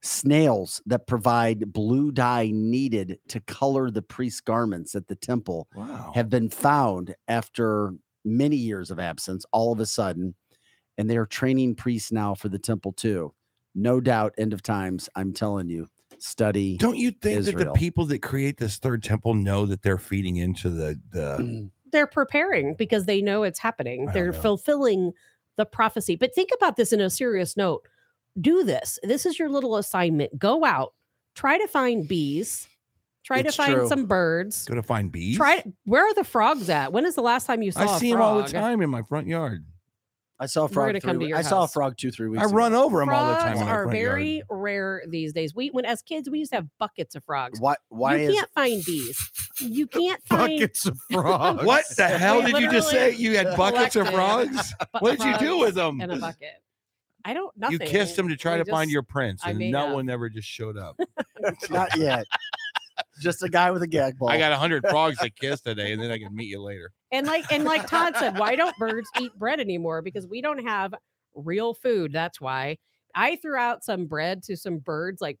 Snails that provide blue dye needed to color the priest's garments at the temple Wow. have been found after many years of absence all of a sudden and they are training priests now for the temple too no doubt end of times i'm telling you study Don't you think that the people that create this third temple know that they're feeding into the the Mm, They're preparing because they know it's happening. They're know. fulfilling the prophecy. But think about this in a serious note. Do this. This is your little assignment. Go out, try to find bees, try It's to find true. some birds. go to find bees? Try where are the frogs at? When is the last time you saw I a see them all the time in my front yard. i saw a frog gonna come three to we- your i saw a frog two three weeks I ago. run over them all the time Frogs are front very yard. rare these days. We when as kids we used to have buckets of frogs. why why you is can't find bees. You can't find buckets of frogs. What the hell did you just say? You had buckets of frogs? What did you do with them? in a bucket? I don't nothing. You kissed him to try We to find your prince, I and made no up. one ever just showed up. not yet just a guy with a gag ball I got a hundred frogs to kiss today, and then I can meet you later. And like and like Todd said, why don't birds eat bread anymore? Because we don't have real food. That's why. I threw out some bread to some birds like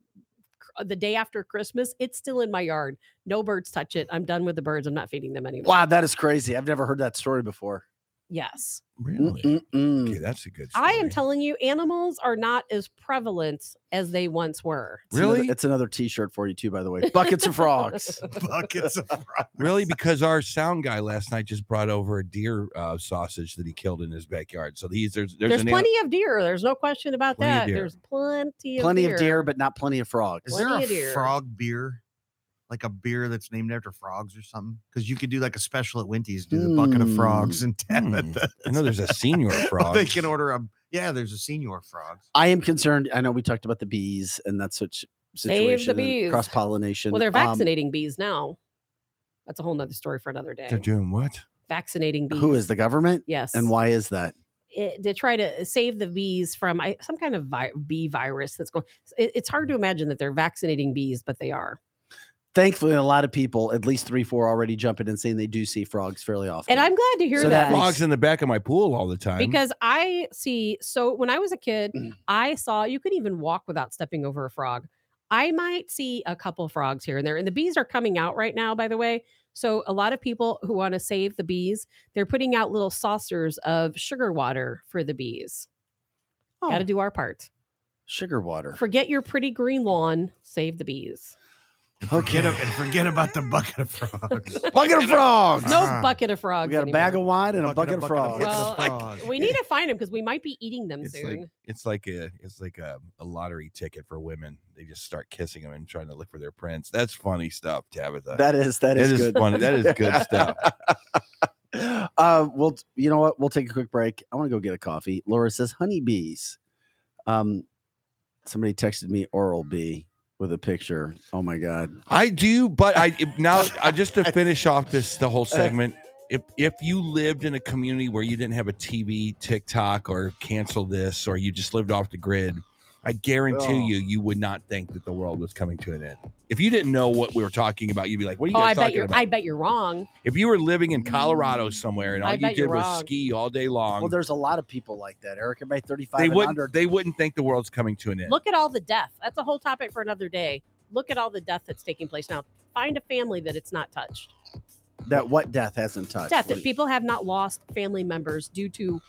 the day after Christmas. It's still in my yard. No birds touch it. I'm done with the birds. I'm not feeding them anymore. wow that is crazy i've never heard that story before Yes. Really? Mm-mm-mm. Okay, that's a good. I am telling you, animals are not as prevalent as they once were. It's another- Really? it's another t-shirt for you too by the way buckets of frogs buckets of frogs. Really, because our sound guy last night just brought over a deer uh, sausage that he killed in his backyard. So these there's there's, There's an plenty of deer. There's no question about Plenty that. There's plenty of plenty deer. of deer but not plenty of frogs Is there Plenty a of deer. frog beer? Like a beer that's named after frogs or something? Because you could do like a special at Winty's, do the bucket of frogs and Hmm. Tabitha. I know there's a senior frog. they can order a yeah, there's a senior frog. I am concerned. I know we talked about the bees and that such Save the situation, bees. cross pollination. Well, they're vaccinating bees now. That's a whole nother story for another day. They're doing what? Vaccinating bees. who is the government? Yes. And why is that? It, to try to save the bees from I, some kind of vi- bee virus that's going. It, it's hard to imagine that they're vaccinating bees, but they are. Thankfully, a lot of people, at least three, four, already jumping and saying they do see frogs fairly often. And I'm glad to hear So that that. Frogs in the back of my pool all the time. because I see. So when I was a kid, Mm. I saw you could even walk without stepping over a frog. I might see a couple frogs here and there, and the bees are coming out right now. By the way, so a lot of people who want to save the bees, they're putting out little saucers of sugar water for the bees. Got Oh, to do our part. sugar water. Forget your pretty green lawn. Save the bees. And forget, Okay. a- and forget about the bucket of frogs. Bucket of frogs. No Ah. bucket of frogs. we got a bag of wine and a bucket, of frogs. bucket Well, of frogs. We need to find them because we might be eating them it's soon. like it's like a it's like a, a lottery ticket for women. They just start kissing them and trying to look for their prince. That's funny stuff, Tabitha. that is that It is is good. funny. That is good stuff. uh, we'll you know what? We'll take a quick break. I want to go get a coffee. Laura says honeybees. Um, somebody texted me Oral B with a picture. Oh my god. I do, but I now I just to finish off this the whole segment. If if you lived in a community where you didn't have a TV, TikTok, or cancel this, or you just lived off the grid, I guarantee Oh. you, you would not think that the world was coming to an end. If you didn't know what we were talking about, you'd be like, "What are you Oh, guys I bet talking you're. about?" I bet you're wrong. if you were living in Colorado mm. somewhere and I all you bet did was wrong. ski all day long, Well, there's a lot of people like that, Eric. Everybody 35 they and wouldn't under. they wouldn't think the world's coming to an end. Look at all the death. That's a whole topic for another day. Look at all the death that's taking place now. Find a family that it's not touched. that what death hasn't touched. Death. What If people have not lost family members due to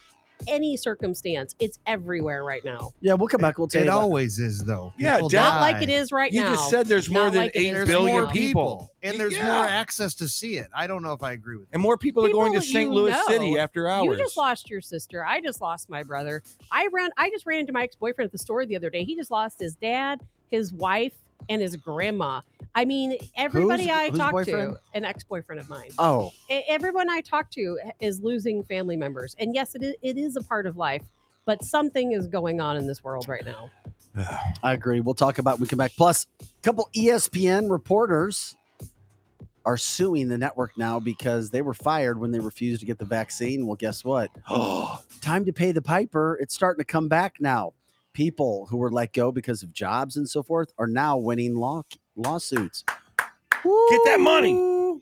any circumstance, it's everywhere right now. Yeah, we'll come back. We'll tell It you. about- always is though. Yeah, People death- Not like it is die. is right you now. just said there's more Not than like it eight is There's more people. and there's Yeah. more access to see it. I don't know if I agree with that. and more people, are going to St. you Louis City after hours. You just lost your sister. I just lost my brother. I ran. I just ran into my ex boyfriend at the store the other day. He just lost his dad, his wife, and his grandma. I mean, everybody Who's- I whose talk boyfriend? to, an ex boyfriend of mine. Oh, Everyone I talk to is losing family members, and yes, it is, it is a part of life. But something is going on in this world right now. I agree. We'll talk about when we come back. Plus, a couple ESPN reporters are suing the network now because they were fired when they refused to get the vaccine. Well, guess what? Time to pay the piper. It's starting to come back now. People who were let go because of jobs and so forth are now winning law lawsuits. Get that money.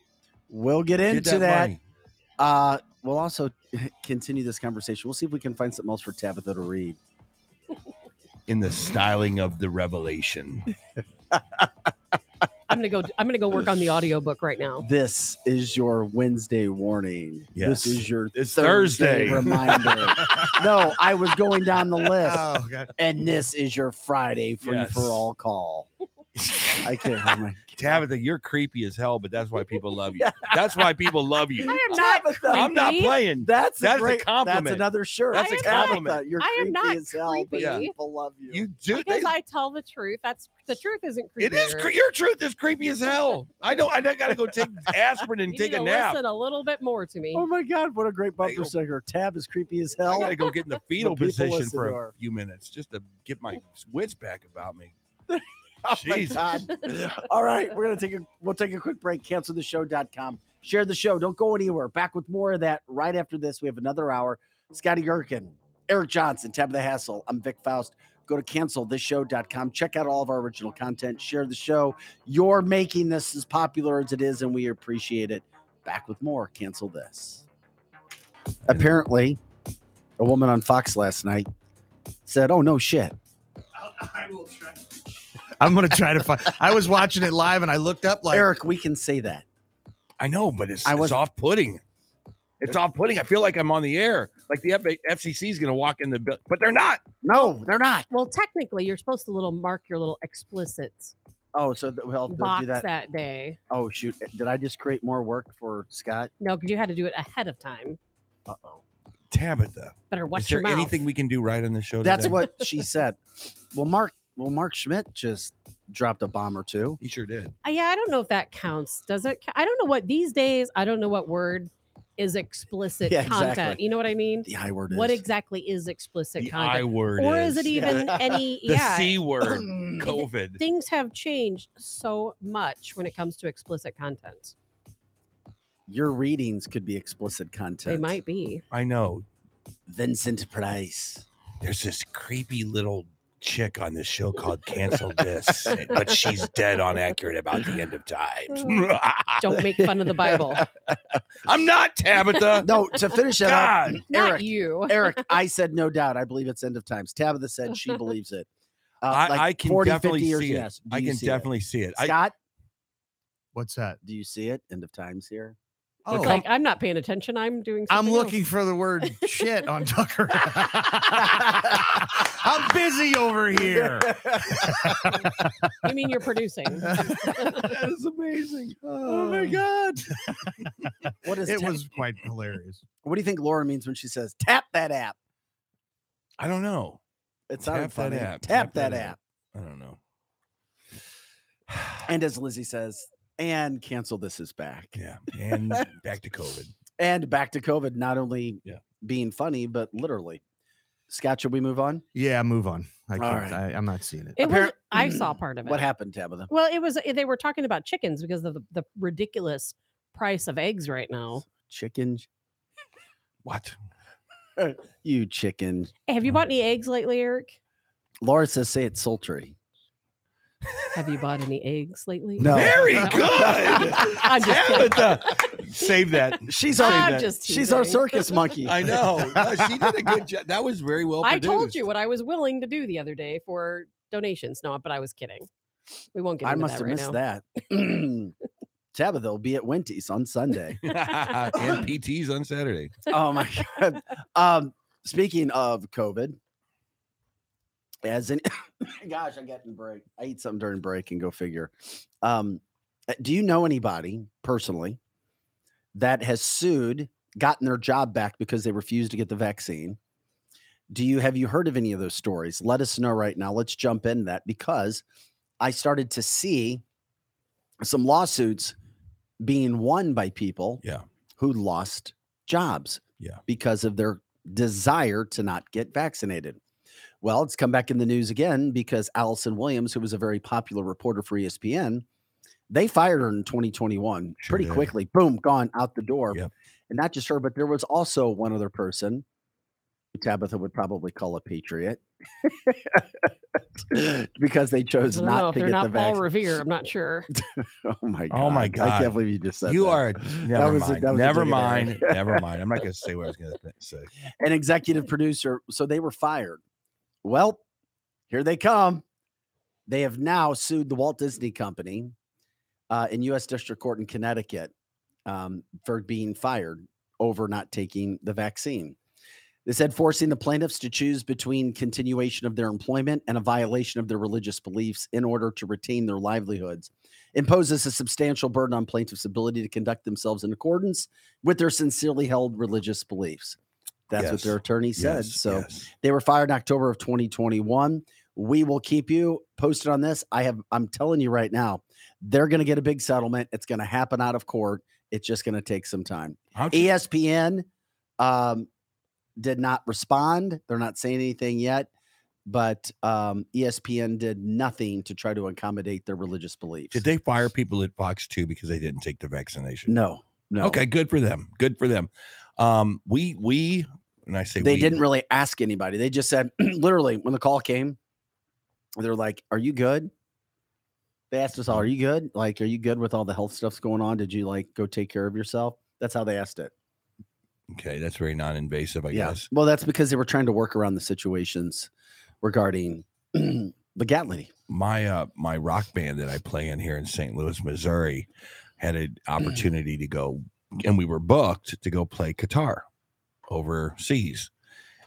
We'll get Get into that. money. Uh, we'll also continue this conversation. We'll see if we can find something else for Tabitha to read. in the styling of the revelation. I'm gonna go. I'm gonna go work on the audiobook right now. This is your Wednesday warning. Yes. This is your It's Thursday, Thursday. reminder. no, I was going down the list. Oh, God. and this is your Friday free Yes. for all call. I can't. Oh my Tabitha, you're creepy as hell, but that's why people love you. That's why people love I you. am not. Tabitha, I'm not playing. That's, That's a a compliment. That's another shirt. That's a Tabitha, compliment. You're I am creepy not as hell, but creepy. people love you. You do. Because They, I tell the truth. That's the truth. Isn't creepy. it is. cre- Your truth is creepy as hell. I don't. I got to go take aspirin and You take need a to nap. listen a little bit more to me. Oh my God! What a great bumper oh. sticker. Tab is creepy as I hell. got to go get in the fetal position for a few minutes just to get my wits back about me. Oh my God. All right, we're gonna take a we'll take a quick break. Canceltheshow.com. Share the show. Don't go anywhere. Back with more of that right after this. We have another hour. Scotty Gherkin, Eric Johnson, Tabitha Hassel. I'm Vic Faust. Go to cancelthisshow.com. Check out all of our original content. Share the show. You're making this as popular as it is, and we appreciate it. Back with more. Cancel this. Apparently, a woman on Fox last night said, "Oh no shit." I'm gonna try to find. I was watching it live and I looked up like Eric, we can say that. I know, but it's, I it's off-putting. It's off-putting. I feel like I'm on the air. Like the F- FCC is going to walk in the bill, but they're not. No, they're not. Well, technically, you're supposed to little mark your little explicits Oh, so th- well, box do that. that. day. Oh shoot! Did I just create more work for Scott? No, because you had to do it ahead of time. Uh oh. Tabitha, Better watch is there your mouth. anything we can do right on the show? That's today? what she said. Well, Mark. Well, Mark Schmitz just dropped a bomb or two. he sure did. Uh, yeah, I don't know if that counts. Does it? I don't know what these days. I don't know what word is explicit Yeah, content. exactly. You know what I mean? The I word is. What exactly is explicit The content? I word, or is it even Yeah. any? the yeah, C word? COVID. things have changed so much when it comes to explicit content. Your readings could be explicit content. They might be. I know. Vincent Price. There's this creepy little chick on this show called Cancel This, but she's dead on accurate about the end of times. Don't make fun of the Bible. I'm not Tabitha. No, to finish that up, Not Eric. you. Eric, I said no doubt. I believe it's end of times. Tabitha said she believes it. Uh, I, like I can 40, definitely years, see it. yes. I can see it? definitely see it. I, Scott, what's that? do you see it? End of times here. Oh, It's like I'm not paying attention. I'm doing. I'm looking else. for the word shit on Tucker. I'm busy over here. You mean you're producing? that is amazing. Oh my uh. god. what is it ta- was quite hilarious. what do you think Laura means when she says tap that app? I don't know. It sounded Tap that funny. app, Tap, tap that, that app. I don't know. And as Lizzie says, and cancel this is back. Yeah. And back to COVID. And back to COVID, not only Yeah. being funny, but literally. Scott, should we move on? Yeah, move on. I can't. Right. I, I'm not seeing it. It was, I saw mm, part of it. What happened, Tabitha? Well, it was they were talking about chickens because of the, the ridiculous price of eggs right now. Chicken. What? You chicken. Hey, have you oh. bought any eggs lately, Eric? Laura says, say it's sultry. Have you bought any eggs lately? No. Very good. I'm just kidding. Tabitha, Save that. She's I'm our that. just she's our teasing. circus monkey. I know. No, she did a good job. That was very well I produced. told you what I was willing to do the other day for donations. No, but I was kidding. We won't get I into must that have right missed now. that. Tabitha will be at Winty's on Sunday. and PTs on Saturday. oh my god. Um, speaking of COVID, as in gosh, I got in break. I eat something during break and go figure. Um, uh, do you know anybody personally that has sued, gotten their job back because they refused to get the vaccine? Do you have you heard of any of those stories? Let us know right now. Let's jump in that because I started to see some lawsuits being won by people Yeah. who lost jobs Yeah. because of their desire to not get vaccinated. Well, it's come back in the news again because Allison Williams, who was a very popular reporter for ESPN, they fired her in 2021 Sure pretty did. quickly. Boom, gone out the door. Yep. And not just her, but there was also one other person who Tabitha would probably call a patriot because they chose know, not if to they're get not the Paul. Revere, I'm not sure. Oh my god! Oh my god! I can't believe you just said You that. are never mind. that was a never mind. Never mind. I'm not going to say what I was going to say. an executive producer. So they were fired. Well, here they come. They have now sued the Walt Disney Company uh, in U.S. District Court in Connecticut um, for being fired over not taking the vaccine. They said forcing the plaintiffs to choose between continuation of their employment and a violation of their religious beliefs in order to retain their livelihoods imposes a substantial burden on plaintiffs' ability to conduct themselves in accordance with their sincerely held religious beliefs. That's what their attorney said. Yes, so yes. they were fired in October of 2021. We will keep you posted on this. I have I'm telling you right now, they're going to get a big settlement. It's going to happen out of court. It's just going to take some time. How'd ESPN um, did not respond. They're not saying anything yet, but um, ESPN did nothing to try to accommodate their religious beliefs. did they fire people at Fox too because they didn't take the vaccination? No, no. Okay, good for them. Good for them. Um, we we and I say they we, didn't really ask anybody. They just said, literally, when the call came, they're like, "Are you good?" They asked us all, "Are you good? Like, are you good with all the health stuff's going on? Did you like go take care of yourself?" That's how they asked it. Okay, that's very non-invasive, I yeah. guess. Well, that's because they were trying to work around the situations regarding the legality. my uh my rock band that I play in here in St. Louis, Missouri, had an opportunity to go, and we were booked to go play Qatar overseas,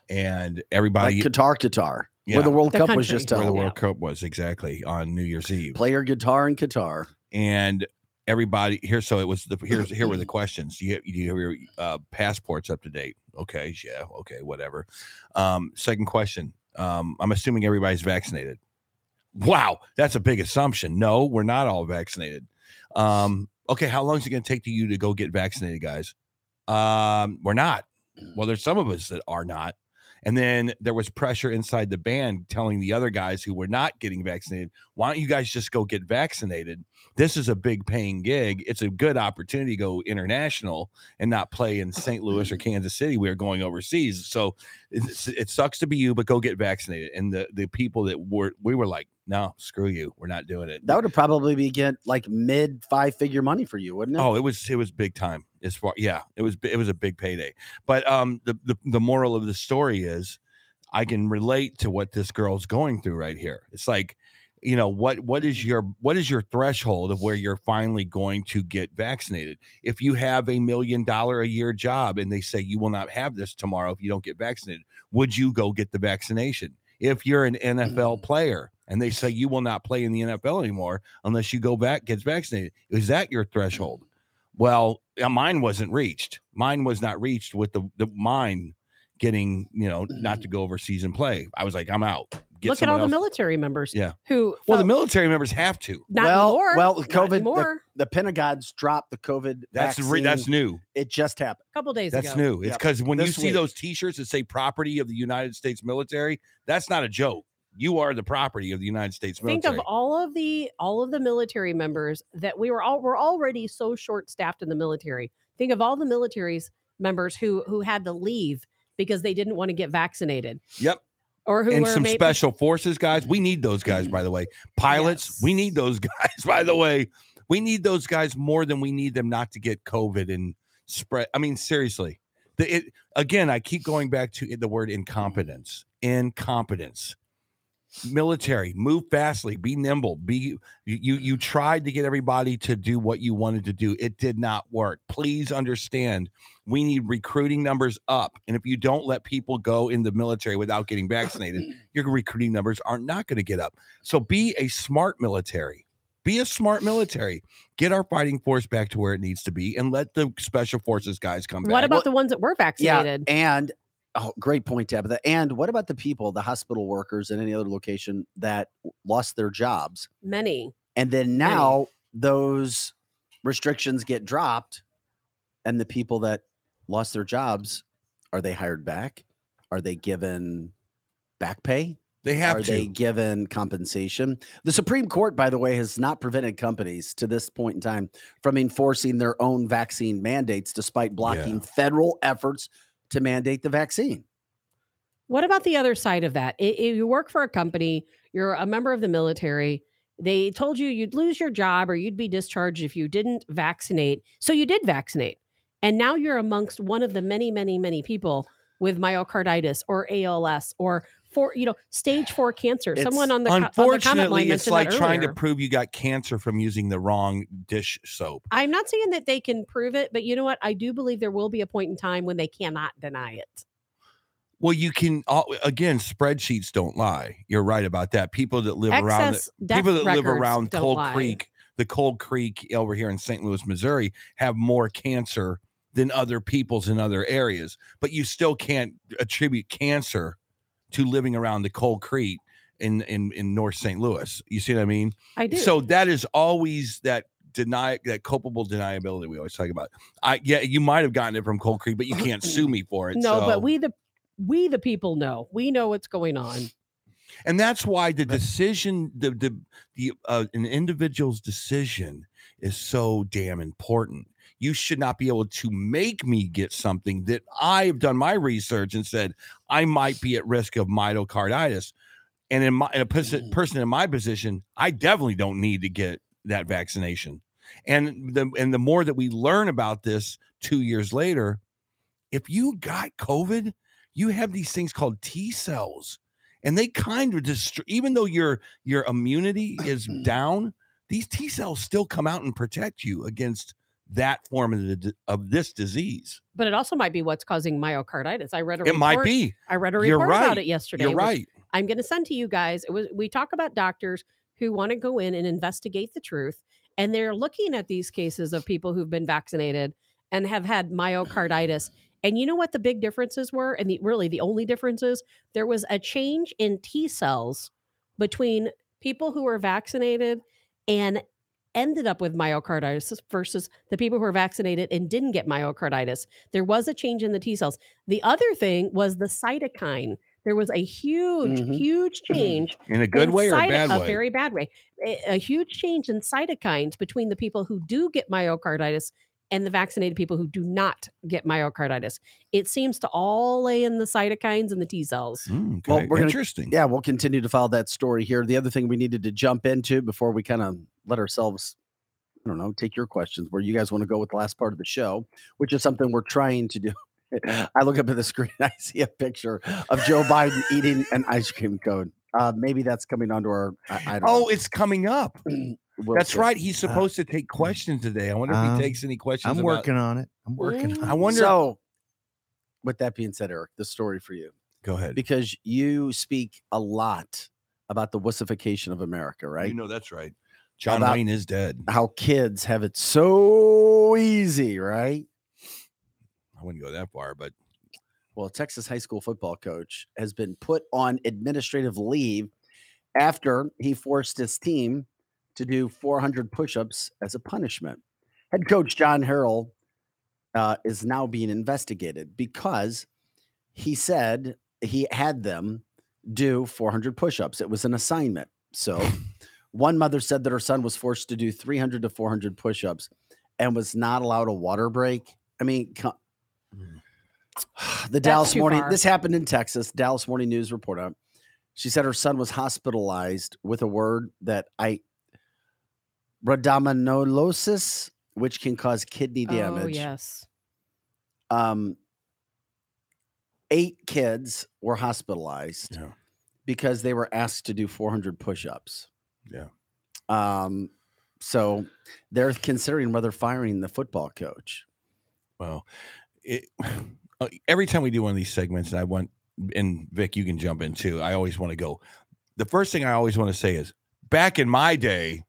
and Like everybody guitar, guitar, yeah, where the World The Cup was just where the held. Yeah. World Cup was exactly on New Year's Eve, Player guitar and guitar. and everybody here. So it was the here's here were the questions. Do you, do you have your uh, passports up to date? Okay, yeah, okay, whatever. Um, second question. Um, I'm assuming everybody's vaccinated. Wow, that's a big assumption. No, we're not all vaccinated. Um, okay, how long is it going to take to you to go get vaccinated, guys? Um, we're not. Well, there's some of us that are not. And then there was pressure inside the band telling the other guys who were not getting vaccinated, why don't you guys just go get vaccinated? This is a big paying gig. It's a good opportunity to go international and not play in St. Louis or Kansas City. We are going overseas. So it's, it sucks to be you, but go get vaccinated. And the, the people that were, we were like, no, screw you. We're not doing it. That would have probably be get like mid five figure money for you, wouldn't it? Oh, it was it was big time. As far yeah, it was it was a big payday. But um, the the the moral of the story is, I can relate to what this girl's going through right here. It's like, you know, what what is your what is your threshold of where you're finally going to get vaccinated? If you have a million dollar a year job and they say you will not have this tomorrow if you don't get vaccinated, would you go get the vaccination? If you're an NFL player and they say you will not play in the NFL anymore unless you go back gets vaccinated, is that your threshold? Well, uh, mine wasn't reached. Mine was not reached with the the mine getting you know not to go overseas and play. I was like, I'm out. Get Look at all someone the else. military members. Yeah. Who Well, the military members have to. not Well- anymore. well, not COVID, the- the Pentagon's dropped the COVID. That's re- that's new. it just happened. a couple days That's ago. That's new. It's Yep. because when you This see week. those T-shirts that say "property of the United States military," that's not a joke. You are the property of the United States Think of all of the all of the military members that we were all we're already so short staffed in the military. Think of all the military's members who who had to leave because they didn't want to get vaccinated. Yep. or who and some maybe special forces guys. We need those guys, by the way. Pilots, we need those guys, by the way. We need those guys more than we need them not to get COVID and spread. I mean, seriously. The, it, again, I keep going back to the word incompetence. Incompetence. Military, move fastly, be nimble. Be you, you. You tried to get everybody to do what you wanted to do. It did not work. Please understand we need recruiting numbers up. And if you don't let people go in the military without getting vaccinated, your recruiting numbers are not going to get up. So be a smart military. Be a smart military. Get our fighting force back to where it needs to be and let the special forces guys come back. what about Well, the ones that were vaccinated? Yeah, and oh, great point, Tabitha. And what about the people, the hospital workers, and any other location that lost their jobs, Many. and then now those restrictions get dropped, and the people that lost their jobs are they hired back? Are they given back pay? they have are to. they given compensation? The Supreme Court, by the way, has not prevented companies to this point in time from enforcing their own vaccine mandates, despite blocking federal efforts to mandate the vaccine. What about the other side of that? If you work for a company, you're a member of the military, they told you you'd lose your job or you'd be discharged if you didn't vaccinate. So you did vaccinate. And now you're amongst one of the many, many, many people with myocarditis or ALS or for, you know, stage four cancer. It's- Someone on the, co- on the Unfortunately, it's like trying to prove you got cancer from using the wrong dish soap. I'm not saying that they can prove it, but you know what? I do believe there will be a point in time when they cannot deny it. Well, you can again, spreadsheets don't lie. You're right about that. People that live around the, people that live around Cold lie. Creek, the Cold Creek over here in St. Louis, Missouri, have more cancer than other people's in other areas. But you still can't attribute cancer to living around the Cold Creek in in in North St. Louis. You see what I mean? I do. So that is always that deny that culpable deniability we always talk about. I yeah, you might have gotten it from Cold Creek, but you can't sue me for it. no, so- but we the we the people know. We know what's going on. and that's why the decision the the the uh, an individual's decision is so damn important you should not be able to make me get something that i've done my research and said i might be at risk of myocarditis. And in my in a posi- mm. person in my position i definitely don't need to get that vaccination. And the and the more that we learn about this two years later if you got covid you have these things called t cells and they kind of dist- even though your your immunity is down these t cells still come out and protect you against that form of the of this disease But it also might be what's causing myocarditis. I read a it report. might be I read a You're report about it yesterday. you're right I'm going to send to you guys. It was we talk about doctors who want to go in and investigate the truth, and they're looking at these cases of people who've been vaccinated and have had myocarditis. And you know what the big differences were? And the, really the only differences there was a change in T cells between people who were vaccinated and ended up with myocarditis versus the people who were vaccinated and didn't get myocarditis. There was a change in the T cells. The other thing was the cytokine. There was a huge, Mhm. huge change in a good in way or a cyto- bad a way very bad way. A, a huge change in cytokines between the people who do get myocarditis and the vaccinated people who do not get myocarditis. It seems to all lay in the cytokines and the T cells. Mm, Well, we're gonna- interesting Yeah, we'll continue to follow that story here. The other thing we needed to jump into before we kind of let ourselves, I don't know, take your questions where you guys want to go with the last part of the show, which is something we're trying to do. I look up at the screen, I see a picture of Joe Biden eating an ice cream cone. Uh, maybe that's coming onto our. I, I don't oh know. it's coming up We'll that's right he's Uh, supposed to take questions today i wonder if um, he takes any questions I'm about- working on it. I'm working. Mm. on i wonder So, with that being said, Eric, the story for you go ahead because you speak a lot about the wussification of America, right? you know that's right john About- wayne is dead how kids have it so easy, right? i wouldn't go that far but Well, Texas high school football coach has been put on administrative leave after he forced his team to do 400 push ups as a punishment. Head coach John Harrell uh, is now being investigated because he said he had them do 400 push ups. It was an assignment. So, one mother said that her son was forced to do 300 to 400 push ups and was not allowed a water break. I mean, co- the Dallas Morning. far. This happened in Texas. Dallas Morning News reporter. She said her son was hospitalized with a word that I rhabdomyolysis, which can cause kidney damage. Oh yes. Um, eight kids were hospitalized Yeah. because they were asked to do 400 push-ups. Yeah. Um, so they're considering whether firing the football coach. Well, it, uh, every time we do one of these segments, and I want, and Vic, you can jump in too. I always want to go. The first thing I always want to say is, back in my day,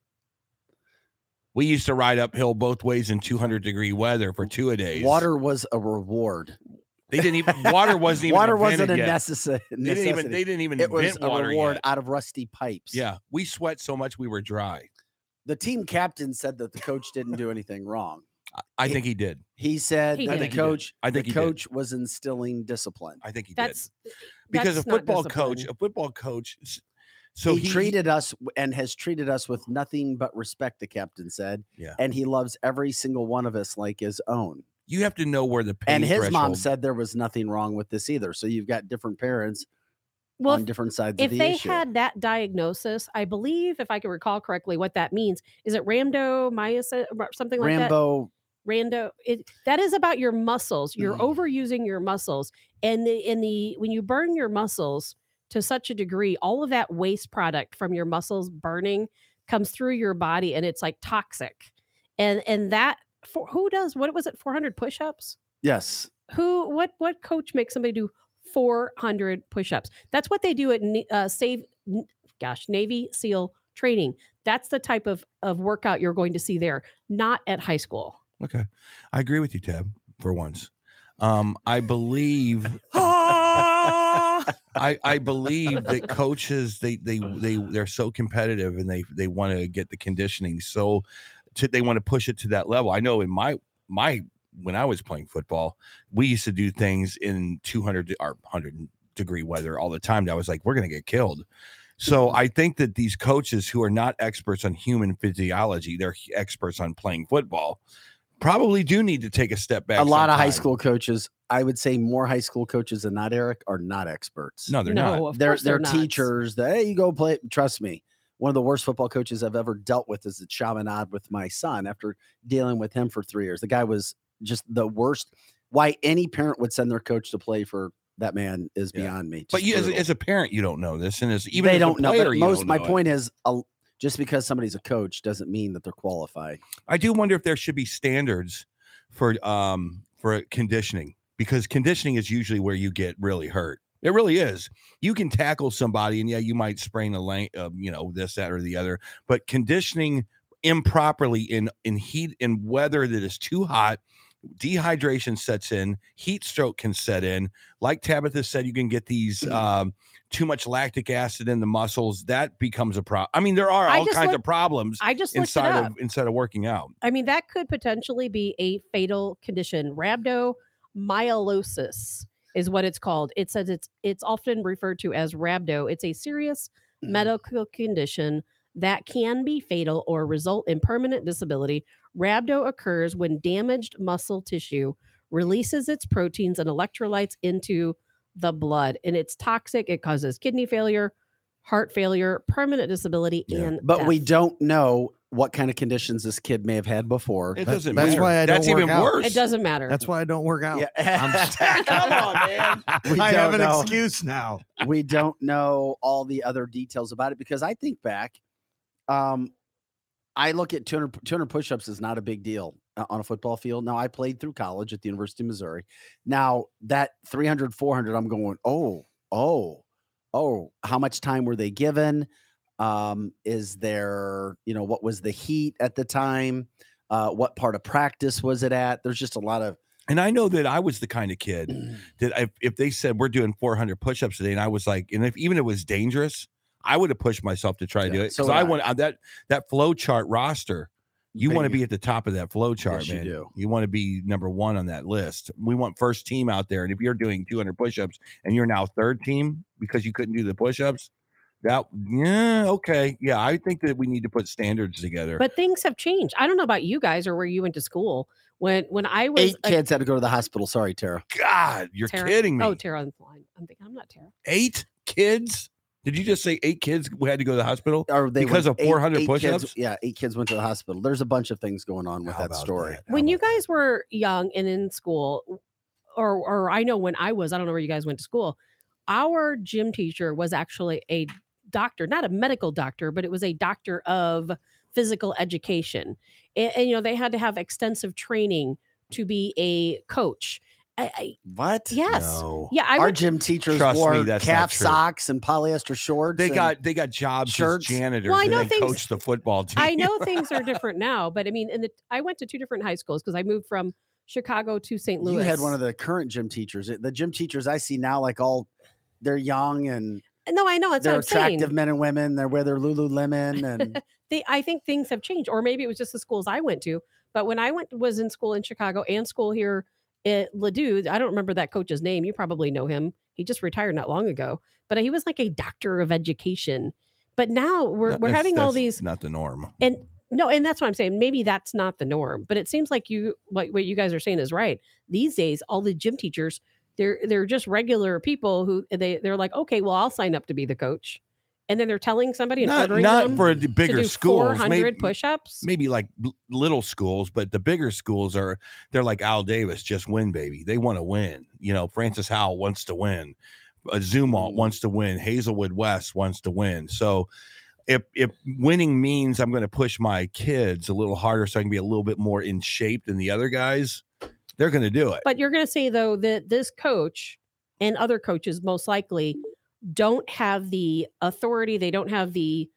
we used to ride uphill both ways in 200 degree weather for two a days. Water was a reward. They didn't even. Water wasn't even. Water wasn't a yet. necessary. They didn't even. They didn't even it was a reward yet. out of rusty pipes. Yeah, we sweat so much we were dry. The team captain said that the coach didn't do anything wrong. I- I think he did. He said He that did. the I think he did. coach, I think the coach was instilling discipline. I think he did That's because a that's not football coach, a football coach. S- So he, treated us and has treated us with nothing but respect. The captain said, Yeah. and he loves every single one of us like his own. You have to know where the pain and his mom said there was nothing wrong with this either. So you've got different parents well, on different sides if of the they issue. had that diagnosis, I believe, if I can recall correctly, what that means is it rhabdomyolysis or something like that. Rambo, Rando, it that is about your muscles. You're Mm. overusing your muscles, and the in the when you burn your muscles to such a degree, all of that waste product from your muscles burning comes through your body, and it's like toxic. And and that for who does what was it? Four hundred push-ups. yes, Who what what coach makes somebody do four hundred push-ups? That's what they do at uh, Save. Gosh, Navy SEAL training. That's the type of of workout you're going to see there, not at high school. Okay, I agree with you, Tab. For once, um, I believe. I, I believe that coaches they they they they're so competitive and they they want to get the conditioning so to, they want to push it to that level. I know in my my when I was playing football, we used to do things in 200 or 100 degree weather all the time. That was like, we're gonna get killed. So I think that these coaches who are not experts on human physiology, they're experts on playing football, probably do need to take a step back. a lot of high school coaches. I would say more high school coaches than not Eric are not experts. No, they're no, not. of they're they're, not. teachers. That hey, you go play. Trust me, one of the worst football coaches I've ever dealt with is the Chaminade with my son. After dealing with him for three years, the guy was just the worst. Why any parent would send their coach to play for that man is Yeah. beyond me. But you, as, a- as a parent, you don't know this, and as even they as don't know. player, But most don't my know it. point is, uh, just because somebody's a coach doesn't mean that they're qualified. I do wonder if there should be standards for um for conditioning because conditioning is usually where you get really hurt. It really is. You can tackle somebody, and yeah, you might sprain a lane, uh, you know, this, that, or the other. But conditioning improperly in in heat in weather that is too hot, dehydration sets in, heat stroke can set in. Like Tabitha said, you can get these um, too much lactic acid in the muscles. That becomes a problem. I mean, there are all kinds of problems I just inside of inside of working out. I mean, that could potentially be a fatal condition. Rhabdomyolysis is what it's called. It says it's it's often referred to as rhabdo. It's a serious Mm-hmm. medical condition that can be fatal or result in permanent disability. Rhabdo occurs when damaged muscle tissue releases its proteins and electrolytes into the blood, and it's toxic. It causes kidney failure, heart failure, permanent disability, Yeah. and But we don't know what kind of conditions this kid may have had before. It doesn't that's matter. why I That's don't work even out. worse. It doesn't matter. That's why I don't work out. Yeah. I'm- Come on, man. We I have don't an know. excuse now. we don't know all the other details about it because I think back, um, I look at 200, 200 push-ups is not a big deal on a football field. Now I played through college at the University of Missouri. Now that 300, 400, I'm going, oh, oh, oh, how much time were they given? Um, is there, you know, what was the heat at the time? Uh, what part of practice was it at? There's just a lot of And I know that I was the kind of kid that if, if they said we're doing 400 push-ups today, and I was like, and if even if it was dangerous, I would have pushed myself to try to do it. so So I I. want uh, that that flow chart roster. You want to be at the top of that flow chart, Yes, man. do. You want to be number one on that list. We want first team out there, and if you're doing 200 push-ups and you're now third team because you couldn't do the push-ups, that yeah, okay, yeah, I think that we need to put standards together. But things have changed. I don't know about you guys or where you went to school. When when I was eight a- kids had to go to the hospital. Sorry, Tara. God, you're Tara- kidding me. Oh, Tara on the line. I'm thinking I'm not Tara. Eight kids. Did you just say eight kids who had to go to the hospital? Or they Because went- of 400 kids- push-ups? Yeah, eight kids went to the hospital. There's a bunch of things going on with How that story. that? When you guys were young and in school or or I know when I was I don't know where you guys went to school our gym teacher was actually a doctor not a medical doctor but it was a doctor of physical education and, and, you know they had to have extensive training to be a coach I, I, What? yes No. yeah I Our would, gym teachers Trust me, wore that's not calf true. socks and polyester shorts. They and- got they got jobs shirts. as janitors Well, I and know they things- coach the football team. I know things are different now but I mean in the I went to two different high schools because I moved from Chicago to St. Louis You had one of the current gym teachers. The gym teachers I see now, like all, they're young and uh, no I know it's they're what I'm saying. attractive men and women. They're wear their Lululemon and they I think things have changed, or maybe it was just the schools I went to. But when I went was in school in Chicago and school here Eh, at Ladue, I don't remember that coach's name. You probably know him. He just retired not long ago, but he was like a doctor of education. But now we're That- we're having all these not the norm. and no, and that's what I'm saying. Maybe that's not the norm, but it seems like you what what you guys are saying is right. These days, all the gym teachers, they're they're just regular people who they they're like, okay, well, I'll sign up to be the coach, and then they're telling somebody and Not, ordering not for bigger schools. 400 Maybe, push-ups. maybe like little schools, but the bigger schools are they're like Al Davis, just win, baby. They want to win. You know, Francis Howell wants to win. Uh, Zumwalt Mm. wants to win. Hazelwood West wants to win. So if if winning means I'm going to push my kids a little harder so I can be a little bit more in shape than the other guys, they're going to do it. But you're going to say though that this coach and other coaches most likely don't have the authority, they don't have the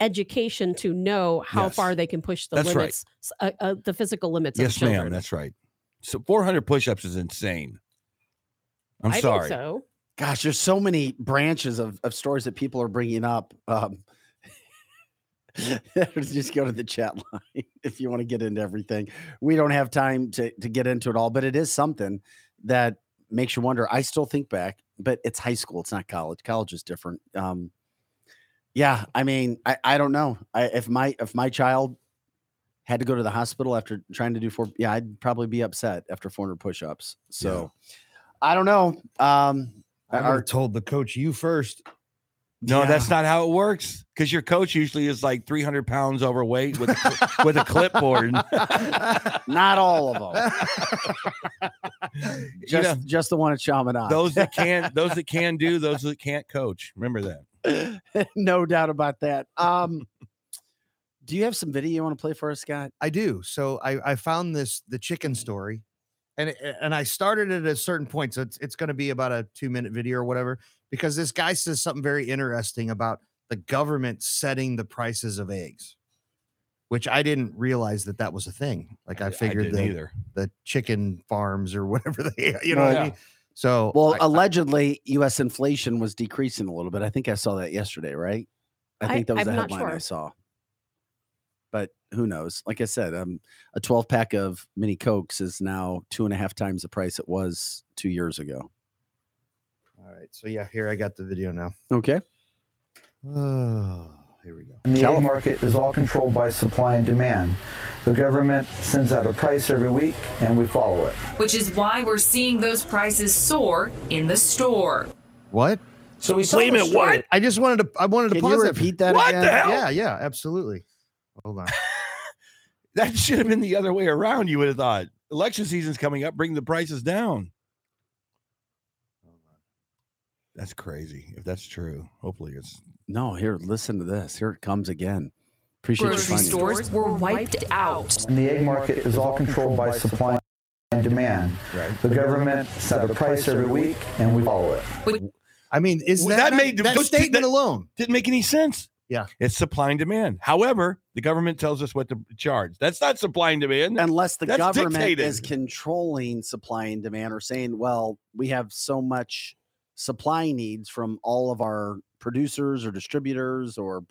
education to know how Yes. far they can push the That's limits, s- uh, uh, the physical limits. yes, of ma'am. That's right. So 400 push-ups is insane. I'm I sorry. Think so. gosh, there's so many branches of, of stories that people are bringing up. Um, just go to the chat line if you want to get into everything. We don't have time to to get into it all, but it is something that makes you wonder. I still think back, but it's high school, it's not college. College is different. Um, yeah, I mean, I, I don't know. I, if my if my child had to go to the hospital after trying to do four, yeah, I'd probably be upset after 400 push-ups. So I don't know. Um, I would have told the coach you first. No, that's not how it works. Because your coach usually is like 300 pounds overweight with a, with a clipboard. Not all of them. You Just know, just the one at Chaminade. those that can, those that can do, those that can't coach. Remember that. no doubt about that. Um, do you have some video you want to play for us, Scott? I do. So I, I found this the chicken story, and and I started at a certain point. So it's it's going to be about a two minute video or whatever because this guy says something very interesting about the government setting the prices of eggs, which I didn't realize that that was a thing. Like I figured didn't that either. the chicken farms or whatever they, you know, what I mean. So Well, I- I- allegedly, U.S. inflation was decreasing a little bit. I think I saw that yesterday, right? I I- think that was I'm the not headline I saw. But who knows? Like I said, um, a 12 pack of mini cokes is now two and a half times the price it was two years ago. All right. So yeah, here I got the video now. Okay. Oh, here we go. And the egg market is all controlled by supply and demand. The government sends out a price every week and we follow it. which is why we're seeing those prices soar in the store. What? So we Wait a minute, what? I just wanted to. I wanted to Can pause you repeat that What again? the hell? Yeah, yeah, absolutely. Hold on. That should have been the other way around. You would have thought. Election season's coming up. Bring the prices down. That's crazy. If that's true, hopefully it's. No, here, listen to this. Here it comes again. Appreciate you Grocery finding it. stores were wiped out. And the egg market is all controlled by supply and demand. Right. The government sets a price every week and we follow it. I mean, is Well, that, that made- that statement that- alone? Didn't make any sense. Yeah. It's supply and demand. However, the government tells us what to charge. That's not supply and demand. unless the That's government is controlling supply and demand or saying, well, we have so much supply needs from all of our producers or distributors or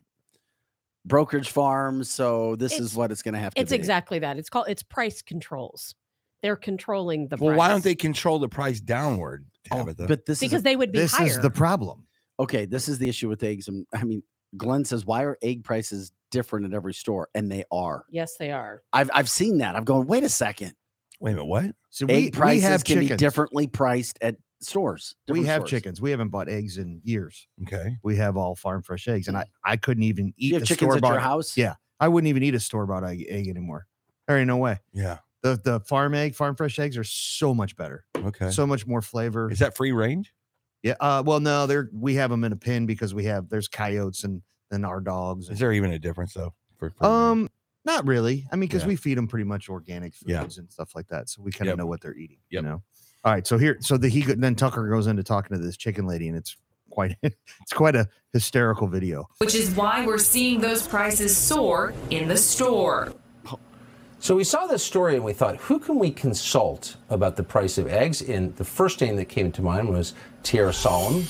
brokerage farms. So this It's- is what it's going to have to be It's be. exactly that. It's called it's price controls. They're controlling the well, why don't they control the price downward, Oh, but this Because is they would be This higher. is the problem. okay. This is the issue with eggs. And I mean, Glenn says, why are egg prices different at every store? And they are. yes, they are. I've I've seen that. I'm going, wait a second. Wait a minute, what? So Egg we, we prices have can be differently priced at stores. we have stores. chickens. We haven't bought eggs in years. Okay. We have all farm fresh eggs, and I I couldn't even eat you have the chickens store at your bought. house? Yeah, I wouldn't even eat a store bought egg, egg anymore. There ain't no way. Yeah. The the farm egg, farm fresh eggs are so much better. Okay. So much more flavor. Is that free range? Yeah. Uh, well, no, they're we have them in a pen because we have there's coyotes and then our dogs. Is there even a difference though? For free range? um, not really. I mean, because Yeah. we feed them pretty much organic foods Yeah. and stuff like that, so we kind of Yep. know what they're eating. Yep. You know. All right. So here, so the he then Tucker goes into talking to this chicken lady, and it's quite it's quite a hysterical video. which is why we're seeing those prices soar in the store. So we saw this story and we thought, who can we consult about the price of eggs? And the first name that came to mind was Tierra Solomon,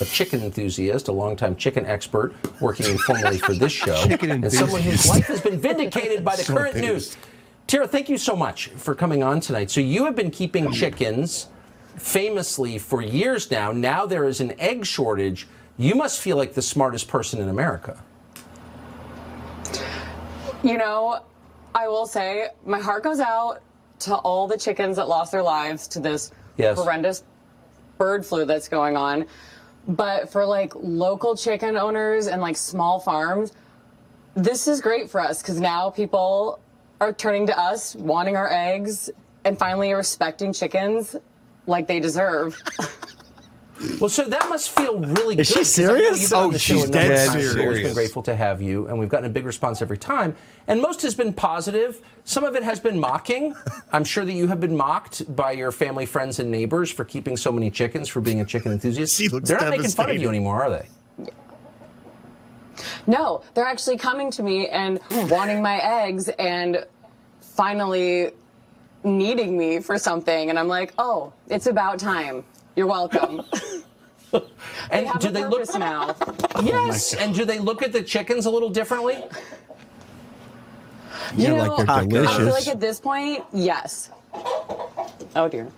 a chicken enthusiast, a longtime chicken expert, working informally for this show, Chicken and someone whose enthusiast. life has been vindicated by the So current news. Tierra, thank you so much for coming on tonight. So you have been keeping chickens famously for years now. Now there is an egg shortage. You must feel like the smartest person in America. You know, I will say my heart goes out to all the chickens that lost their lives to this Yes. horrendous bird flu that's going on. But for like local chicken owners and like small farms, this is great for us because now people are turning to us, wanting our eggs, and finally respecting chickens like they deserve. Well, so that must feel really Is good. she 'cause I know serious? You've been on Oh, the show she's a number of dead times. We've always been grateful to have you, and we've gotten a big response every time. And most has been positive. Some of it has been mocking. I'm sure that you have been mocked by your family, friends, and neighbors for keeping so many chickens, for being a chicken enthusiast. She looks They're not making fun of devastated. you anymore, are they? No, they're actually coming to me and hmm. wanting my eggs and finally needing me for something. And I'm like, oh, it's about time. You're welcome. they And have do a they look? now. Yes. Oh and do they look at the chickens a little differently? You Yeah, know, like they're ah, I feel like at this point, yes. Oh dear.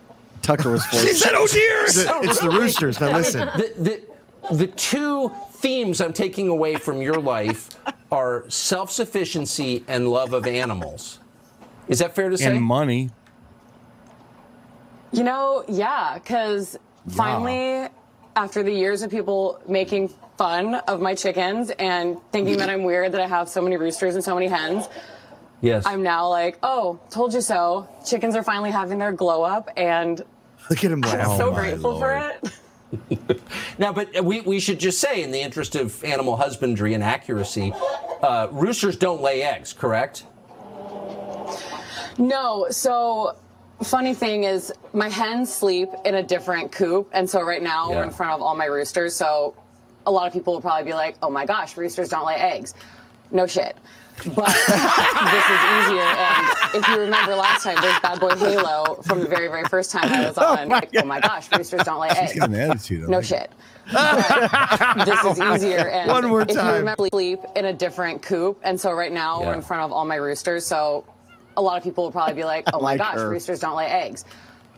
Tucker was She forced. said, "Oh dear." It's the, it's the roosters. Now listen. the, the, the two themes I'm taking away from your life are self sufficiency and love of animals. Is that fair to say? and money. You know, yeah, because finally, after the years of people making fun of my chickens and thinking that I'm weird that I have so many roosters and so many hens, yes. I'm now like, oh, told you so. Chickens are finally having their glow up, and Look at him I'm laugh. so oh my grateful for it. now, but we, we should just say, in the interest of animal husbandry and accuracy, uh, roosters don't lay eggs, correct? No, so funny thing is my hens sleep in a different coop, and so right now we're in front of all my roosters. So a lot of people will probably be like, "Oh my gosh, roosters don't lay eggs." No shit. But this is easier. And if you remember last time, there's Bad Boy Halo from the very, very first time I was oh on. like, oh my gosh, roosters don't lay eggs. She's got an attitude. No like shit. But this is easier. And One more if you time. remember, sleep in a different coop, and so right now Yeah. we're in front of all my roosters. So a lot of people will probably be like, "Oh my Like gosh, her. roosters don't lay eggs."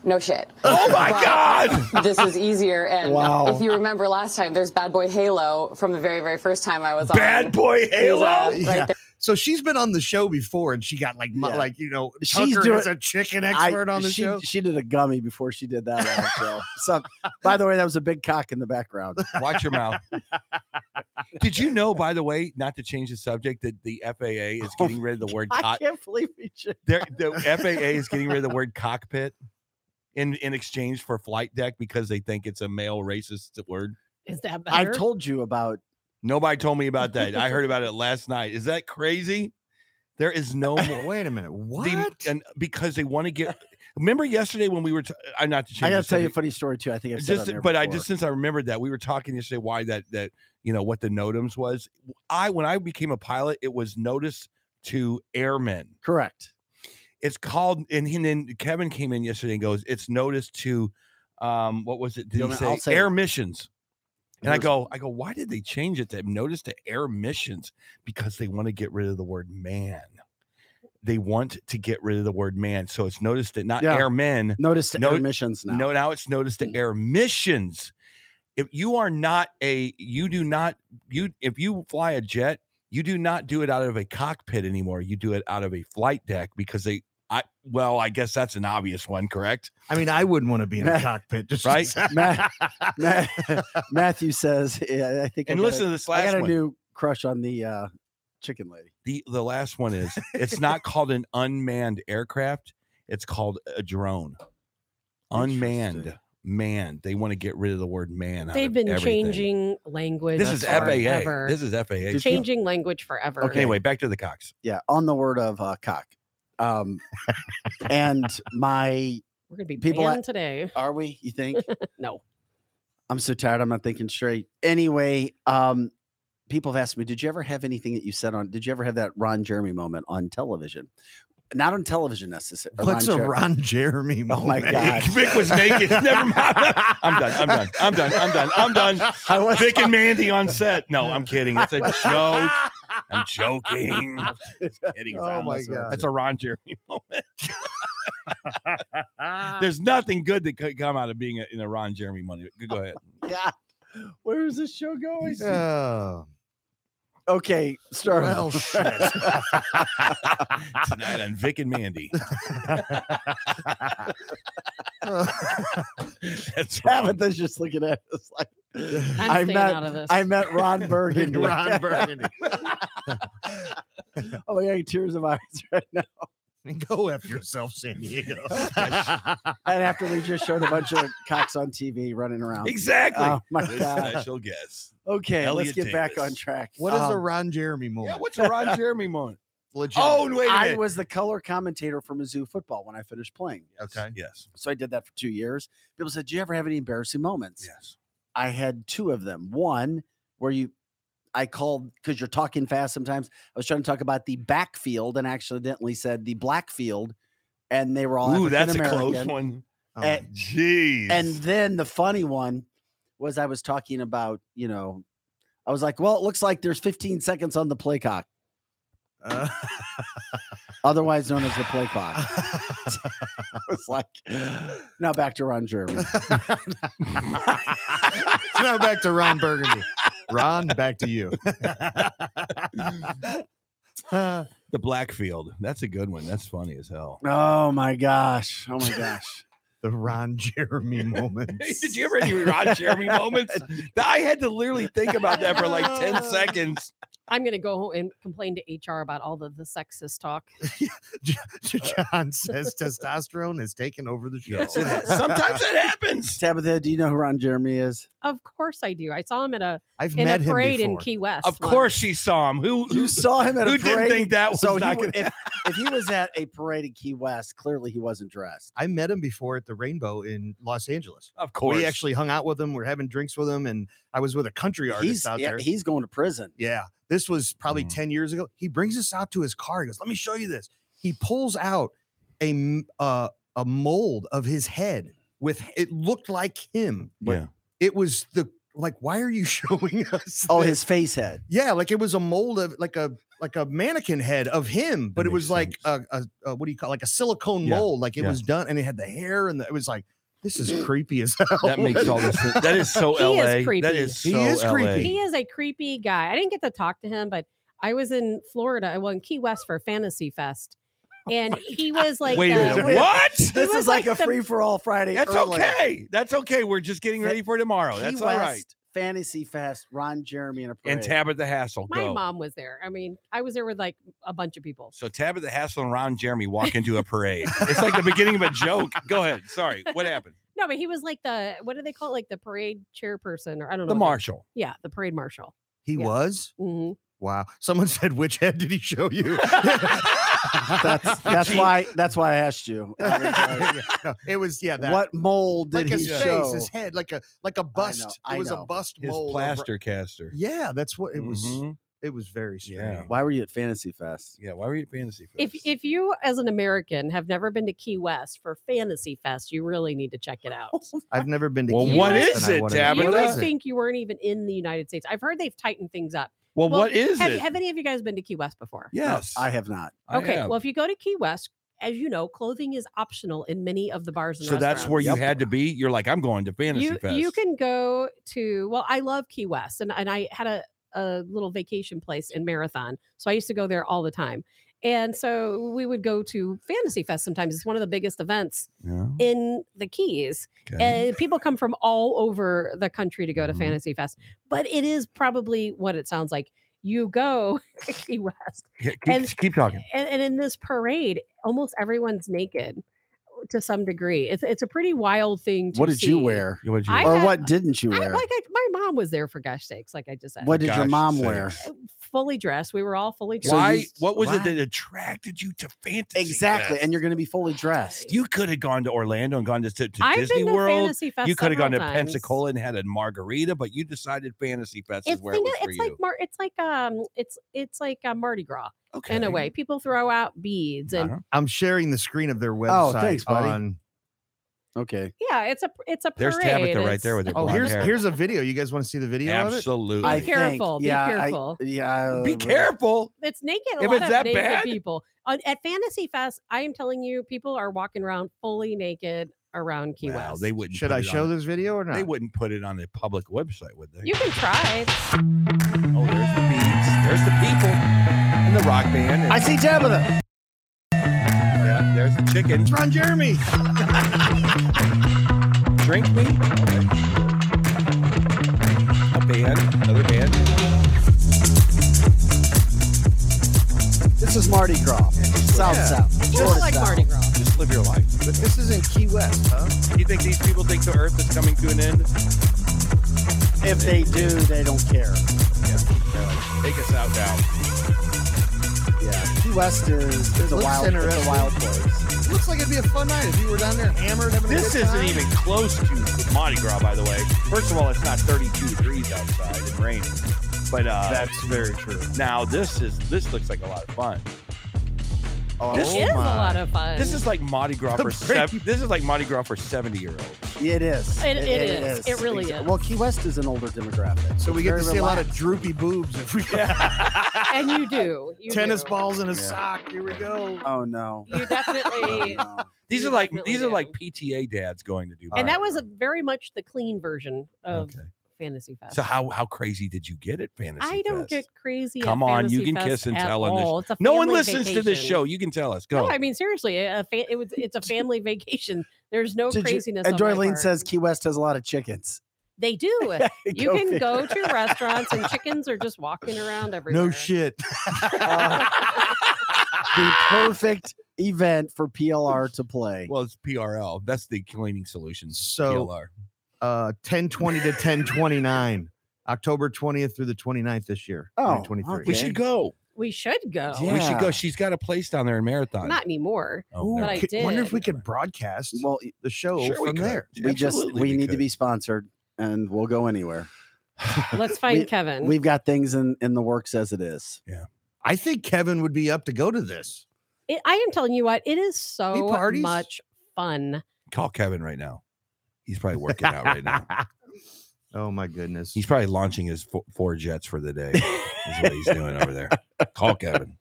No shit. Oh my But God! This is easier. And Wow. if you remember last time, there's Bad Boy Halo from the very, very first time I was on. Bad boy Halo. right Yeah. There. So she's been on the show before, and she got like, Yeah. like you know, She's Tucker doing- is a chicken I- expert on the she, show. She did a gummy before she did that on the show. So, by the way, that was a big cock in the background. Watch your mouth. Did you know, by the way, not to change the subject, that the FAA is oh getting rid of the word I cock? can't believe we just. The FAA is getting rid of the word cockpit in in exchange for flight deck because they think it's a male racist word. Is that I better? told you about. Nobody told me about that. I heard about it last night. Is that crazy? There is no more. Wait a minute. What? and because they want to get. Remember yesterday when we were? T- I'm not to change. I got to tell you a funny story too. I think I've said just but I just since I remembered that we were talking yesterday why that that you know what the NOTAMs was. I when I became a pilot, it was notice to airmen. correct. It's called and, and then Kevin came in yesterday and goes, it's notice to um what was it? Did You he say, say it. air missions? And I go, I go, why did they change it to notice to air missions? Because they want to get rid of the word man. They want to get rid of the word man. So it's noticed that not Yeah. airmen, Notice to No- air missions now. no, now it's noticed to mm. air missions. If you are not a, you do not, you, if you fly a jet, you do not do it out of a cockpit anymore. You do it out of a flight deck because they I well, I guess that's an obvious one, correct? I mean, I wouldn't want to be in a cockpit, just Right? Ma- Ma- Matthew says, yeah, I think. And got listen a- to this last. I got a one. new crush on the uh, chicken lady. The the last one is it's not called an unmanned aircraft. It's called a drone. Unmanned, Interesting. manned. They want to get rid of the word man. out They've of been everything. changing language. This is FAA. forever. This is FAA. Changing language forever. Okay. Anyway, back to the Cox. Yeah, on the word of uh, cock. Um, and my We're gonna be People at- today. are we? You think? No. I'm so tired. I'm not thinking straight. Anyway, um, people have asked me, did you ever have anything that you said on? Did you ever have that Ron Jeremy moment on television? Not on television necessarily. What's a Ron Jeremy moment? Oh my? God. Vic was naked. Never mind. I'm done. I'm done. I'm done. I'm done. I'm done. I was Vic and Mandy on set. No, I'm kidding. It's a joke. I'm joking. I'm kidding. Oh Ron. my God. That's a Ron Jeremy moment. There's nothing good that could come out of being a, in a Ron Jeremy moment. Go ahead. Yeah. Where is this show going? Oh, Okay, start. well, shit. Tonight on Vic and Mandy. That's wrong. Tabitha's just looking at us like I'm I staying met out of this. I met Ron Burgundy. Ron Burgundy. oh my god, tears of eyes right now. Go F yourself, San Diego. And after we just showed a bunch of cocks on TV running around. Exactly. Oh my Good god. Special guest. Okay, let's Elliot get back on track. what is a Um, Ron Jeremy moment? Yeah, what's a Ron Jeremy moment? Legit. Oh, wait a I minute. was the color commentator for Mizzou football when I finished playing. okay. Yes. So I did that for two years. People said, Do you ever have any embarrassing moments? Yes. I had two of them. One where you, I called because you're talking fast sometimes. I was trying to talk about the backfield and accidentally said the blackfield, and they were all Ooh, that's a close one. Oh, And- Jeez. And then the funny one was I was talking about, you know, I was like, well, it looks like there's 15 seconds on the play clock, uh, otherwise known as the play clock. I was like, now back to Ron Jeremy. now back to Ron Burgundy. Ron, back to you. the Blackfield. That's a good one. That's funny as hell. Oh my gosh. Oh my gosh. the Ron Jeremy moments. Did you ever have any Ron Jeremy moments? I had to literally think about that for like 10 seconds. I'm gonna go home and complain to HR about all of the sexist talk. Uh, John says testosterone has taken over the show. Yes, it has. Sometimes it happens. Tabitha, do you know who Ron Jeremy is? Of course I do. I saw him at a I've in a met him parade in. Key West. Of once. course she saw him. Who You who saw him at who a parade? Who didn't think that was so not gonna if, if he was at a parade in Key West, clearly he wasn't dressed. I met him before at the Rainbow in Los Angeles. Of course. We actually hung out with him. We're having drinks with him, and I was with a country artist He's out yeah, there. he's going to prison. Yeah, this was probably Mhm. 10 years ago. He brings us out to his car. He goes, Let me show you this. He pulls out a uh, a mold of his head with it looked like him, but Yeah. it was the like, why are you showing us? Oh, this? his face head. yeah, like it was a mold of like a like a mannequin head of him, but That it was like a, a, a what do you call like a silicone Yeah, mold, like it yeah. was done, and it had the hair and the, it was like this is creepy as hell. That makes all this. That is so He is LA. creepy. That is so He is LA. creepy. He is a creepy guy. I didn't get to talk to him, but I was in Florida, well, in Key West for Fantasy Fest, and he was like, Wait a the- minute. wait. What? This was is like, like a the- free for all Friday. That's early. okay. That's okay. We're just getting ready for tomorrow. Key That's all right. West Fantasy Fest. Ron Jeremy and a parade. And Tabitha Hassel. My Go. mom was there. I mean, I was there with like a bunch of people. So Tabitha Hassel and Ron Jeremy walk into a parade. it's like the beginning of a joke. Go ahead. Sorry. What happened? No, but he was like the what do they call it? Like the parade chairperson, or I don't The know. what they- marshal. Yeah, the parade marshal. he Yeah. was. hmm Wow. Someone said, which head did he show you? That's that's why that's why I asked you. I No, it was yeah. That, what mold did like he his face, show? his head, like a like a bust. I it was a bust His mold. of- plaster caster. Yeah, that's what it was. Mhm. It was very strange. Yeah. Why were you at Fantasy Fest? Yeah. Why were you at Fantasy Fest? If if you as an American have never been to Key West for Fantasy Fest, you really need to check it out. I've never been to. Well, Key what West, is and I it, Tabitha? You would think you weren't even in the United States. I've heard they've tightened things up. Well, Well, what is have, it? have any of you guys been to Key West before? yes. I have not. Okay. have. Well, if you go to Key West, as you know, clothing is optional in many of the bars and so that's where you Yep. had to be. You're like, I'm going to Fantasy you Fest. you can go to. Well, I love Key West, and and I had a a little vacation place in Marathon, so I used to go there all the time. And so we would go to Fantasy Fest sometimes. It's one of the biggest events Yeah. in the Keys. Okay. And people come from all over the country to go to Mhm. Fantasy Fest. But it is probably what it sounds like. You go Key West, Yeah, keep, and- keep talking. and, and in this parade, almost everyone's naked to some degree. It's it's a pretty wild thing. To What did you see. wear? What did you I Or had- what didn't you I, wear? like I, my mom was there for gosh sakes, like I just said. What did your mom sakes. wear? fully dressed. We were all fully dressed. Why? what was why? it that attracted you to fantasy? Exactly. Fest? And you're going to be fully dressed. you could have gone to Orlando and gone to, to, to I've Disney been to World. Fantasy Fest You could have gone to times. Pensacola and had a margarita, but you decided Fantasy Fest is where it think was of- for it's you. like Mar- it's like um it's it's like a Mardi Gras okay. in a way. People throw out beads and Uh-huh. I'm sharing the screen of their website. Oh, thanks, buddy. on- Okay. yeah, it's a it's a There's parade. Tabitha right there with her oh, blonde here's hair. here's a video. You guys want to see the video of it? Absolutely. I Be careful, Think, be yeah, I- careful. yeah. Be careful. It's naked. A If lot it's of that naked bad? people On- at Fantasy Fest. I am telling you, people are walking around fully naked around Key Wow, West. they wouldn't. Should put I it show on, this video or not? They wouldn't put it on a public website, would they? You can try. Oh, there's the beads. There's the people and the rock band. And, I see Tabitha. yeah, there's the chicken. It's Ron Jeremy. Drink me. Okay. A band, another band. This is Mardi Gras. South Yeah. South. Just like South. Mardi Gras. Just live your life. But this is in Key West, huh? You think these people think the Earth is coming to an end? If they do, they don't care. Yeah. They're like, Take us out now. Yeah. Key West is, is a Looks wild, it's a wild place. Looks like it'd be a fun night if you were down there hammered having a This good isn't time. even close to Mardi Gras, by the way. First of all, it's not 32 degrees outside and raining. But uh, That's very true. now this is this looks like a lot of fun. Oh, This It is a lot of fun. This is like Mardi Gras for Break- seven. This is like Mardi Gras for 70 year olds. It is. It- it is. It really Exa- is. Well, Key West is an older demographic. So we get Very to see a lot of droopy boobs if we and you do. You tennis do. balls in a Yeah. sock. Here we go. Oh, oh no. You definitely. Oh, no. These You are like definitely these are like PTA dads going to do. and Mardi that was a very much the clean version of Okay. Fantasy Fest. So how how crazy did you get at Fantasy I don't Fest? get crazy. at Come on, you can Fest kiss and tell in this- all. No one family listens to this show. You can tell us. Go. No, I mean seriously, a fa- it was it's a family vacation. There's no Did you- craziness. and on my Dorleen part. says Key West has a lot of chickens. they do. You Go can figure. go to restaurants and chickens are just walking around everywhere. No shit. Uh, the perfect event for PLR to play. well, it's PRL. That's the cleaning solutions. So- PLR. Uh, 1020 to 1029. October 20th through the 29th this year. Oh, 2023. we should go. We should go. Yeah. We should go. She's got a place down there in Marathon. Not anymore. Oh, but no. I Ki- Wonder if did. we could broadcast well, the show Sure we from could. there. we just Absolutely we need to could. be sponsored, and we'll go anywhere. Let's find We- Kevin. We've got things in in the works as it is. Yeah. I think Kevin would be up to go to this. It, I am telling you what, it is so parties? much fun. Call Kevin right now. He's probably working out right now. oh my goodness. He's probably launching his fo- four jets for the day. Is what he's doing over there. Call Kevin.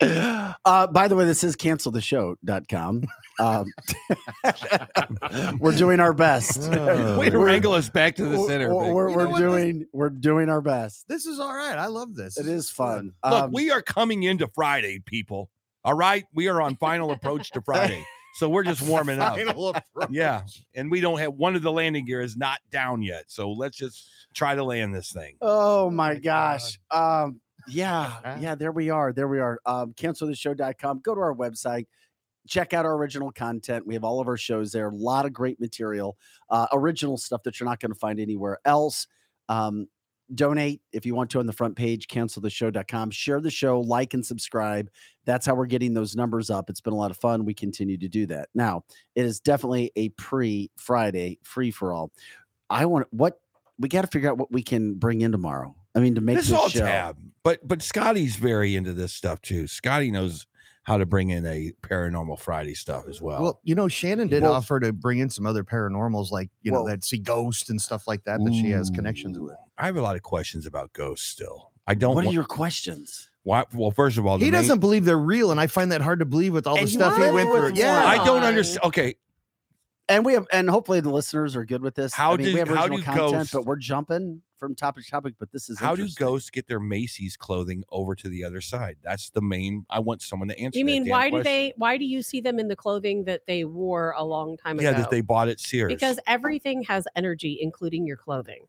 Uh, by the way, this is canceltheshow.com. Um, we're doing our best. Oh. Way to We're- wrangle us back to the center. We're, we're, we're know what? This- doing we're doing our best. this is all right. I love this. It is fun. Look, Um, we are coming into Friday, people. All right, we are on final approach to Friday, so we're just warming up. Yeah, and we don't have one of the landing gear is not down yet, so let's just try to land this thing. Oh my my gosh. Um, yeah, yeah, there we are. There we are. Um, canceltheshow.com. Go to our website. Check out our original content. We have all of our shows there. A lot of great material, uh, original stuff that you're not going to find anywhere else. Um, donate if you want to on the front page, canceltheshow.com. Share the show, like and subscribe. That's how we're getting those numbers up. It's been a lot of fun. We continue to do that. Now, it is definitely a pre Friday free for all. I want what we got to figure out what we can bring in tomorrow. I mean, to make This this all show. tab, but but Scotty's very into this stuff too. Scotty knows how to bring in a paranormal Friday stuff as well. Well, you know, Shannon did Well- offer to bring in some other paranormals, like you know, that see ghosts and stuff like that that she has connections with. I have a lot of questions about ghosts still. I don't. What are wa- your questions? why, well, first of all, He doesn't believe they're real, and I find that hard to believe with all the And stuff he went through. with Yeah, I don't understand. Okay, And we have, and hopefully the listeners are good with this. How I mean, do- we have how original do content, ghosts- but we're jumping from topic to topic. But this is How do ghosts get their Macy's clothing over to the other side? That's the main. I want someone to answer. You mean damn why do question. they? Why do you see them in the clothing that they wore a long time Yeah, ago? Yeah, that they bought at Sears. because everything has energy, including your clothing.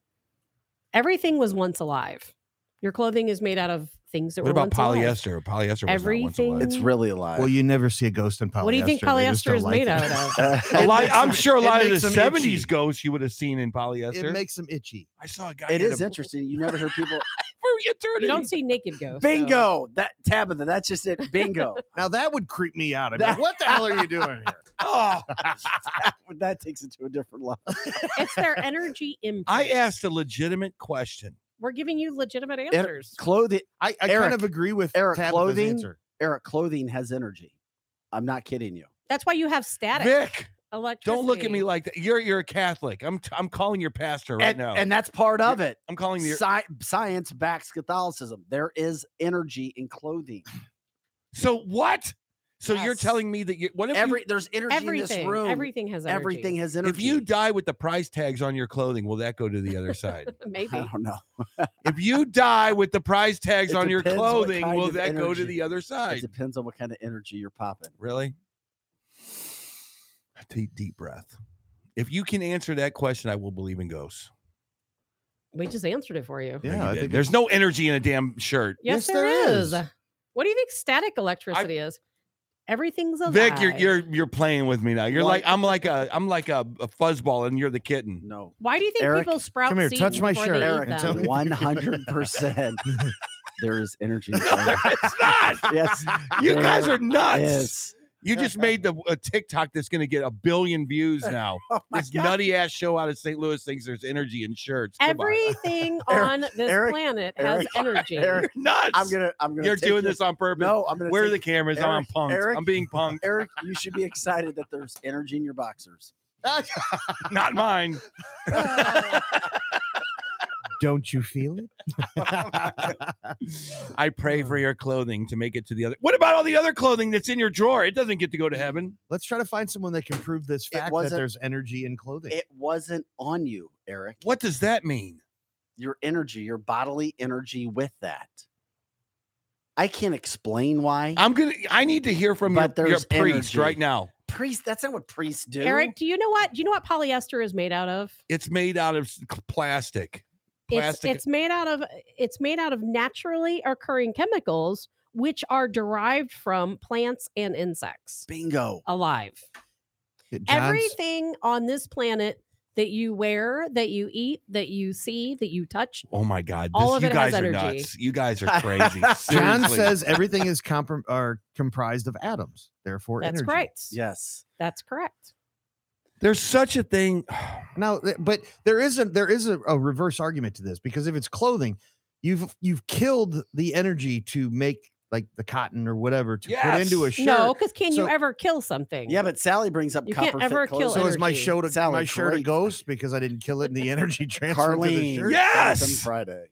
Everything was once alive. Your clothing is made out of things that what were about once alive. polyester? Polyester. Was not once Everything- alive. It's really alive. Well, you never see a ghost in polyester. What do you think polyester is like made out of? A lot, I'm sure a lot of the 70s itchy. ghosts you would have seen in polyester. It makes them itchy. I saw a guy. It is a- interesting. You never hear people. you You don't see naked ghosts. so- Bingo. That Tabitha. That's just it. Bingo. Now that would creep me out. I mean, That- what the hell are you doing here? Oh, that takes it to a different level. It's their energy imprint. I asked a legitimate question. We're giving you legitimate Er- answers. clothing. I, I Eric, kind of agree with Eric, Tabitha's clothing. answer. Eric, clothing has energy. I'm not kidding you. That's why you have static. Vic, electricity. don't look at me like that. You're you're a Catholic. I'm t- I'm calling your pastor right and, now. and that's part of it. I'm calling your. Sci- science backs Catholicism. There is energy in clothing. So what? So you're telling me that you what if you- there's energy in this room. Everything has energy. Everything has energy. if you die with the price tags on your clothing, will that go to the other side? Maybe. I don't know. if you die with the price tags It on your clothing, will of that go to the other side? It depends on what kind of energy you're popping. Really? Take deep breath. If you can answer that question, I will believe in ghosts. We just answered it for you. No, you Yeah, I there's no energy in a damn shirt. Yes, Yes, there there is. is. What do you think static electricity is? Everything's alive. Vic, you're you're you're playing with me now. You're What? like I'm like a I'm like a, a fuzzball, and you're the kitten. No. Why do you think Eric, people sprout come here, seeds touch my before shirt. they Eric, and them? me- one hundred percent. There is energy. in clothing. it's not. yes, You guys are nuts. is. You just made the a TikTok that's going to get a billion views now. Oh this God. nutty ass show out of St. Louis thinks there's energy in shirts. Come. Everything Eric- on this Eric- planet has Eric- energy. Eric, You're nuts. I'm gonna. I'm gonna. You're take doing this on purpose. No, I'm gonna. Where are the cameras? I'm Eric- punked. Eric- I'm being punked. Eric, you should be excited that there's energy in your boxers. Not mine. Don't you feel it? I pray for your clothing to make it to the other. What about all the other clothing that's in your drawer? It doesn't get to go to heaven. Let's try to find someone that can prove this fact that there's energy in clothing. It wasn't on you, Eric. What does that mean? Your energy, your bodily energy with that. I can't explain why. I'm gonna. I need to hear from But your, your priest energy. right now. priest, that's not what priests do. Eric, do you know what? Do you know what polyester is made out of? It's made out of s- plastic. It's it's made out of it's made out of naturally occurring chemicals which are derived from plants and insects bingo. alive. Everything on this planet that you wear, that you eat, that you see, that you touch, oh my God! all of you it has guys are energy. nuts. You guys are crazy. John says everything is comprom- are comprised of atoms, therefore that's energy. correct. Yes. That's correct. There's such a thing. Now, but there is a there is a, a reverse argument to this because if it's clothing, you've you've killed the energy to make like the cotton or whatever to put into a Yes. shirt. No, because can So- you ever kill something? Yeah, but Sally brings up You copper can't ever fit kill clothing. so is my show to Sally, my shirt a ghost because I didn't kill it in the energy transferred to the Carlene. shirt? Yes! Friday.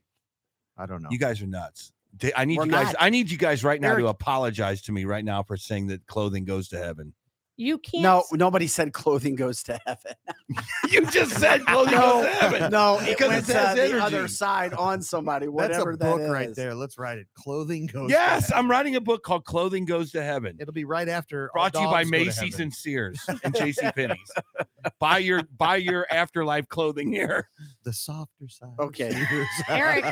I don't know. You guys are nuts. I need We're you guys. not. I need you guys right now to apologize to me right now for saying that clothing goes to heaven. You can't. No, nobody said clothing goes to heaven. You just said clothing no, goes to heaven. no, it Because went it has uh, the other side on somebody. That's Whatever a that book right there. Let's write it. Clothing goes. to Yes, heaven. I'm writing a book called "Clothing Goes to Heaven." It'll be right after. Brought to you by Dogs Go to Macy's and Sears and J.C. Penney's. buy your buy your afterlife clothing here. the softer side. Okay. Eric,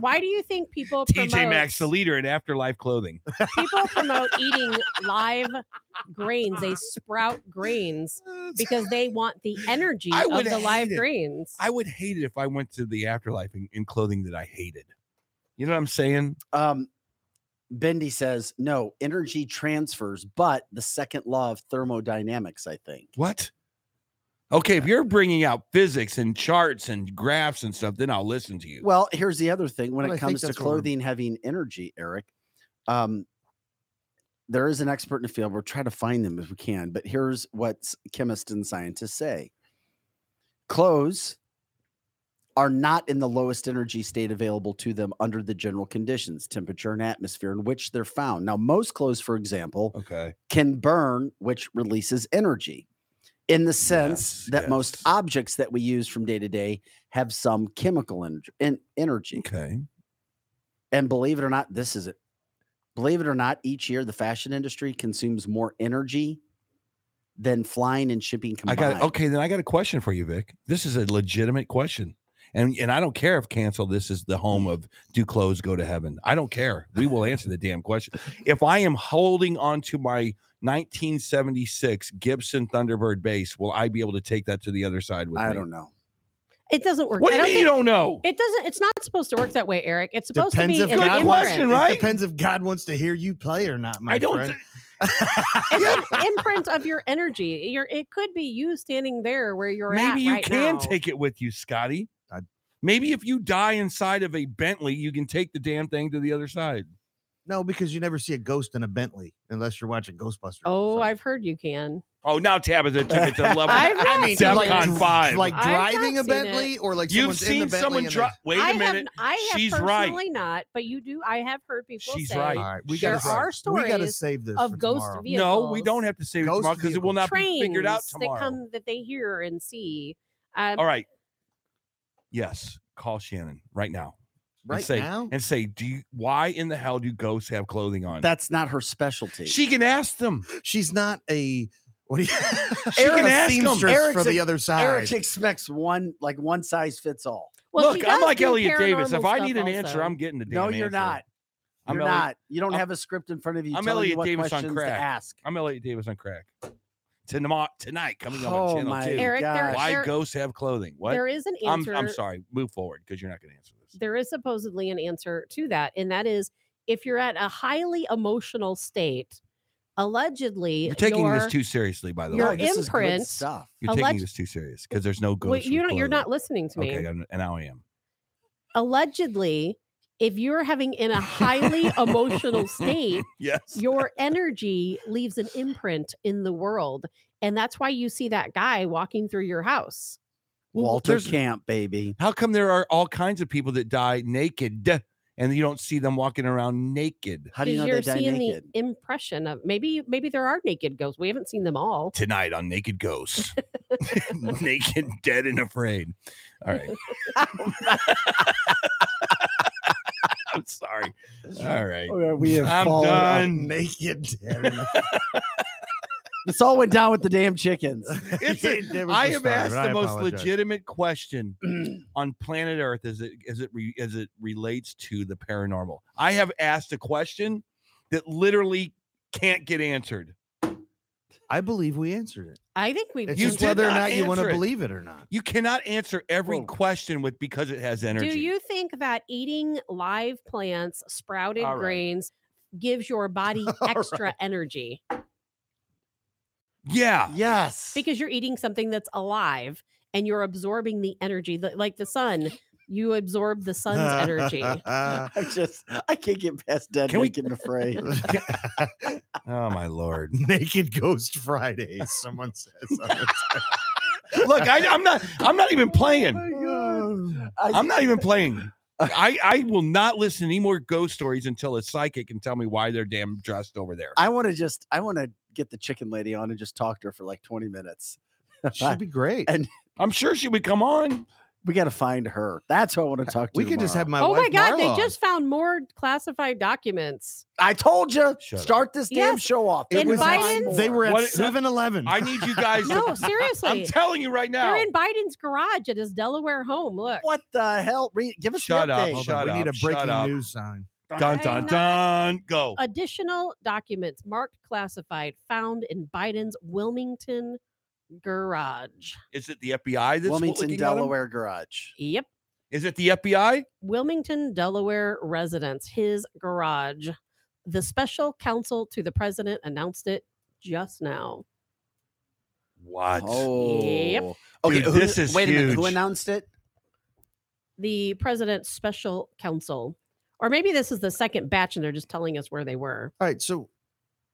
Why do you think people promote, TJ Maxx, the leader in afterlife clothing. people promote eating live grains? They sprout grains because they want the energy I of the live hate it. grains. I would hate it if I went to the afterlife in, in clothing that I hated. You know what I'm saying? Um, Bendy says no energy transfers, but the second law of thermodynamics. I think. What? Okay, if you're bringing out physics and charts and graphs and stuff, then I'll listen to you. Well, here's the other thing when Well, it comes to that's what we're- clothing having energy, Eric. Um, there is an expert in the field. We're trying to find them if we can, but here's what chemists and scientists say clothes are not in the lowest energy state available to them under the general conditions, temperature, and atmosphere in which they're found. Now, most clothes, for example, okay. can burn, which releases energy. in the sense Yes, that most objects that we use from day to day have some chemical en- en- energy. Okay. And believe it or not, this is it. Believe it or not, each year the fashion industry consumes more energy than flying and shipping I combined. got okay. Then I got a question for you, Vic. This is a legitimate question, and and I don't care if cancel. This is the home of do clothes go to heaven. I don't care. We will answer the damn question. If I am holding on to my 1976 Gibson Thunderbird bass, will I be able to take that to the other side with I me? don't know. It doesn't work. What do I you don't mean you don't know? It doesn't. It's not supposed to work that way, Eric. It's supposed Depends to if be an God question, right? It depends if God wants to hear you play or not, my I don't. friend. It's an imprint of your energy. Your it could be you standing there where you're at Maybe you right can now. take it with you, Scotty. I- Maybe if you die inside of a Bentley, you can take the damn thing to the other side. No, because you never see a ghost in a Bentley unless you're watching Ghostbusters. Oh, I've heard you can. Oh, now Tabitha took it to level. I've not mean, seen like, DEFCON five. like I've driving not a seen it. Bentley, or like You've someone's in seen the Bentley someone and drive. Wait I a minute. have. I have She's personally right. not, but you do. I have heard people She's say right. All right, we there gotta, are we gotta stories save this of ghost tomorrow. vehicles. No, we don't have to say it Ghost tomorrow because it will not trains be figured out that tomorrow. come that they hear and see. Um, All right. Yes, call Shannon right now. and Right say, now? and say, do you, why in the hell do ghosts have clothing on? That's not her specialty. she can ask them. She's not a what do you? She She's can a seamstress Eric's for the other side. Eric expects one like one size fits all. Well, Look, I'm like Elliott Davis. If I need an also. answer, I'm getting the damn No, you're answer. not. I'm You're Elliot- not. You don't I'm- have a script in front of you. I'm telling you Elliot what Davis on questions to crack. ask. I'm Elliott Davis on crack. Tonight, tonight coming up Oh on channel my two. Eric, there- gosh. Why there- ghosts have clothing? What? There is an I'm, answer. I'm sorry. Move forward because you're not going to answer this. There is supposedly an answer to that, and that is if you're at a highly emotional state, allegedly You're taking your, this too seriously, by the your way. No, this is good imprint- stuff. You're alleg- taking this too serious because there's no ghost. Wait, you're not. You're not listening to me. Okay, I'm- and now I am. Allegedly, if you're having in a highly emotional state, Yes. your energy leaves an imprint in the world, and that's why you see that guy walking through your house. Walter there's- Camp, baby. How come there are all kinds of people that die naked and you don't see them walking around naked? How do you know Because they you're seeing naked? the impression of maybe maybe there are naked ghosts. We haven't seen them all. Tonight on Naked Ghosts. naked, dead, and afraid. All right. I'm sorry. All right. Oh, we have I'm fallen off done. naked. Darren. This all went down with the damn chickens. It's a- It was I have start, asked but I the most apologize. legitimate question on planet Earth as it as it re, as it relates to the paranormal. I have asked a question that literally can't get answered. I believe we answered it. I think we've. It's just whether or not not you want to believe it or not. You cannot answer every Whoa. question with because it has energy. Do you think that eating live plants, sprouted All right. grains, gives your body All extra energy Yeah. Yes. because you're eating something that's alive and you're absorbing the energy, the- like the sun? You absorb the sun's energy. I'm just I can't get past dead Can we- naked and afraid. Oh my lord. Naked Ghost Friday. Someone says. Look, I, I'm not. I'm not even playing. Oh I- I'm not even playing. I I will not listen to any more ghost stories until a psychic can tell me why they're damn dressed over there. I want to just I want to get the chicken lady on and just talk to her for like 20 minutes. She'd be great. And- I'm sure she would come on. We got to find her. That's who I want to talk to. we could just have tomorrow. my oh my wife God, Marla they just found more classified documents. I told you. Shut up. start this damn Yes. show off. In There's Biden's- They were at What- 7 Eleven. I need you guys. No, to, I'm seriously. telling you right now. They're in Biden's garage at his Delaware home. Look. What the hell? Read, give us Shut the up, update. shut we need a up, shut breaking up. news sign. Dun dun I'm dun. Go. Additional documents marked classified found in Biden's Wilmington garage. Is it the FBI that's Wilmington, looking at 'em? Delaware garage. Yep. Is it the FBI? Wilmington, Delaware residence, his garage. The special counsel to the president announced it just now. What? Oh. Yep. Okay, Dude, who- this is wait a minute. Who huge. announced it? The president's special counsel. Or maybe this is the second batch and they're just telling us where they were. All right. So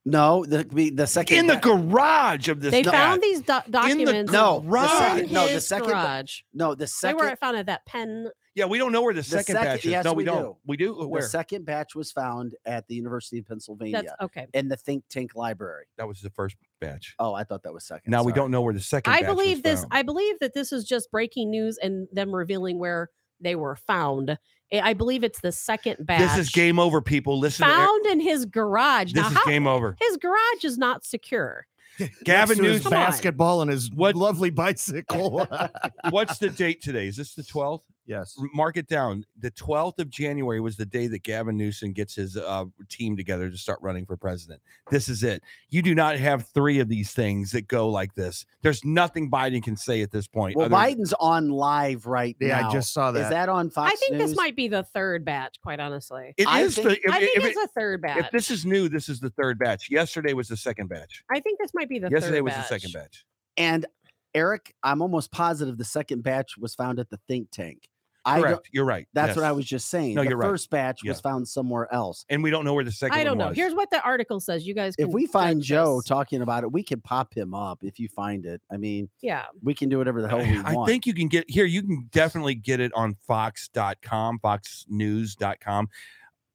No, the the, the second in the ba- garage of this. They guy. found these do- documents. no, the garage. second, in no, the second, ba- garage. no, the second. They second, were found at that pen. Yeah, we don't know where the, The second, second- batch is. yes, no, we, we don't. do. We do. Uh, the Where? second batch was found at the University of Pennsylvania That's okay. in the think tank library. that was the first batch. Oh, I thought that was second. Now we don't know where the second. I batch was believe this. found. I believe that this is just breaking news and them revealing where they were found. I I believe it's the second batch. This is game over, people. Listen. to Eric- found in his garage. This now, is how, game over. his garage is not secure. Gavin Next to his Newsom. Come on. basketball and his What- lovely bicycle. What's the date today? Is this the twelfth? Yes. Mark it down. The twelfth of January was the day that Gavin Newsom gets his uh, team together to start running for president. This is it. You do not have three of these things that go like this. There's nothing Biden can say at this point. Well, other- Biden's on live right Yeah, now. I just saw that. Is that on Fox I think News? this might be the third batch. Quite honestly, It I is think- the. If, I think if it's it- a third batch. if this is new, this is the third batch. Yesterday was the second batch. I think this might be the Yesterday third was batch. the second batch. And Eric, I'm almost positive the second batch was found at the think tank. I Correct. You're right. that's what I was just saying. No, the you're right. first batch Yeah. was found somewhere else. And we don't know where the second. I don't one know. was. Here's what the article says. You guys, If we find Joe this. talking about it, we can pop him up if you find it. I mean, yeah, we can do whatever the hell we I want. I think you can get here. You can definitely get it on fox.com, foxnews.com.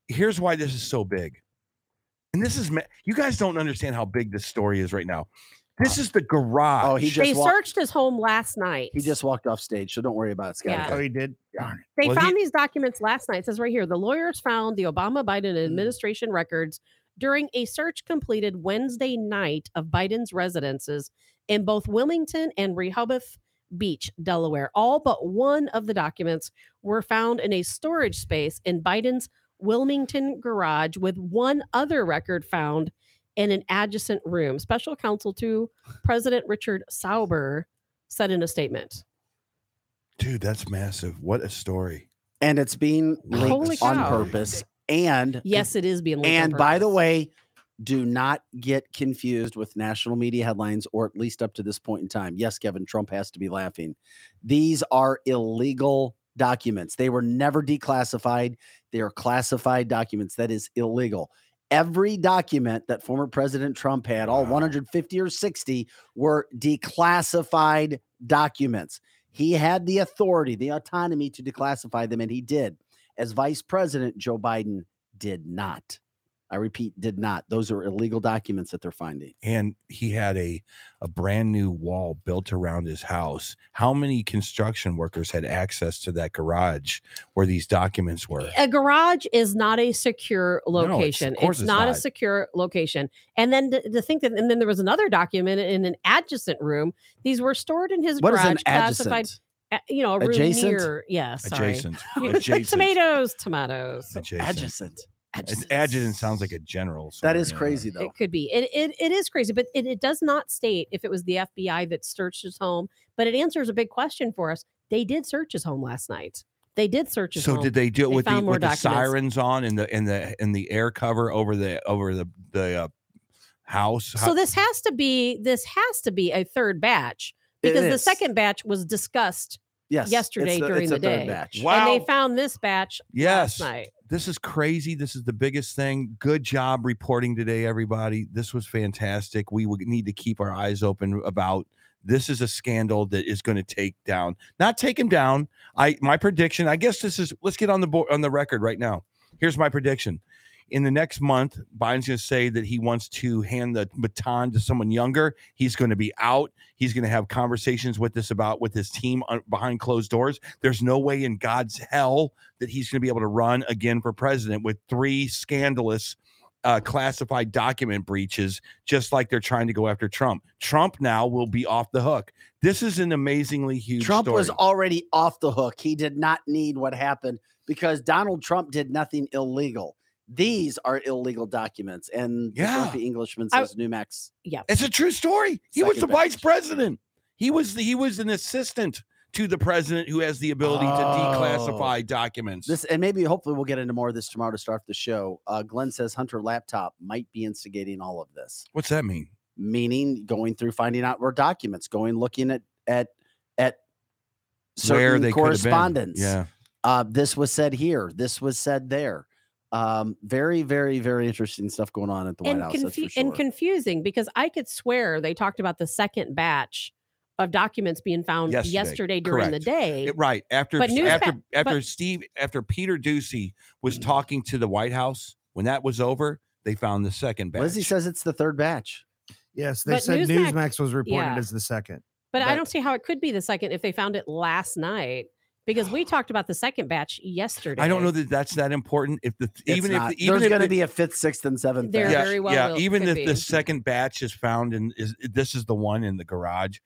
Here's why this is so big. And this is, you guys don't understand how big this story is right now. This is the garage. Oh, he they just walked, searched his home last night. he just walked off stage, so don't worry about it, Scott. Yeah. Oh, he did. They Well, found he- these documents last night. It says right here the lawyers found the Obama Biden Mm. administration records during a search completed Wednesday night of Biden's residences in both Wilmington and Rehoboth Beach, Delaware. All but one of the documents were found in a storage space in Biden's Wilmington garage, with one other record found in an adjacent room. Special counsel to President Richard Sauber said in a statement. Dude, that's massive. What a story. And it's being Holy leaked on cow. purpose. And Yes, it is being leaked on and by the way, do not get confused with national media headlines, or at least up to this point in time. Yes, Kevin, Trump has to be laughing. These are illegal documents. They were never declassified. They are classified documents. That is illegal. Every document that former President Trump had, all Wow. 150 or 60, were declassified documents. He had the authority, the autonomy to declassify them, and he did. As vice president, Joe Biden did not. I repeat, did not. Those are illegal documents that they're finding. And he had a, a brand new wall built around his house. How many construction workers had access to that garage where these documents were? a garage is not a secure location. No, it's- of location. course it's, it's not, a not. secure location. And then to, to think that, and then there was another document in an adjacent room. These were stored in his What is garage, an classified. adjacent? You know, a room Adjacent? near. Yeah, sorry. Adjacent. You- Adjacent. tomatoes, tomatoes. Adjacent. Adjacent. An Adjutant sounds like a general. That somewhere, is yeah. crazy, though. It could be. It, it, it is crazy, but it, it does not state if it was the FBI that searched his home. But it answers a big question for us. They did search his home last night. They did search his So home. did they do it with the with the sirens on and the and the and the air cover over the over the the uh, house? So this has to be this has to be a third batch because the second batch was discussed Yes. yesterday it's the- during it's the third day. batch. wow, and they found this batch yes, last night. this is crazy. This is the biggest thing. Good job reporting today, everybody. This was fantastic. We would need to keep our eyes open about. This is a scandal that is going to take down, not take him down. I my prediction. I guess this is. Let's get on the board on the record right now. Here's my prediction. In the next month, Biden's going to say that he wants to hand the baton to someone younger. He's going to be out. He's going to have conversations with this about with his team on, behind closed doors. There's no way in God's hell that he's going to be able to run again for president with three scandalous uh, classified document breaches, just like they're trying to go after Trump. Trump now will be off the hook. This is an amazingly huge. Trump was already off the hook. He did not need what happened because Donald Trump did nothing illegal. These are illegal documents. And the Yeah. grumpy Englishman says Newsmax. Yeah. It's a true story. He was the vice batch. president. He was the, he was an assistant to the president who has the ability to declassify documents. This and maybe hopefully we'll get into more of this tomorrow to start the show. Uh, Glenn says Hunter laptop might be instigating all of this, What's that mean? meaning going through finding out where documents, going looking at at at Where certain they could have been. correspondence. Yeah. Uh, this was said here. This was said there. Um, very, very, very interesting stuff going on at the White and, House. that's for confu- sure. and confusing because I could swear they talked about the second batch of documents being found yesterday, Yesterday, during the day. It- right after But news after pa- after but- Steve after Peter Doocy was talking to the White House when that was over, they found the second batch. Lizzie says it's the third batch. Yes, they But said Newsmax- Newsmax, was reported yeah. as the second. But I don't see how it could be the second if they found it last night because we talked about the second batch yesterday. I don't know that that's that important. If the It's even not. if even there's going to be a fifth, sixth, and seventh. There batch. yeah, very well yeah, will- even could if the second batch is found and is this is the one in the garage.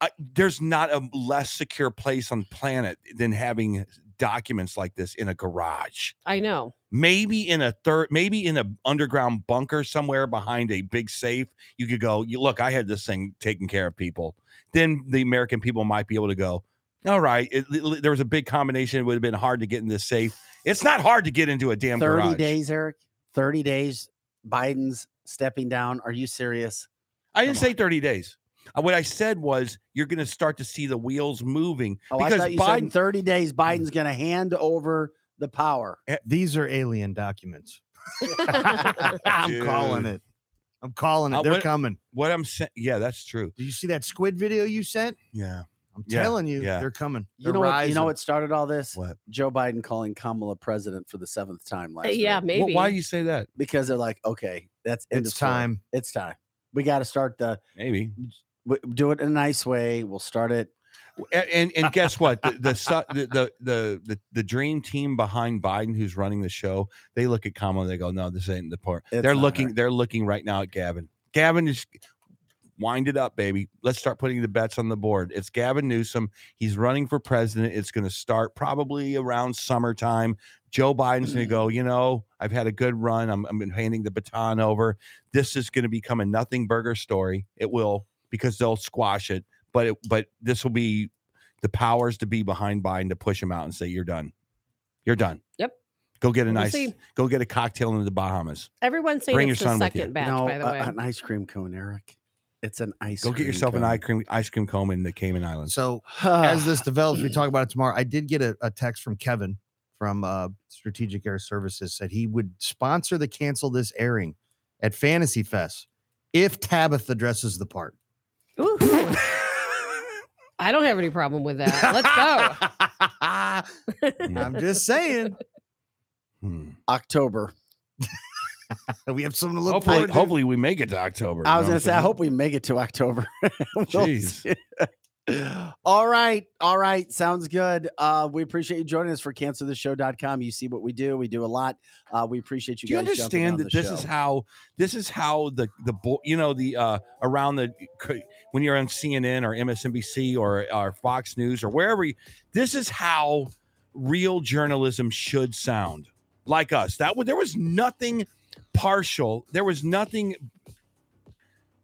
I, there's not a less secure place on the planet than having documents like this in a garage. I know. maybe in a third maybe in an underground bunker somewhere behind a big safe you could go you look i had this thing taking care of people then the american people might be able to go all right it, it- there was a big combination it would have been hard to get in this safe it's not hard to get into a damn 30 garage. days, Eric. 30 days. Biden's stepping down. Are you serious? i didn't Come say 30 days Uh, what i said was you're going to start to see the wheels moving Oh, I because thought you said in biden 30 days, Biden's going to hand over the power. These are alien documents. I'm calling it. I'm calling it. Uh, They're what- coming. what i'm saying yeah that's true Did you see that squid video you sent? yeah I'm Yeah, telling you, yeah. they're coming. You They're know, what, you know what started all this? What? Joe Biden calling Kamala president for the seventh time last Uh, yeah, week. maybe. Well, why do you say that Because they're like, okay, that's end It's of story. time. It's time. We got to start the maybe w- do it in a nice way. We'll start it. and and, and guess what the the, the the the the the dream team behind Biden who's running the show they look at Kamala they go no this ain't the part It's they're looking her. they're looking right now at Gavin Gavin is wind it up baby let's start putting the bets on the board it's Gavin Newsom he's running for president it's going to start probably around summertime Joe Biden's going to go you know I've had a good run I'm I'm handing the baton over this is going to become a nothing burger story it will because they'll squash it but it, but this will be the powers to be behind Biden to push him out and say you're done. You're done. Yep. Go get a nice see. go get a cocktail in the Bahamas. Everyone's saying Bring it's your the son with you. second batch, no, by the uh, way. an ice cream cone, Eric. It's an ice. Go get cream yourself an ice cream ice cream cone in the Cayman Islands. So as this develops, we talk about it tomorrow. I did get a, a text from Kevin from uh, Strategic Air Services said he would sponsor the cancel this airing at Fantasy Fest if Tabitha dresses the part. Ooh. I don't have any problem with that. Let's go. I'm just saying. Hmm. October. we have something to look Hopefully, forward to. hopefully we make it to October. I was going to say, I hope we make it to October. Jeez. all right. All right. Sounds good. Uh, we appreciate you joining us for canceltheshow.com. You see what we do. We do a lot. Uh, we appreciate you Do you understand that this is how this is how the the you know the uh around the when you're on CNN or MSNBC or or Fox News or wherever you, this is how real journalism should sound like us that was there was nothing partial. There was nothing.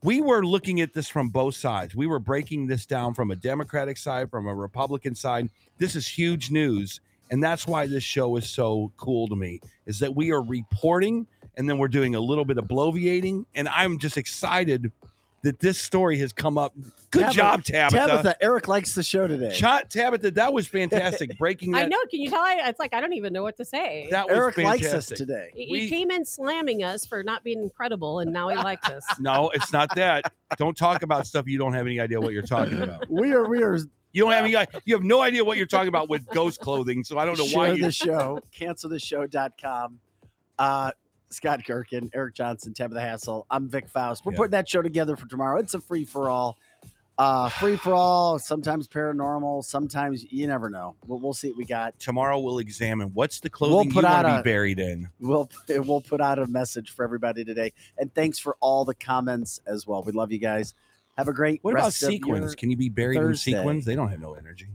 We were looking at this from both sides. We were breaking this down from a democratic side from a republican side. This is huge news and that's why this show is so cool to me is that we are reporting and then we're doing a little bit of bloviating and i'm just excited that this story has come up good Tabitha- job tabitha, Tabitha, Eric likes the show today. Shot, tabitha that was fantastic breaking that I know. Can you tell? I, it's like I don't even know what to say. that was Eric likes us fantastic. today. he, he we- came in slamming us for not being credible, and now he likes us. no it's not that don't talk about stuff you don't have any idea what you're talking about We are, we are you don't have any you have no idea what you're talking about with ghost clothing so i don't know why share you the show, canceltheshow.com. Uh, Scott Gherkin, Eric Johnson, Tabitha Hassel. I'm Vic Faust. We're Yeah. putting that show together for tomorrow. It's a free for all. Uh, free for all, sometimes paranormal, sometimes you never know. We'll, we'll see what we got. tomorrow we'll examine what's the clothing put you want out to be buried in We'll we'll put out a message for everybody today. And thanks for all the comments as well. We love you guys. Have a great what about rest of sequins can you be buried Thursday. in sequins they don't have no energy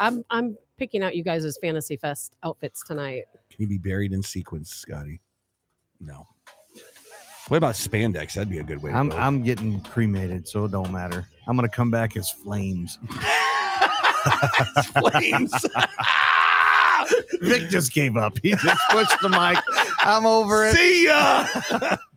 I'm I'm picking out you guys' fantasy fest outfits tonight. Can you be buried in sequins, Scotty? No. What about spandex? That'd be a good way. To I'm. I'm getting cremated, so it don't matter. I'm gonna come back as flames. flames. Vic just gave up. He just pushed the mic. I'm over it. See ya.